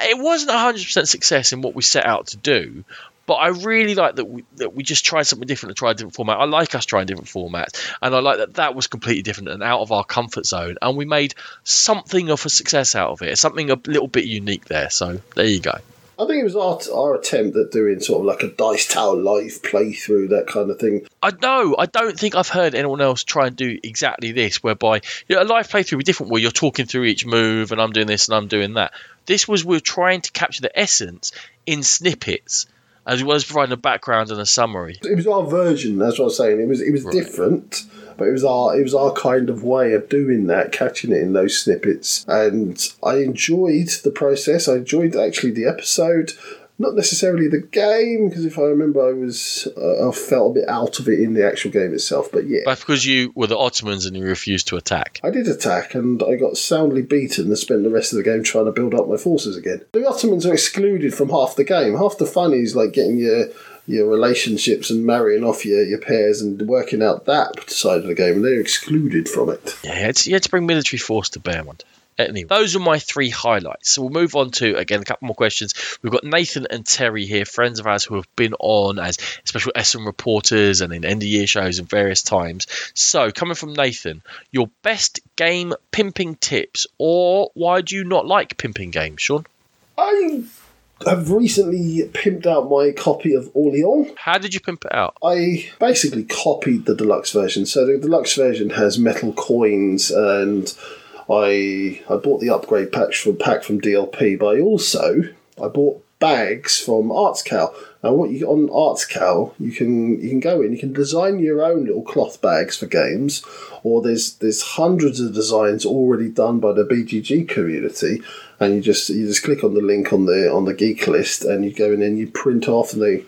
it wasn't 100% success in what we set out to do, but I really like that we that we just tried something different and tried a different format. I like us trying different formats, and I like that that was completely different and out of our comfort zone, and we made something of a success out of it. Something a little bit unique there. So there you go. I think it was our, our attempt at doing sort of like a Dice Tower live playthrough, that kind of thing. I know. I don't think I've heard anyone else try and do exactly this, whereby you know, a live playthrough would be different, where you're talking through each move, and I'm doing this and I'm doing that. This was we're trying to capture the essence in snippets, as well as providing a background and a summary. It was our version. That's what I'm saying. It was it was different, but it was our it was our kind of way of doing that, catching it in those snippets. And I enjoyed the process. I enjoyed actually the episode. Not necessarily the game, because if I remember, I was uh, I felt a bit out of it in the actual game itself. But yeah, that's because you were the Ottomans and you refused to attack. I did attack and I got soundly beaten and spent the rest of the game trying to build up my forces again. The Ottomans are excluded from half the game. Half the fun is like getting your your relationships and marrying off your, your pairs and working out that side of the game, and they're excluded from it. Yeah, you had to, you had to bring military force to bear one. Anyway, those are my three highlights. So we'll move on to again a couple more questions. We've got Nathan and Terry here, friends of ours who have been on as special SM reporters and in end of year shows at various times. So coming from Nathan, your best game pimping tips, or why do you not like pimping games, Sean? I have recently pimped out my copy of Orleans. How did you pimp it out? I basically copied the deluxe version. So the deluxe version has metal coins, and I I bought the upgrade pack from pack from DLP. But I also I bought bags from ArtsCow. And what you on ArtsCow, you can you can go in, you can design your own little cloth bags for games, or there's there's hundreds of designs already done by the BGG community, and you just you just click on the link on the on the geek list, and you go in and you print off, and they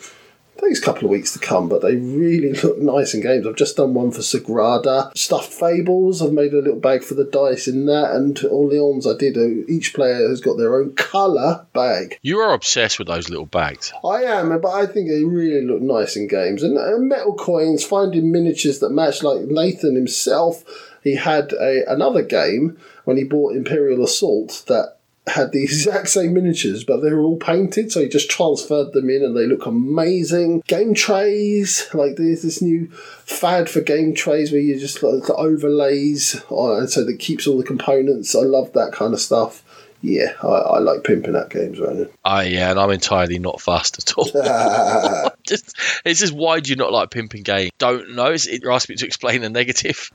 takes a couple of weeks to come, but they really look nice in games. I've just done one for Sagrada. Stuffed Fables, I've made a little bag for the dice in that, and Orleans I did. A, each player has got their own colour bag. You are obsessed with those little bags. I am, but I think they really look nice in games. And uh, metal coins, finding miniatures that match, like Nathan himself, he had a another game when he bought Imperial Assault that had the exact same miniatures, but they were all painted, so he just transferred them in and they look amazing. Game trays, like there's this new fad for game trays where you just like the overlays, on, and so that keeps all the components. I love that kind of stuff. Yeah, I, I like pimping out games, Ronan. I yeah, and I'm entirely not fast at all. just, it's just why do you not like pimping game? Don't know. It's, it asks me to explain a negative.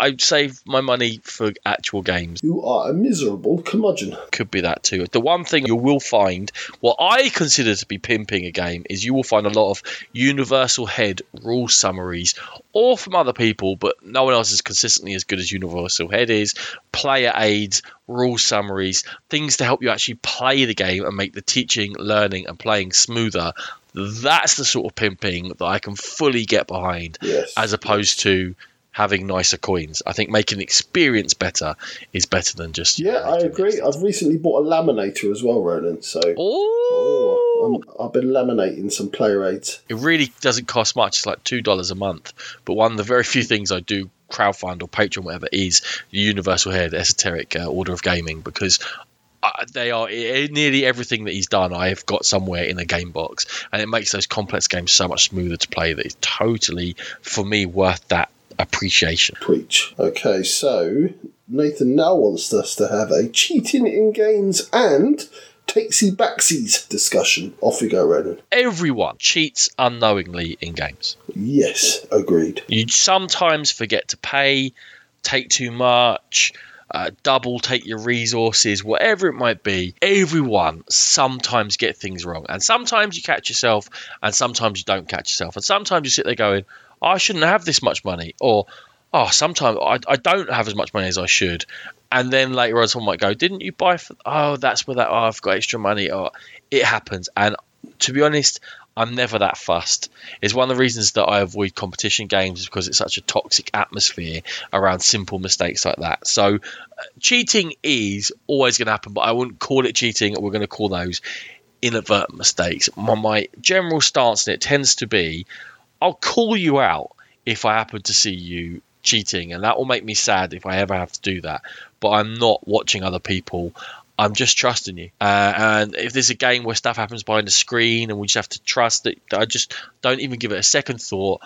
I, save my money for actual games. You are a miserable curmudgeon. Could be that too. The one thing you will find, what I consider to be pimping a game, is you will find a lot of universal head rule summaries, or from other people, but no one else is consistently as good as universal head is. Player aids, rule summaries, things to help you actually play the game and make the teaching, learning, and playing smoother. That's the sort of pimping that I can fully get behind, Yes. as opposed to having nicer coins. I think making the experience better is better than just Yeah, I agree. I've recently bought a laminator as well, Roland. So Oh, I'm, I've been laminating some player aids. it really doesn't cost much. It's like two dollars a month. But one of the very few things I do crowdfund or Patreon, whatever, is the Universal Head Esoteric uh, Order of Gaming because. Uh, they are nearly everything that he's done. I have got somewhere in a game box, and it makes those complex games so much smoother to play. That it's totally, for me, worth that appreciation. Preach. Okay, so Nathan now wants us to have a cheating in games and takesy backsies discussion. Off we go, Ronan. Everyone cheats unknowingly in games. Yes, agreed. You sometimes forget to pay, take too much, uh, double take your resources, whatever it might be. Everyone sometimes get things wrong, and sometimes you catch yourself, and sometimes you don't catch yourself, and sometimes you sit there going, "I shouldn't have this much money," or "Oh, sometimes I, I don't have as much money as I should." And then later on, someone might go, "Didn't you buy? For, oh, that's where that. Oh, I've got extra money." Or it happens, and to be honest, I'm never that fussed. It's one of the reasons that I avoid competition games because it's such a toxic atmosphere around simple mistakes like that. So, uh, cheating is always going to happen, but I wouldn't call it cheating. We're going to call those inadvertent mistakes. My, my general stance in it tends to be I'll call you out if I happen to see you cheating, and that will make me sad if I ever have to do that. But I'm not watching other people. I'm just trusting you. Uh, and if there's a game where stuff happens behind the screen and we just have to trust that, I just don't even give it a second thought,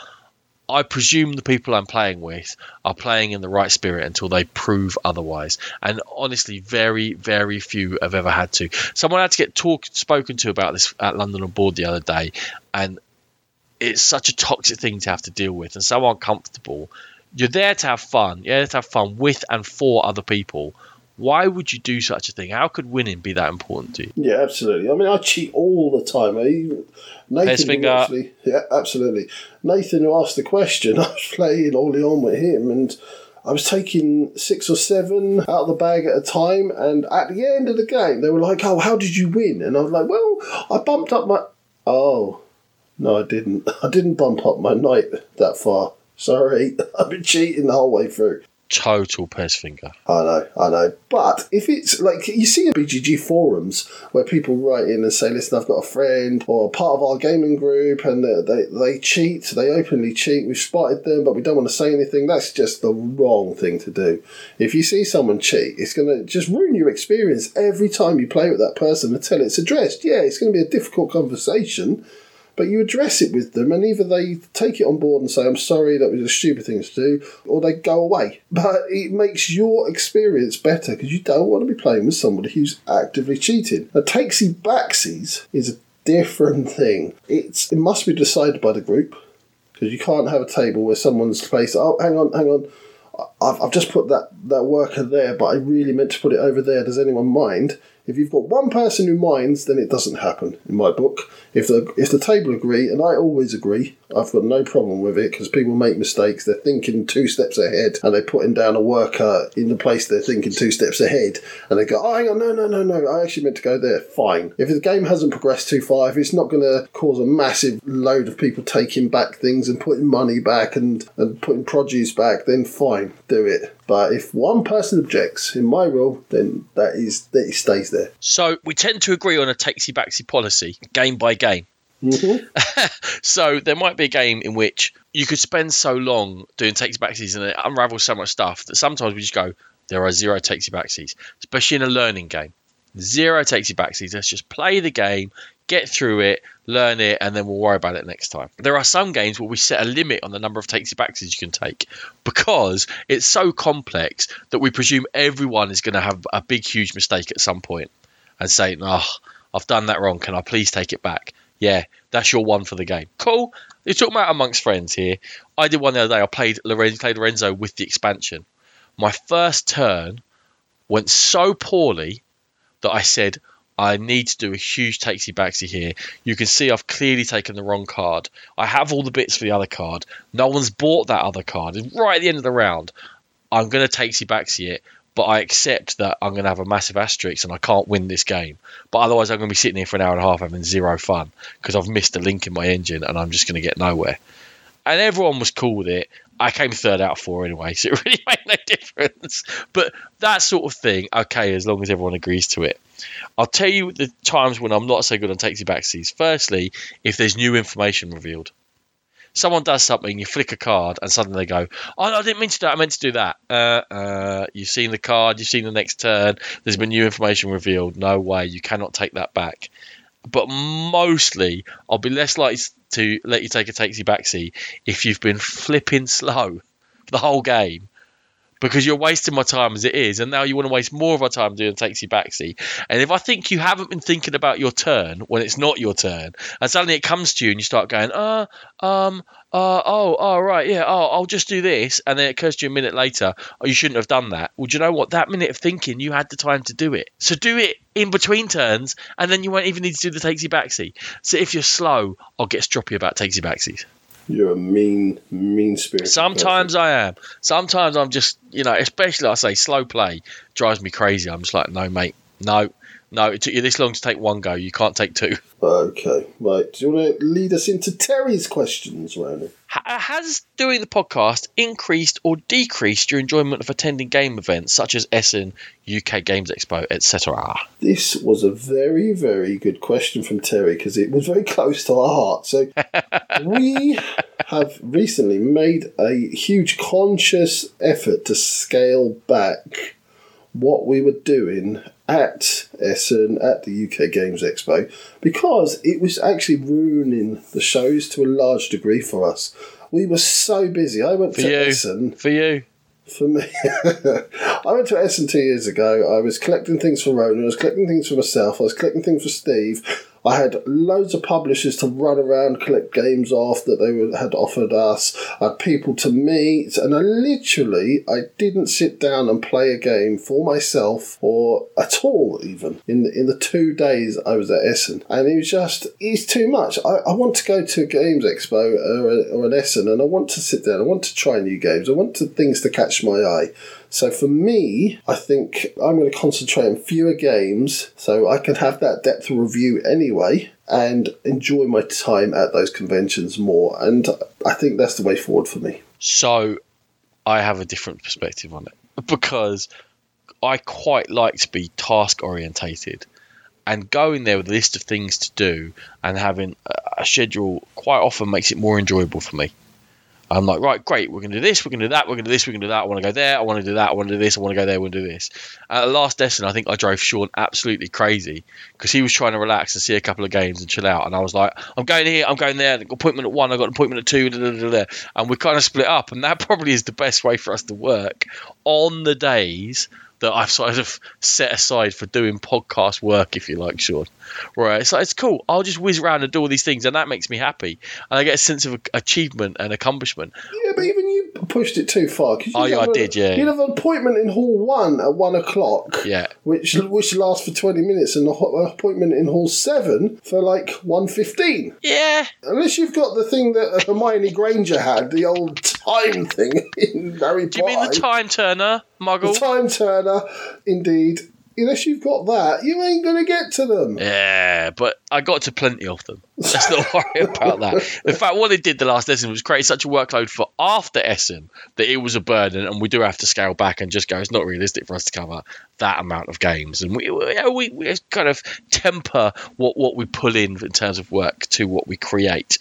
I presume the people I'm playing with are playing in the right spirit until they prove otherwise. And honestly, very, very few have ever had to. Someone had to get talk spoken to about this at London on board the other day, and it's such a toxic thing to have to deal with and so uncomfortable. You're there to have fun. You're there to have fun with and for other people. Why would you do such a thing? How could winning be that important to you? Yeah, absolutely. I mean, I cheat all the time. Nathan, finger. Uh, actually, yeah, absolutely. Nathan, who asked the question, I was playing early on with him, and I was taking six or seven out of the bag at a time. And at the end of the game, they were like, "Oh, how did you win?" And I was like, "Well, I bumped up my." Oh, no, I didn't. I didn't bump up my knight that far. Sorry, I've been cheating the whole way through. Total pez finger. I know, I know. But if it's like you see in BGG forums where people write in and say, "Listen, I've got a friend or a part of our gaming group, and they they, they cheat, they openly cheat. We've spotted them, but we don't want to say anything." That's just the wrong thing to do. If you see someone cheat, it's going to just ruin your experience every time you play with that person until it's addressed. Yeah, it's going to be a difficult conversation. But you address it with them, and either they take it on board and say, I'm sorry, that was a stupid thing to do, or they go away. But it makes your experience better because you don't want to be playing with somebody who's actively cheating. Now, takesy backsies is a different thing. It's It must be decided by the group because you can't have a table where someone's placed, oh, hang on, hang on. I've, I've just put that, that worker there, but I really meant to put it over there. Does anyone mind? If you've got one person who minds, then it doesn't happen in my book. If the if the table agree, and I always agree, I've got no problem with it because people make mistakes. They're thinking two steps ahead, and they're putting down a worker in the place they're thinking two steps ahead, and they go, "Oh, hang on, no, no, no, no, I actually meant to go there." Fine. If the game hasn't progressed too far, if it's not going to cause a massive load of people taking back things and putting money back and and putting produce back, then fine, do it. But if one person objects, in my rule, then that is that it stays there. So we tend to agree on a takesy backsy policy, game by game. Mm-hmm. so there might be a game in which you could spend so long doing takesy backsies and it unravels so much stuff that sometimes we just go, there are zero takesy backsies, especially in a learning game. Zero takesy backsies. Let's just play the game, get through it, learn it, and then we'll worry about it next time. There are some games where we set a limit on the number of takesy backsies you can take because it's so complex that we presume everyone is going to have a big, huge mistake at some point and say, oh, I've done that wrong. Can I please take it back? Yeah, that's your one for the game. Cool. You're talking about amongst friends here. I did one the other day. I played Lorenzo, played Lorenzo with the expansion. My first turn went so poorly that I said, I need to do a huge takesy backsy here. You can see I've clearly taken the wrong card. I have all the bits for the other card. No one's bought that other card. And right at the end of the round, I'm going to takesy backsy it, but I accept that I'm going to have a massive asterisk and I can't win this game. But otherwise, I'm going to be sitting here for an hour and a half having zero fun because I've missed a link in my engine and I'm just going to get nowhere. And everyone was cool with it. I came third out of four anyway, so it really made no difference. But that sort of thing, okay, as long as everyone agrees to it. I'll tell you the times when I'm not so good on takesy backsies. Firstly, if there's new information revealed. Someone does something, you flick a card, and suddenly they go, "Oh no, I didn't mean to do that. I meant to do that." Uh, uh, you've seen the card, you've seen the next turn. There's been new information revealed. No way, you cannot take that back. But mostly, I'll be less likely to let you take a takesy backsy if you've been flipping slow the whole game because you're wasting my time as it is, and now you want to waste more of our time doing takesy backsy. And if I think you haven't been thinking about your turn when it's not your turn, and suddenly it comes to you and you start going, uh, um, uh, oh, oh, right, yeah, oh, I'll just do this, and then it occurs to you a minute later, oh, you shouldn't have done that. Well, do you know what? That minute of thinking, you had the time to do it. So do it in between turns, and then you won't even need to do the takesy backsy. So if you're slow, I'll get stroppy about takesy backsies. You're a mean, mean spirit. Sometimes I am. Sometimes I'm just, you know, especially I say slow play drives me crazy. I'm just like, no, mate, no, no. It took you this long to take one go. You can't take two. Okay, right. Do you want to lead us into Terry's questions, Ronan? Has doing the podcast increased or decreased your enjoyment of attending game events such as Essen, UK Games Expo, etc.? This was a very, very good question from Terry because it was very close to our heart. So, we have recently made a huge conscious effort to scale back what we were doing at Essen, at the UK Games Expo, because it was actually ruining the shows to a large degree for us. we were so busy. I went For to you. Essen For you. for me. I went to Essen two years ago. I was collecting things for Ronan. I was collecting things for myself. I was collecting things for Steve. I had loads of publishers to run around, collect games off that they had offered us. I had people to meet, and I literally I didn't sit down and play a game for myself or at all, even in the, in the two days I was at Essen. And it was just it's too much. I, I want to go to a games expo or, a, or an Essen, and I want to sit down. I want to try new games. I want to, things to catch my eye. So for me, I think I'm going to concentrate on fewer games so I can have that depth of review anyway and enjoy my time at those conventions more. And I think that's the way forward for me. So I have a different perspective on it because I quite like to be task orientated and going there with a list of things to do and having a- a schedule quite often makes it more enjoyable for me. I'm like, right, great, we're going to do this, we're going to do that, we're going to do this, we're going to do that, I want to go there, I want to do that, I want to do this, I want to go there, I want to do this. At the last Essen, I think I drove Sean absolutely crazy because he was trying to relax and see a couple of games and chill out. And I was like, I'm going here, I'm going there, appointment at one, I've got an appointment at two, and we kind of split up. And that probably is the best way for us to work on the days that I've sort of set aside for doing podcast work, if you like, Sean. Right, so it's cool. I'll just whiz around and do all these things, and that makes me happy, and I get a sense of achievement and accomplishment. Yeah, but even you pushed it too far. 'cause Oh, yeah, I a- did, yeah. You'd have an appointment in Hall 1 at 1 o'clock. Yeah. Which which lasts for 20 minutes, and an uh, appointment in Hall 7 for like 1.15. Yeah, Unless you've got the thing that Hermione Granger had, the old time thing in Harry do you mean the time turner, Muggle? The time turner, indeed. Unless you've got that, you ain't going to get to them. Yeah, but I got to plenty of them. Let's not worry about that. In fact, what they did the last Essen was create such a workload for after Essen that it was a burden, and we do have to scale back and just go. It's not realistic for us to cover that amount of games, and we we, we, kind of temper what what we pull in in terms of work to what we create.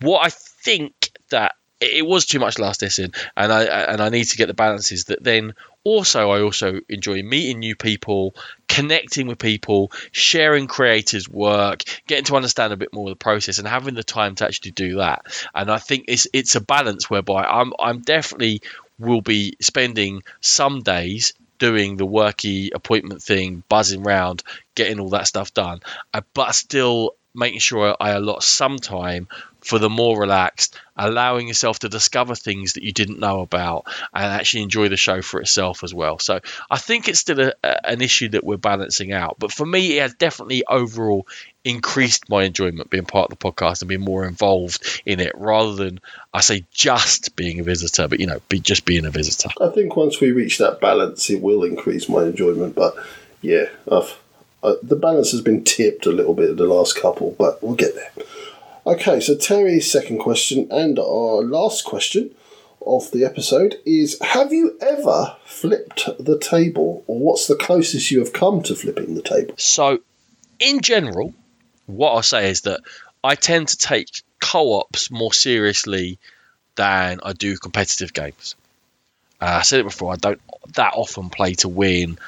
What I think that it it was too much last Essen, and I and I need to get the balances that then also I also enjoy meeting new people, connecting with people, sharing creators' work, getting to understand a bit more of the process, and having the time to actually do that. And I think it's it's a balance whereby I'm I'm definitely will be spending some days doing the worky appointment thing, buzzing around, getting all that stuff done, uh, but still making sure I allot some time for the more relaxed, allowing yourself to discover things that you didn't know about and actually enjoy the show for itself as well. So I think it's still a, a- an issue that we're balancing out. But for me, it has definitely overall increased my enjoyment being part of the podcast and being more involved in it rather than, I say, just being a visitor, but, you know, be just being a visitor. I think once we reach that balance, it will increase my enjoyment. But yeah, I've, the balance has been tipped a little bit in the last couple, but we'll get there. Okay, so Terry's second question and our last question of the episode is Have you ever flipped the table, or what's the closest you have come to flipping the table? So, in general, what I'll say is that I tend to take co ops more seriously than I do competitive games. Uh, I said it before, I don't that often play to win.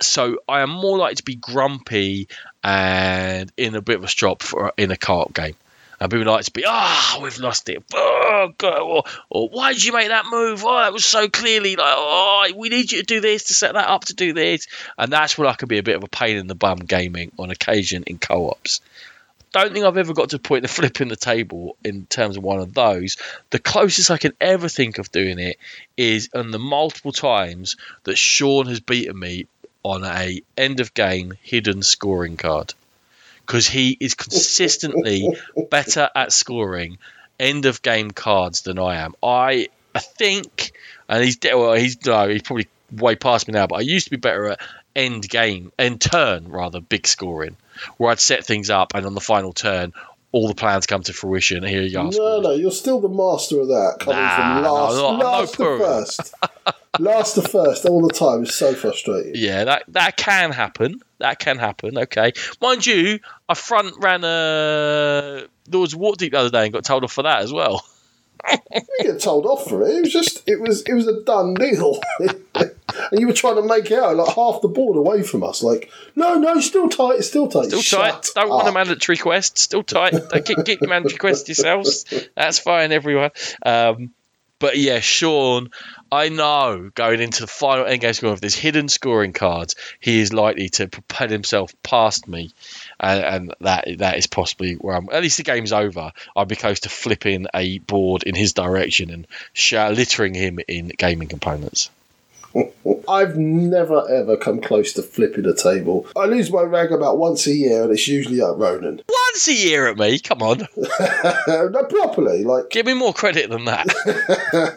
So I am more likely to be grumpy and in a bit of a strop for in a co-op game. And people like to be, ah, we've lost it. Oh, God. Or, or why did you make that move? Oh, that was so clearly like, oh, we need you to do this to set that up to do this. And that's where I can be a bit of a pain in the bum gaming on occasion in co-ops. Don't think I've ever got to the point of flipping the table in terms of one of those. The closest I can ever think of doing it is on the multiple times that Sean has beaten me on a end of game hidden scoring card because he is consistently better at scoring end of game cards than I am. I I think, and he's well, he's no, he's probably way past me now. But I used to be better at end game, end turn rather, big scoring, where I'd set things up, and on the final turn, all the plans come to fruition. Here you are. No, no, you're still the master of that. Coming Nah, from last, no, I'm no last to pro. first, last to first, all the time. is so frustrating. Yeah, that that can happen. That can happen. Okay, mind you, I front ran a there was Waterdeep the other day and got told off for that as well. We get told off for it. It was just, it was, it was a done deal. and you were trying to make it out like half the board away from us. Like, no, no, still tight, still tight. Still Shut tight. Don't want a up. mandatory quest. Still tight. Don't keep, keep your mandatory quest yourselves. That's fine, everyone. Um, but yeah, Sean, I know going into the final endgame score, if there's hidden scoring cards, he is likely to propel himself past me, and, and that that is possibly where I'm. At least the game's over. I'd be close to flipping a board in his direction and sh- littering him in gaming components. I've never ever come close to flipping a table. I lose my rag about once a year, and it's usually at Ronan. Once a year at me, come on, no, properly, like give me more credit than that.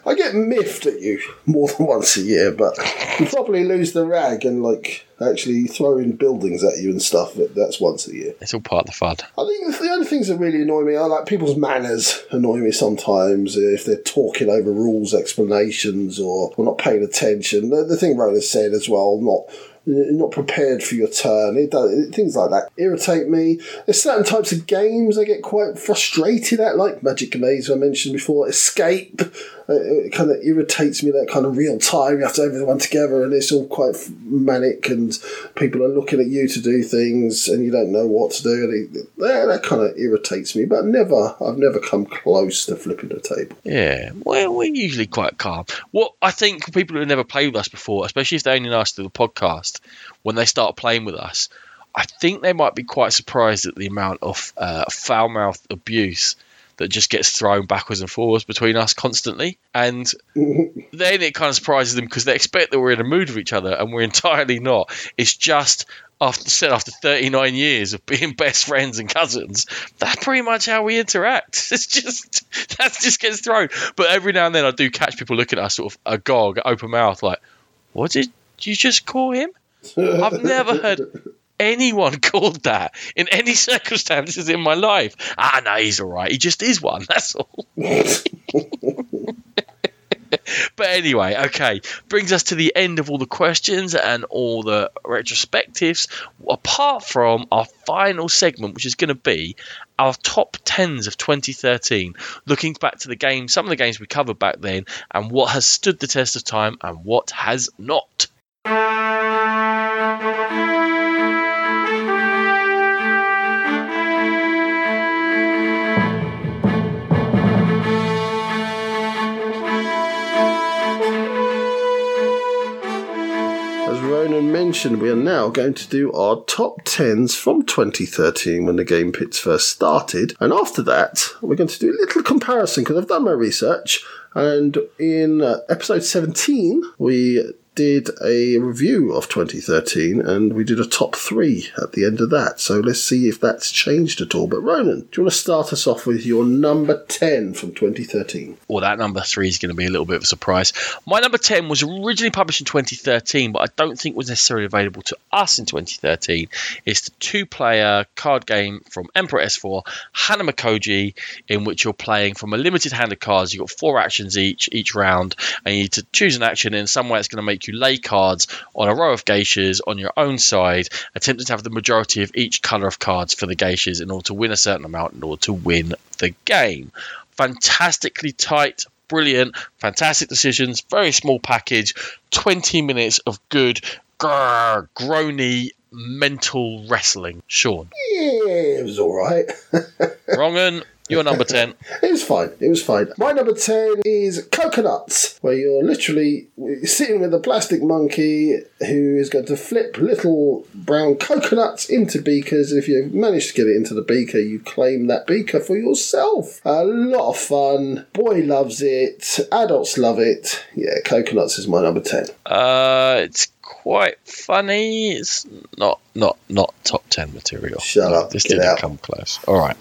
I get miffed at you more than once a year, but you properly lose the rag and like actually throwing buildings at you and stuff. that- That's once a year. It's all part of the fun. I think the only things that really annoy me are like people's manners annoy me sometimes if they're talking over rules explanations or, or not paying attention. The, the thing Rona said as well, not not prepared for your turn. It does things like that irritate me. There's certain types of games I get quite frustrated at, like Magic Maze I mentioned before. Escape. Uh, It kind of irritates me that kind of real time. You have to have everyone together, and it's all quite manic, and people are looking at you to do things, and you don't know what to do. And it, that, that kind of irritates me. But never, I've never come close to flipping the table. Yeah, well, we're usually quite calm. What I think people who have never played with us before, especially if they only know us through the podcast, when they start playing with us, I think they might be quite surprised at the amount of uh, foul mouthed abuse that just gets thrown backwards and forwards between us constantly. And then it kind of surprises them because they expect that we're in a mood with each other, and we're entirely not. It's just after said after 39 years of being best friends and cousins, that's pretty much how we interact. It's just that just gets thrown. But every now and then I do catch people looking at us sort of agog, open mouth, like, "What did you just call him?" I've never heard anyone called that in any circumstances in my life. Ah, no, he's all right. He just is one. That's all. But anyway, okay, brings us to the end of all the questions and all the retrospectives, apart from our final segment, which is going to be our top 10s of 2013, looking back to the games, some of the games we covered back then, and what has stood the test of time and what has not. Ronan mentioned, we are now going to do our top 10s from 2013 when the game pits first started. And after that, we're going to do a little comparison because I've done my research. And in uh, episode 17, we did a review of 2013 and we did a top three at the end of that. So let's see if that's changed at all. But Ronan, do you want to start us off with your number 10 from 2013? Well, that number three is going to be a little bit of a surprise. My number 10 was originally published in 2013, but I don't think was necessarily available to us in 2013. It's the two player card game from Emperor S4, Hanamikoji, in which you're playing from a limited hand of cards. You've got four actions each each round, and you need to choose an action. In some way, it's going to make you lay cards on a row of geishas on your own side, attempting to have the majority of each color of cards for the geishas in order to win a certain amount in order to win the game fantastically tight, brilliant, fantastic decisions, very small package, 20 minutes of good, grrr, groany, mental wrestling. Sean, Yeah, it was alright. Wrongen, you're number 10. It was fine. It was fine. My number 10 is Coconuts, where you're literally sitting with a plastic monkey who is going to flip little brown coconuts into beakers. If you manage to get it into the beaker, you claim that beaker for yourself. A lot of fun. Boy loves it. Adults love it. Yeah, Coconuts is my number 10. Uh, it's quite funny. It's not not not top 10 material. Shut up, This get didn't out. come close. All right.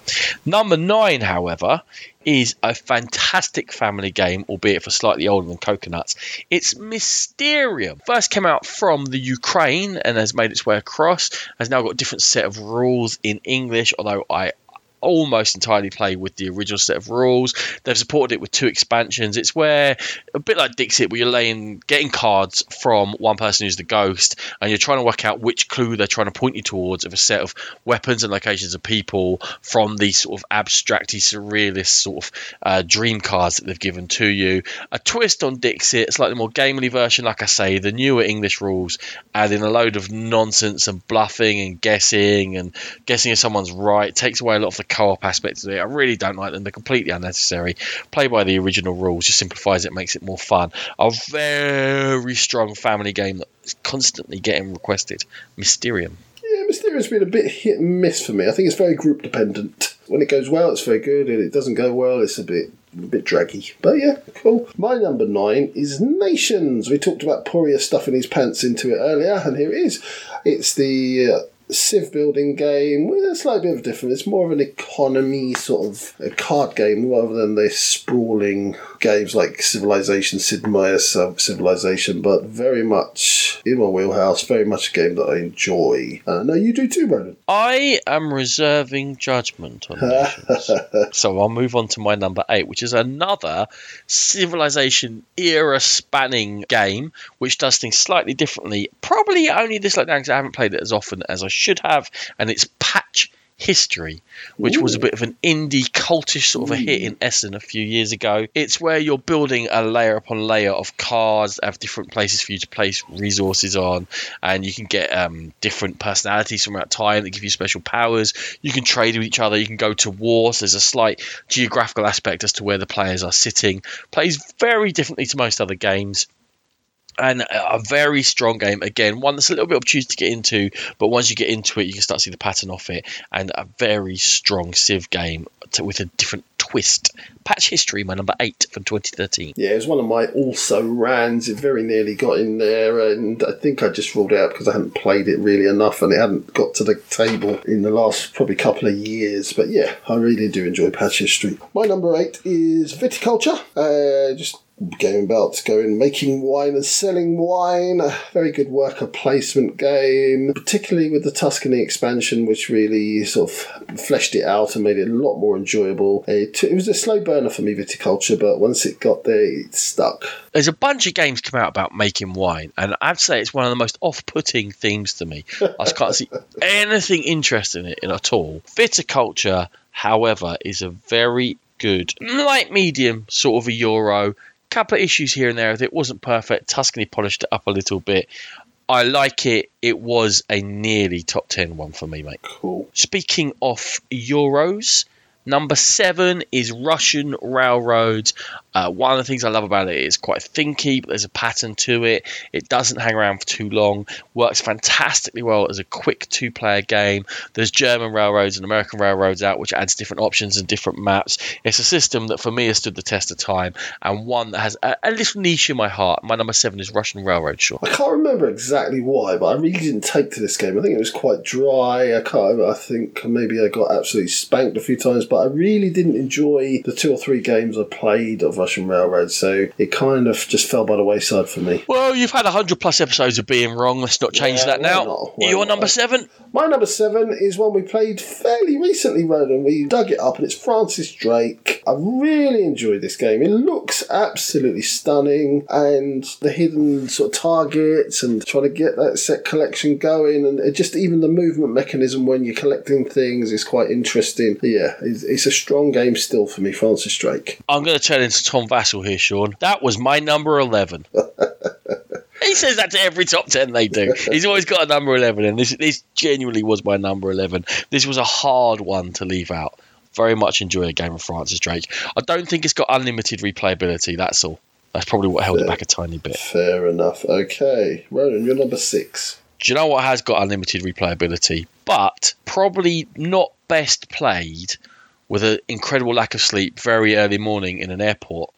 Number 9, however, is a fantastic family game, albeit for slightly older than Coconuts. It's Mysterium. First came out from the Ukraine and has made its way across. Has now got a different set of rules in English, although I almost entirely play with the original set of rules. They've supported it with two expansions. It's where a bit like Dixit, where you're laying getting cards from one person who's the ghost, and you're trying to work out which clue they're trying to point you towards of a set of weapons and locations of people from these sort of abstracty surrealist sort of uh, dream cards that they've given to you. A twist on Dixit, slightly more gamely version, like I say, the newer English rules, adding a load of nonsense and bluffing and guessing and guessing if someone's right. Takes away a lot of the co-op aspect of it. I really don't like them. They're completely unnecessary. Play by the original rules, just simplifies it, makes it more fun. A very strong family game that is constantly getting requested. Mysterium. Yeah, Mysterium's been a bit hit and miss for me. I think it's very group dependent. When it goes well, it's very good, and it doesn't go well, it's a bit a bit draggy. But yeah, cool. My number nine is Nations. We talked about Poirier stuffing his pants into it earlier, and here it is. It's the uh, Civ building game with a slight bit of difference. It's more of an economy sort of a card game rather than this sprawling games like Civilization, Sid Meier's Civilization, but very much in my wheelhouse, very much a game that I enjoy. Uh, no, you do too, Brendan. I am reserving judgment on Nations. so I'll move on to my number eight, which is another Civilization era spanning game, which does things slightly differently. Probably only this like because I haven't played it as often as I should have, and it's Patch History, which was a bit of an indie cultish sort of a hit in Essen a few years ago. It's where you're building a layer upon layer of cards that have different places for you to place resources on, and you can get um, different personalities from that time that give you special powers. You can trade with each other. You can go to war. So there's a slight geographical aspect as to where the players are sitting. Plays very differently to most other games and a very strong game again one that's a little bit obtuse to get into but once you get into it you can start to see the pattern of it and a very strong civ game to, with a different twist Patchistory my number eight from 2013 Yeah, it was one of my also rans. It very nearly got in there, and I think I just ruled out because I hadn't played it really enough, and it hadn't got to the table in the last probably couple of years. But yeah, I really do enjoy Patchistory. My number eight is Viticulture. Uh, just game about going making wine and selling wine. A very good worker placement game, particularly with the Tuscany expansion, which really sort of fleshed it out and made it a lot more enjoyable. It, it was a slow burner for me, Viticulture, but once it got there, it stuck. there's a bunch of games come out about making wine, and I'd say it's one of the most off-putting themes to me. I just can't see anything interesting in it at all. Viticulture, however, is a very good light medium sort of a Euro. Couple of issues here and there. It wasn't perfect. Tuscany polished it up a little bit. I like it. It was a nearly top 10 one for me, mate. Cool. Speaking of Euros, number seven is Russian Railroads. Uh, one of the things I love about it is quite thinky, but there's a pattern to it. It doesn't hang around for too long. Works fantastically well as a quick two-player game. There's German railroads and American railroads out, which adds different options and different maps. It's a system that for me has stood the test of time and one that has a, a little niche in my heart. My number seven is Russian Railroad. Sure. I can't remember exactly why, but I really didn't take to this game. I think it was quite dry. I can't. I think maybe I got absolutely spanked a few times, but I really didn't enjoy the two or three games I played of Russian Railroad. So it kind of just fell by the wayside for me. Well, you've had 100 plus episodes of being wrong. Let's not change Yeah, that now. not? Why Your number seven? My number seven is one we played fairly recently, Ronan. We dug it up, and it's Francis Drake. I really enjoyed this game. It looks absolutely stunning, and the hidden sort of targets and trying to get that set collection going, and just even the movement mechanism when you're collecting things is quite interesting. Yeah, it's, a strong game still for me, Francis Drake. I'm going to turn into Tom Vasel here, Sean. That was my number 11. he says that to every top 10 they do. He's always got a number 11, and this, this genuinely was my number 11. This was a hard one to leave out. Very much enjoy a game of Francis Drake. I don't think it's got unlimited replayability, that's all. That's probably what held it back a tiny bit. Fair enough. Okay, Ronan, you're number six. Do you know what has got unlimited replayability? But probably not best played with an incredible lack of sleep very early morning in an airport.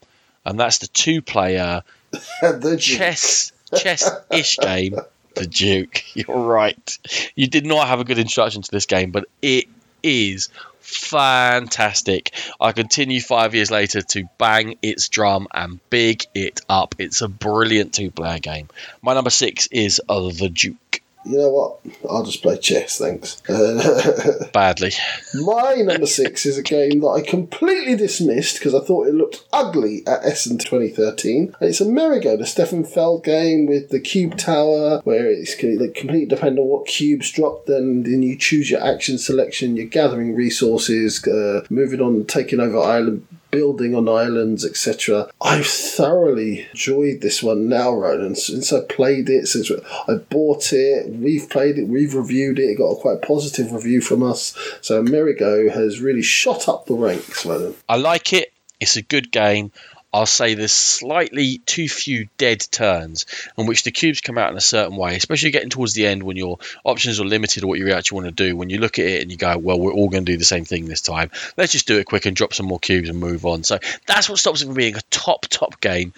And that's the two player the chess chess ish game, The Duke. You're right. You did not have a good introduction to this game, but it is fantastic. I continue five years later to bang its drum and big it up. It's a brilliant two player game. My number six is uh, The Duke. You know what? I'll just play chess, thanks. Badly. My number six is a game that I completely dismissed because I thought it looked ugly at Essen 2013. And it's Amerigo, the Stefan Feld game with the cube tower, where it's like, completely dependent on what cubes drop. Then, then you choose your action selection, you're gathering resources, uh, moving on, taking over island building on islands, etc. I've thoroughly enjoyed this one now, Ronan. Since I played it, since I bought it, we've played it, we've reviewed it, it got a quite positive review from us. So Amerigo has really shot up the ranks, Ronan. I like it. It's a good game. I'll say there's slightly too few dead turns in which the cubes come out in a certain way, especially getting towards the end when your options are limited or what you actually want to do. When you look at it and you go, well, we're all going to do the same thing this time. Let's just do it quick and drop some more cubes and move on. So that's what stops it from being a top, top game,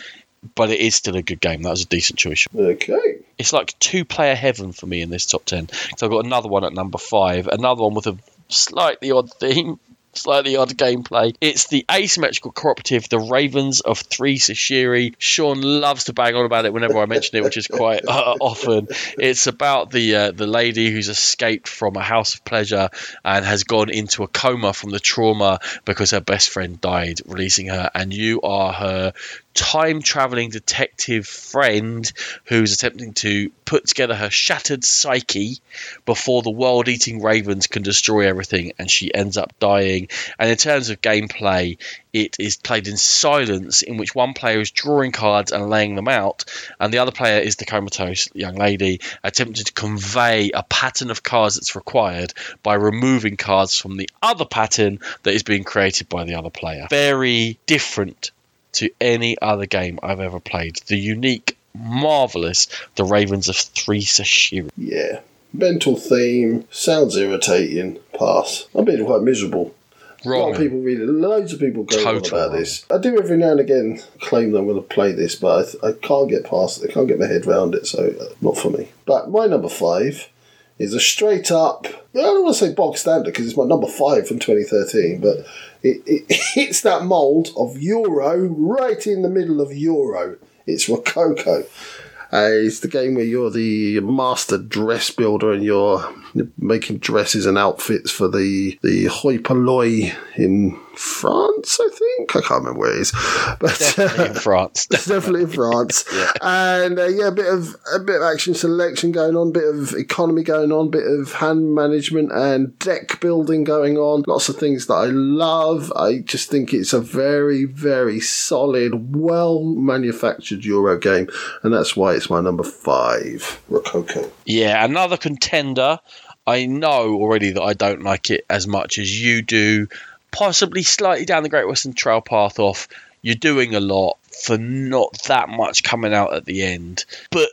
but it is still a good game. That was a decent choice. Okay. It's like two player heaven for me in this top 10. So I've got another one at number five, another one with a slightly odd theme slightly odd gameplay. It's the asymmetrical cooperative, the Ravens of Thri Sahashri. Sean loves to bang on about it whenever I mention it, which is quite uh, often. It's about the uh, the lady who's escaped from a house of pleasure and has gone into a coma from the trauma because her best friend died, releasing her, and you are her time traveling detective friend who's attempting to put together her shattered psyche before the world eating ravens can destroy everything and she ends up dying. And in terms of gameplay, it is played in silence, in which one player is drawing cards and laying them out, and the other player is the comatose young lady attempting to convey a pattern of cards that's required by removing cards from the other pattern that is being created by the other player. Very different to any other game I've ever played. The unique, marvelous The Ravens of Thri Sahashri. Yeah. Mental theme. Sounds irritating. Pass. I'm being quite miserable. A lot Wrong. of people read it. Loads of people go on about wrong. this. I do every now and again claim that I'm going to play this, but I, th- I can't get past it. I can't get my head around it, so uh, not for me. But my number five is a straight up. I don't want to say bog standard because it's my number five from 2013, but it, it hits that mould of Euro right in the middle of Euro. It's Rococo. Uh, it's the game where you're the master dress builder and you're making dresses and outfits for the the hoi polloi in France, I think. I can't remember where it is, but Definitely in France. definitely in France. And uh, yeah, a bit of a bit of action selection going on, bit of economy going on, bit of hand management and deck building going on. Lots of things that I love. I just think it's a very, very solid, well manufactured Euro game, and that's why it's my number five, Rococo. Yeah, another contender. I know already that I don't like it as much as you do. Possibly slightly down the Great Western Trail path off. You're doing a lot for not that much coming out at the end. But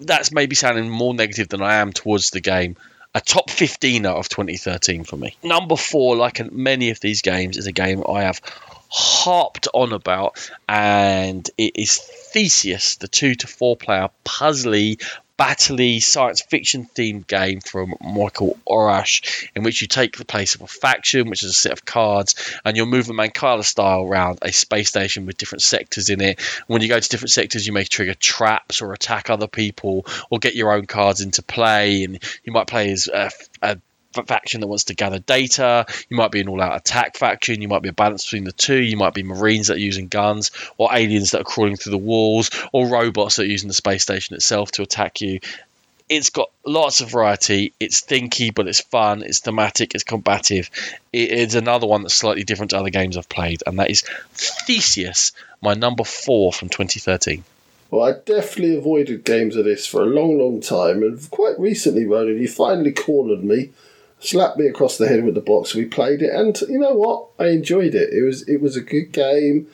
that's maybe sounding more negative than I am towards the game. A top 15 out of 2013 for me. Number four, like many of these games, is a game I have harped on about, and it is Theseus, the two to four player puzzly battley science fiction themed game from Michael Oracz, in which you take the place of a faction, which is a set of cards, and you're moving Mancala style around a space station with different sectors in it. When you go to different sectors, you may trigger traps or attack other people or get your own cards into play, and you might play as a, a faction that wants to gather data. You might be an all-out attack faction. You might be a balance between the two. You might be Marines that are using guns, or aliens that are crawling through the walls, or robots that are using the space station itself to attack you. It's got lots of variety. It's thinky, but it's fun. It's thematic. It's combative. It is another one that's slightly different to other games I've played, and that is Theseus, my number four from 2013. Well, I definitely avoided games of this for a long, long time, and quite recently, Ronan, you finally cornered me, slapped me across the head with the box. We played it, and you know what? I enjoyed it. It was it was a good game.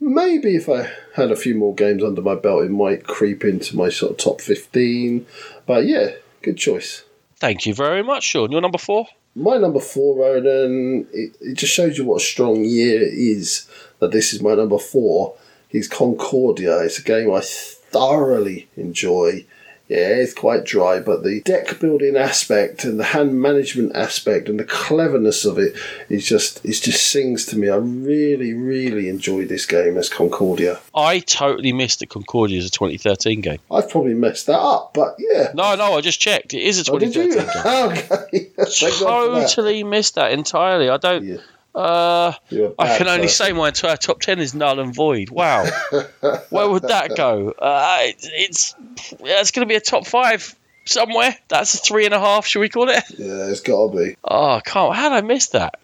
Maybe if I had a few more games under my belt, it might creep into my sort of top fifteen. But yeah, good choice. Thank you very much, Sean. Your number four? My number four, Ronan, it, it just shows you what a strong year it is that this is my number four. Is Concordia. It's a game I thoroughly enjoy. Yeah, it's quite dry, but the deck building aspect and the hand management aspect and the cleverness of it is just it just sings to me. I really, really enjoyed this game as Concordia. I totally missed that Concordia is a 2013 game. I've probably messed that up, but yeah. No, no, I just checked. It is a Oh, did 2013 you? game. okay. God that. Totally missed that entirely. I don't. Yeah. Uh, I can only person. say my entire top ten is null and void. Wow, where would that go? Uh, it's it's, it's going to be a top five somewhere. That's a three and a half. Should we call it? Yeah, it's got to be. Oh, I can't. How did I miss that?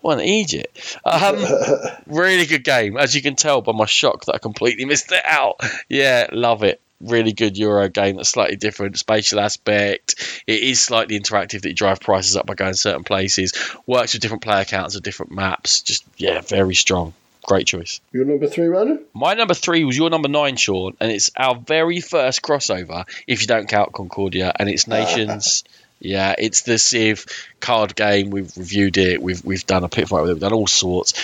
What an Egypt. Um, really good game, as you can tell by my shock that I completely missed it out. Yeah, love it. Really good Euro game that's slightly different, spatial aspect. It is slightly interactive that you drive prices up by going certain places. Works with different player counts of different maps. Just yeah, very strong. Great choice. Your number three, Ronan? My number three was your number nine, Sean, and it's our very first crossover, if you don't count Concordia, and it's Nations. yeah, it's the Civ card game. We've reviewed it. We've we've done a pit fight with it. We've done all sorts.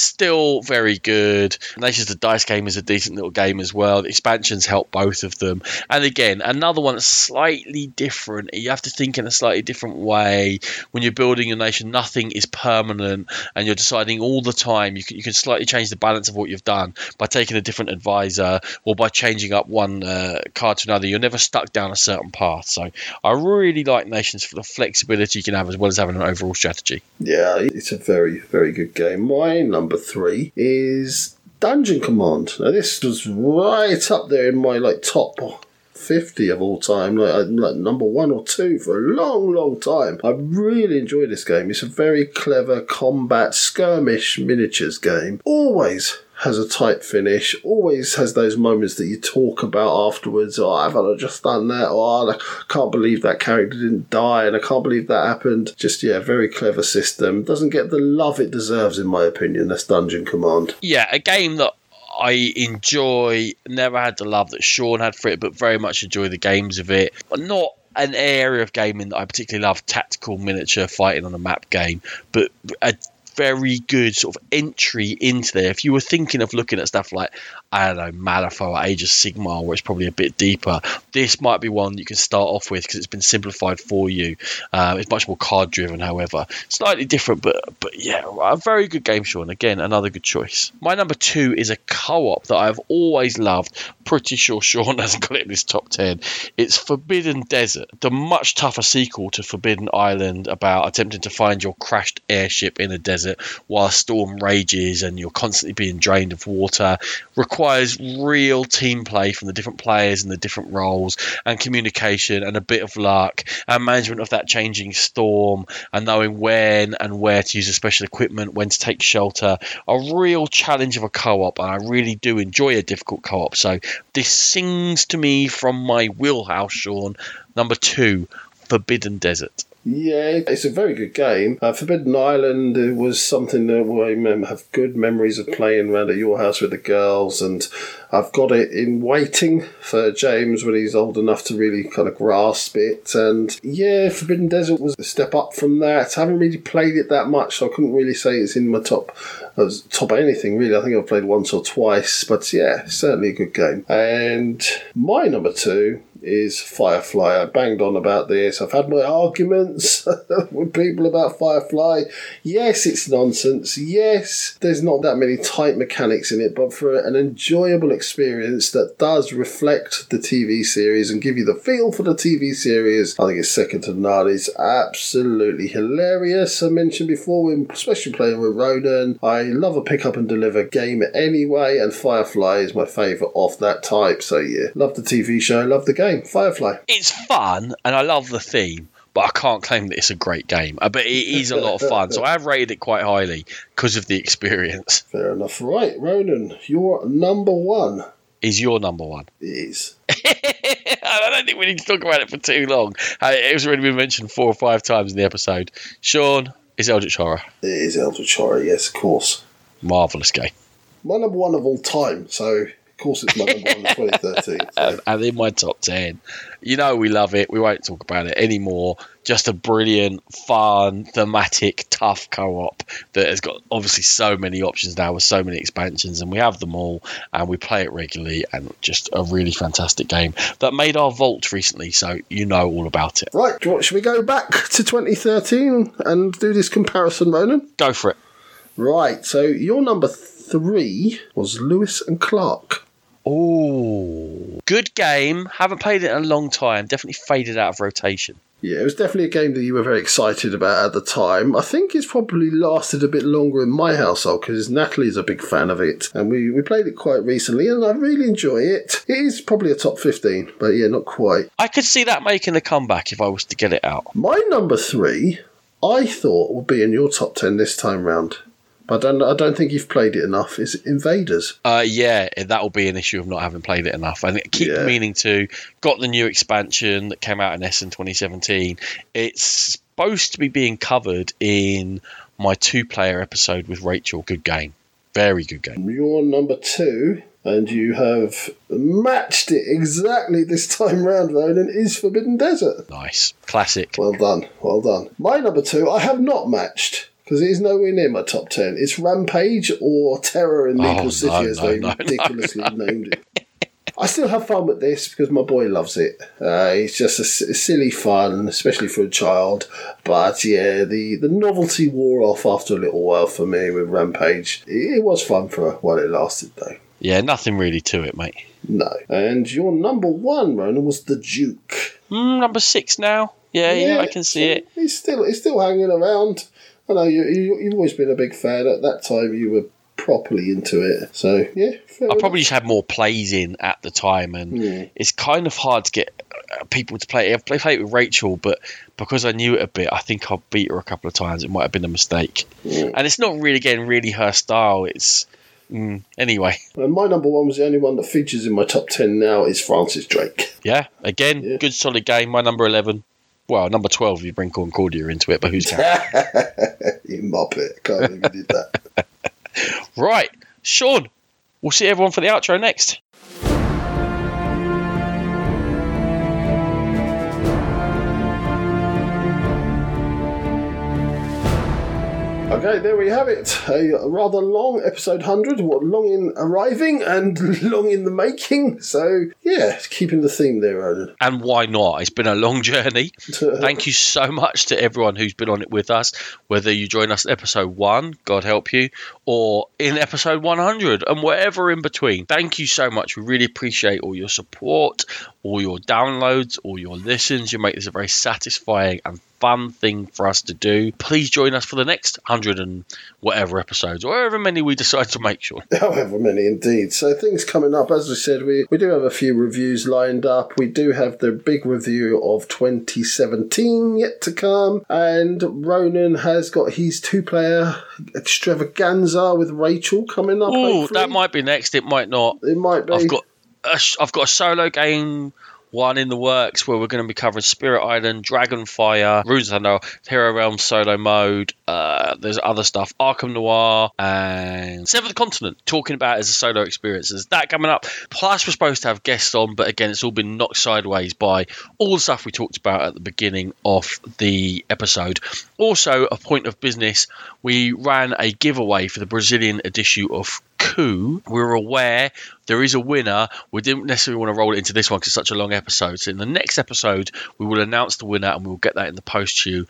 Still very good. Nations the dice game is a decent little game as well. The expansions help both of them. And again, another one that's slightly different. You have to think in a slightly different way when you're building your nation. Nothing is permanent, and you're deciding all the time. You can you can slightly change the balance of what you've done by taking a different advisor or by changing up one uh, card to another. You're never stuck down a certain path. So I really like nations for the flexibility you can have as well as having an overall strategy. Yeah, it's a very, very good game. My number three is Dungeon Command. Now, this was right up there in my like top 50 of all time, like, uh, like number one or two for a long, long time. I really enjoy this game. It's a very clever combat skirmish miniatures game. Always has a tight finish, always has those moments that you talk about afterwards. Oh, I've just done that. Oh, I can't believe that character didn't die, and I can't believe that happened. Just, yeah, very clever system. Doesn't get the love it deserves, in my opinion. That's Dungeon Command. yeah, a game that I enjoy. Never had the love that Sean had for it, but very much enjoy the games of it. Not an area of gaming that I particularly love tactical miniature fighting on a map game, but a very good sort of entry into there. If you were thinking of looking at stuff like, I don't know, Malifaux or Age of Sigmar, where it's probably a bit deeper, this might be one you can start off with because it's been simplified for you. Uh, it's much more card driven, however. Slightly different, but but yeah, a very good game, Sean. Again, another good choice. My number two is a co op that I've always loved. Pretty sure Sean hasn't got it in his top 10. It's Forbidden Desert, the much tougher sequel to Forbidden Island about attempting to find your crashed airship in a desert while storm rages and you're constantly being drained of water. Requires real team play from the different players and the different roles and communication and a bit of luck and management of that changing storm and knowing when and where to use the special equipment, when to take shelter. A real challenge of a co op, and I really do enjoy a difficult co op. So this sings to me from my wheelhouse, Sean. Number two, Forbidden Desert. Yeah, it's a very good game. Uh, Forbidden Island uh, was something that I have good memories of playing around at your house with the girls, and I've got it in waiting for James when he's old enough to really kind of grasp it. And yeah, Forbidden Desert was a step up from that. I haven't really played it that much, so I couldn't really say it's in my top as top anything really. I think I've played once or twice, but yeah, certainly a good game. And my number two is Firefly. I banged on about this. I've had my arguments with people about Firefly. Yes, it's nonsense. Yes, there's not that many tight mechanics in it, but for an enjoyable experience that does reflect the TV series and give you the feel for the TV series, I think it's second to none. It's absolutely hilarious. I mentioned before, when- especially playing with Ronan. I love a pick up and deliver game anyway, and Firefly is my favourite of that type. So yeah, love the TV show, love the game. Firefly. It's fun, and I love the theme. But I can't claim that it's a great game. Uh, But it is a lot of fun, so I have rated it quite highly because of the experience. Fair enough. Right, Ronan, your number one Is your number one? is. I don't think we need to talk about it for too long. It was already been mentioned four or five times in the episode. Sean is Eldritch Horror. It is Eldritch Horror, yes, of course. Marvelous game. My number one of all time, so course, it's my number one in 2013. so. and, in my top 10. You know, we love it. We won't talk about it anymore. Just a brilliant, fun, thematic, tough co op that has got obviously so many options now with so many expansions, and we have them all and we play it regularly. And just a really fantastic game that made our vault recently, so you know all about it. Right, want- should we go back to 2013 and do this comparison, Ronan? Go for it. Right, so your number three was Lewis and Clark. Oh, good game. Haven't played it in a long time. Definitely faded out of rotation. Yeah, it was definitely a game that you were very excited about at the time. I think it's probably lasted a bit longer in my household because Natalie's a big fan of it, and we, we played it quite recently, and I really enjoy it. It is probably a top 15, but yeah, not quite. I could see that making a comeback if I was to get it out. My number three, I thought would be in your top 10 this time round, I don't, I don't think you've played it enough, is Invaders. Uh, yeah, that will be an issue of not having played it enough. I keep Yeah. meaning to. Got the new expansion that came out in Essen 2017. It's supposed to be being covered in my two-player episode with Rachel. Good game, very good game. You're number two, and you have matched it exactly this time round, Ronan, is Forbidden Desert. Nice, classic. Well done, well done. My number two, I have not matched because it is nowhere near my top ten. It's Rampage or Terror in Meeple Oh, City, no, as they no, no, ridiculously named it. I still have fun with this because my boy loves it. Uh, it's just a silly fun, especially for a child. But yeah, the, the novelty wore off after a little while for me with Rampage. It, it was fun for while it lasted, though. Yeah, nothing really to it, mate. No. And your number one, Ronan, was the Duke. Mm, number six now. Yeah, yeah, I can see it. He's still he's still hanging around. I know you, you you've always been a big fan. At that time, you were properly into it. So yeah, fair I enough. probably just had more plays in at the time, and Yeah. it's kind of hard to get uh, people to play it. I've played it with Rachel, but because I knew it a bit, I think I beat her a couple of times. It might have been a mistake, and it's not really again really her style. It's mm, anyway, And my number one was the only one that features in my top ten now. Is Francis Drake. yeah. Again, Yeah. good solid game. My number eleven. Well, number twelve you bring Concordia into it, but who's counting? you muppet! Can't believe you did that. right, Sean. We'll see everyone for the outro next. Okay, there we have it. A rather long episode 100. What, long in arriving and long in the making. So, yeah, keeping the theme there. And why not? It's been a long journey. Uh, Thank you so much to everyone who's been on it with us, whether you join us in episode one, God help you, or in episode 100 and whatever in between. Thank you so much. We really appreciate all your support, all your downloads, all your listens. You make this a very satisfying and fun thing for us to do. Please join us for the next 100 and whatever episodes, or however many we decide to make sure. However many indeed. So things coming up. As I said, we, we do have a few reviews lined up. We do have the big review of 2017 yet to come. And Ronan has got his two-player extravaganza with Rachel coming up. Oh, that might be next. It might not. It might be. I've got a, I've got a solo game one in the works where we're going to be covering Spirit Island, Dragonfire, Runes of Thunder, Hero Realm solo mode. Uh, there's other stuff, Arkham Noir and Seventh Continent, talking about as a solo experience. There's that coming up. Plus, we're supposed to have guests on, but again, it's all been knocked sideways by all the stuff we talked about at the beginning of the episode. Also, a point of business, we ran a giveaway for the Brazilian edition of Coup. We're aware there is a winner. We didn't necessarily want to roll it into this one because it's such a long episode. So in the next episode, we will announce the winner and we will get that in the post to you.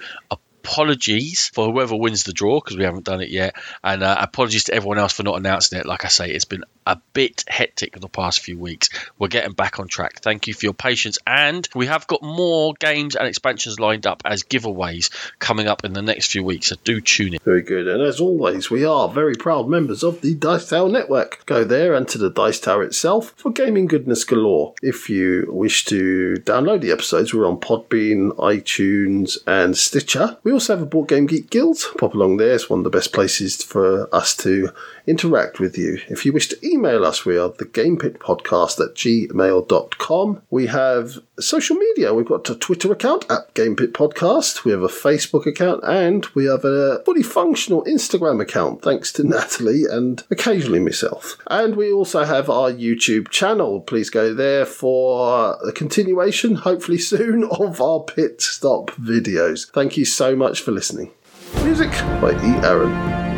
Apologies for whoever wins the draw because we haven't done it yet, and uh, apologies to everyone else for not announcing it. Like I say, it's been a bit hectic the past few weeks. We're getting back on track. Thank you for your patience, and we have got more games and expansions lined up as giveaways coming up in the next few weeks. So do tune in. Very good. And as always, we are very proud members of the Dice Tower Network. Go there and to the Dice Tower itself for gaming goodness galore. If you wish to download the episodes, we're on Podbean, iTunes, and Stitcher. We We also have a Board Game Geek Guild. Pop along there. It's one of the best places for us to interact with you. If you wish to email us, we are the Gamepit Podcast at gmail.com. We have social media. We've got a Twitter account at Gamepit Podcast. We have a Facebook account and we have a fully functional Instagram account, thanks to Natalie and occasionally myself. And we also have our YouTube channel. Please go there for a continuation, hopefully soon, of our pit stop videos. Thank you so much for listening. Music by E. Aaron.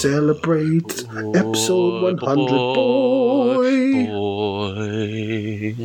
celebrate boy, episode 100, boy. boy.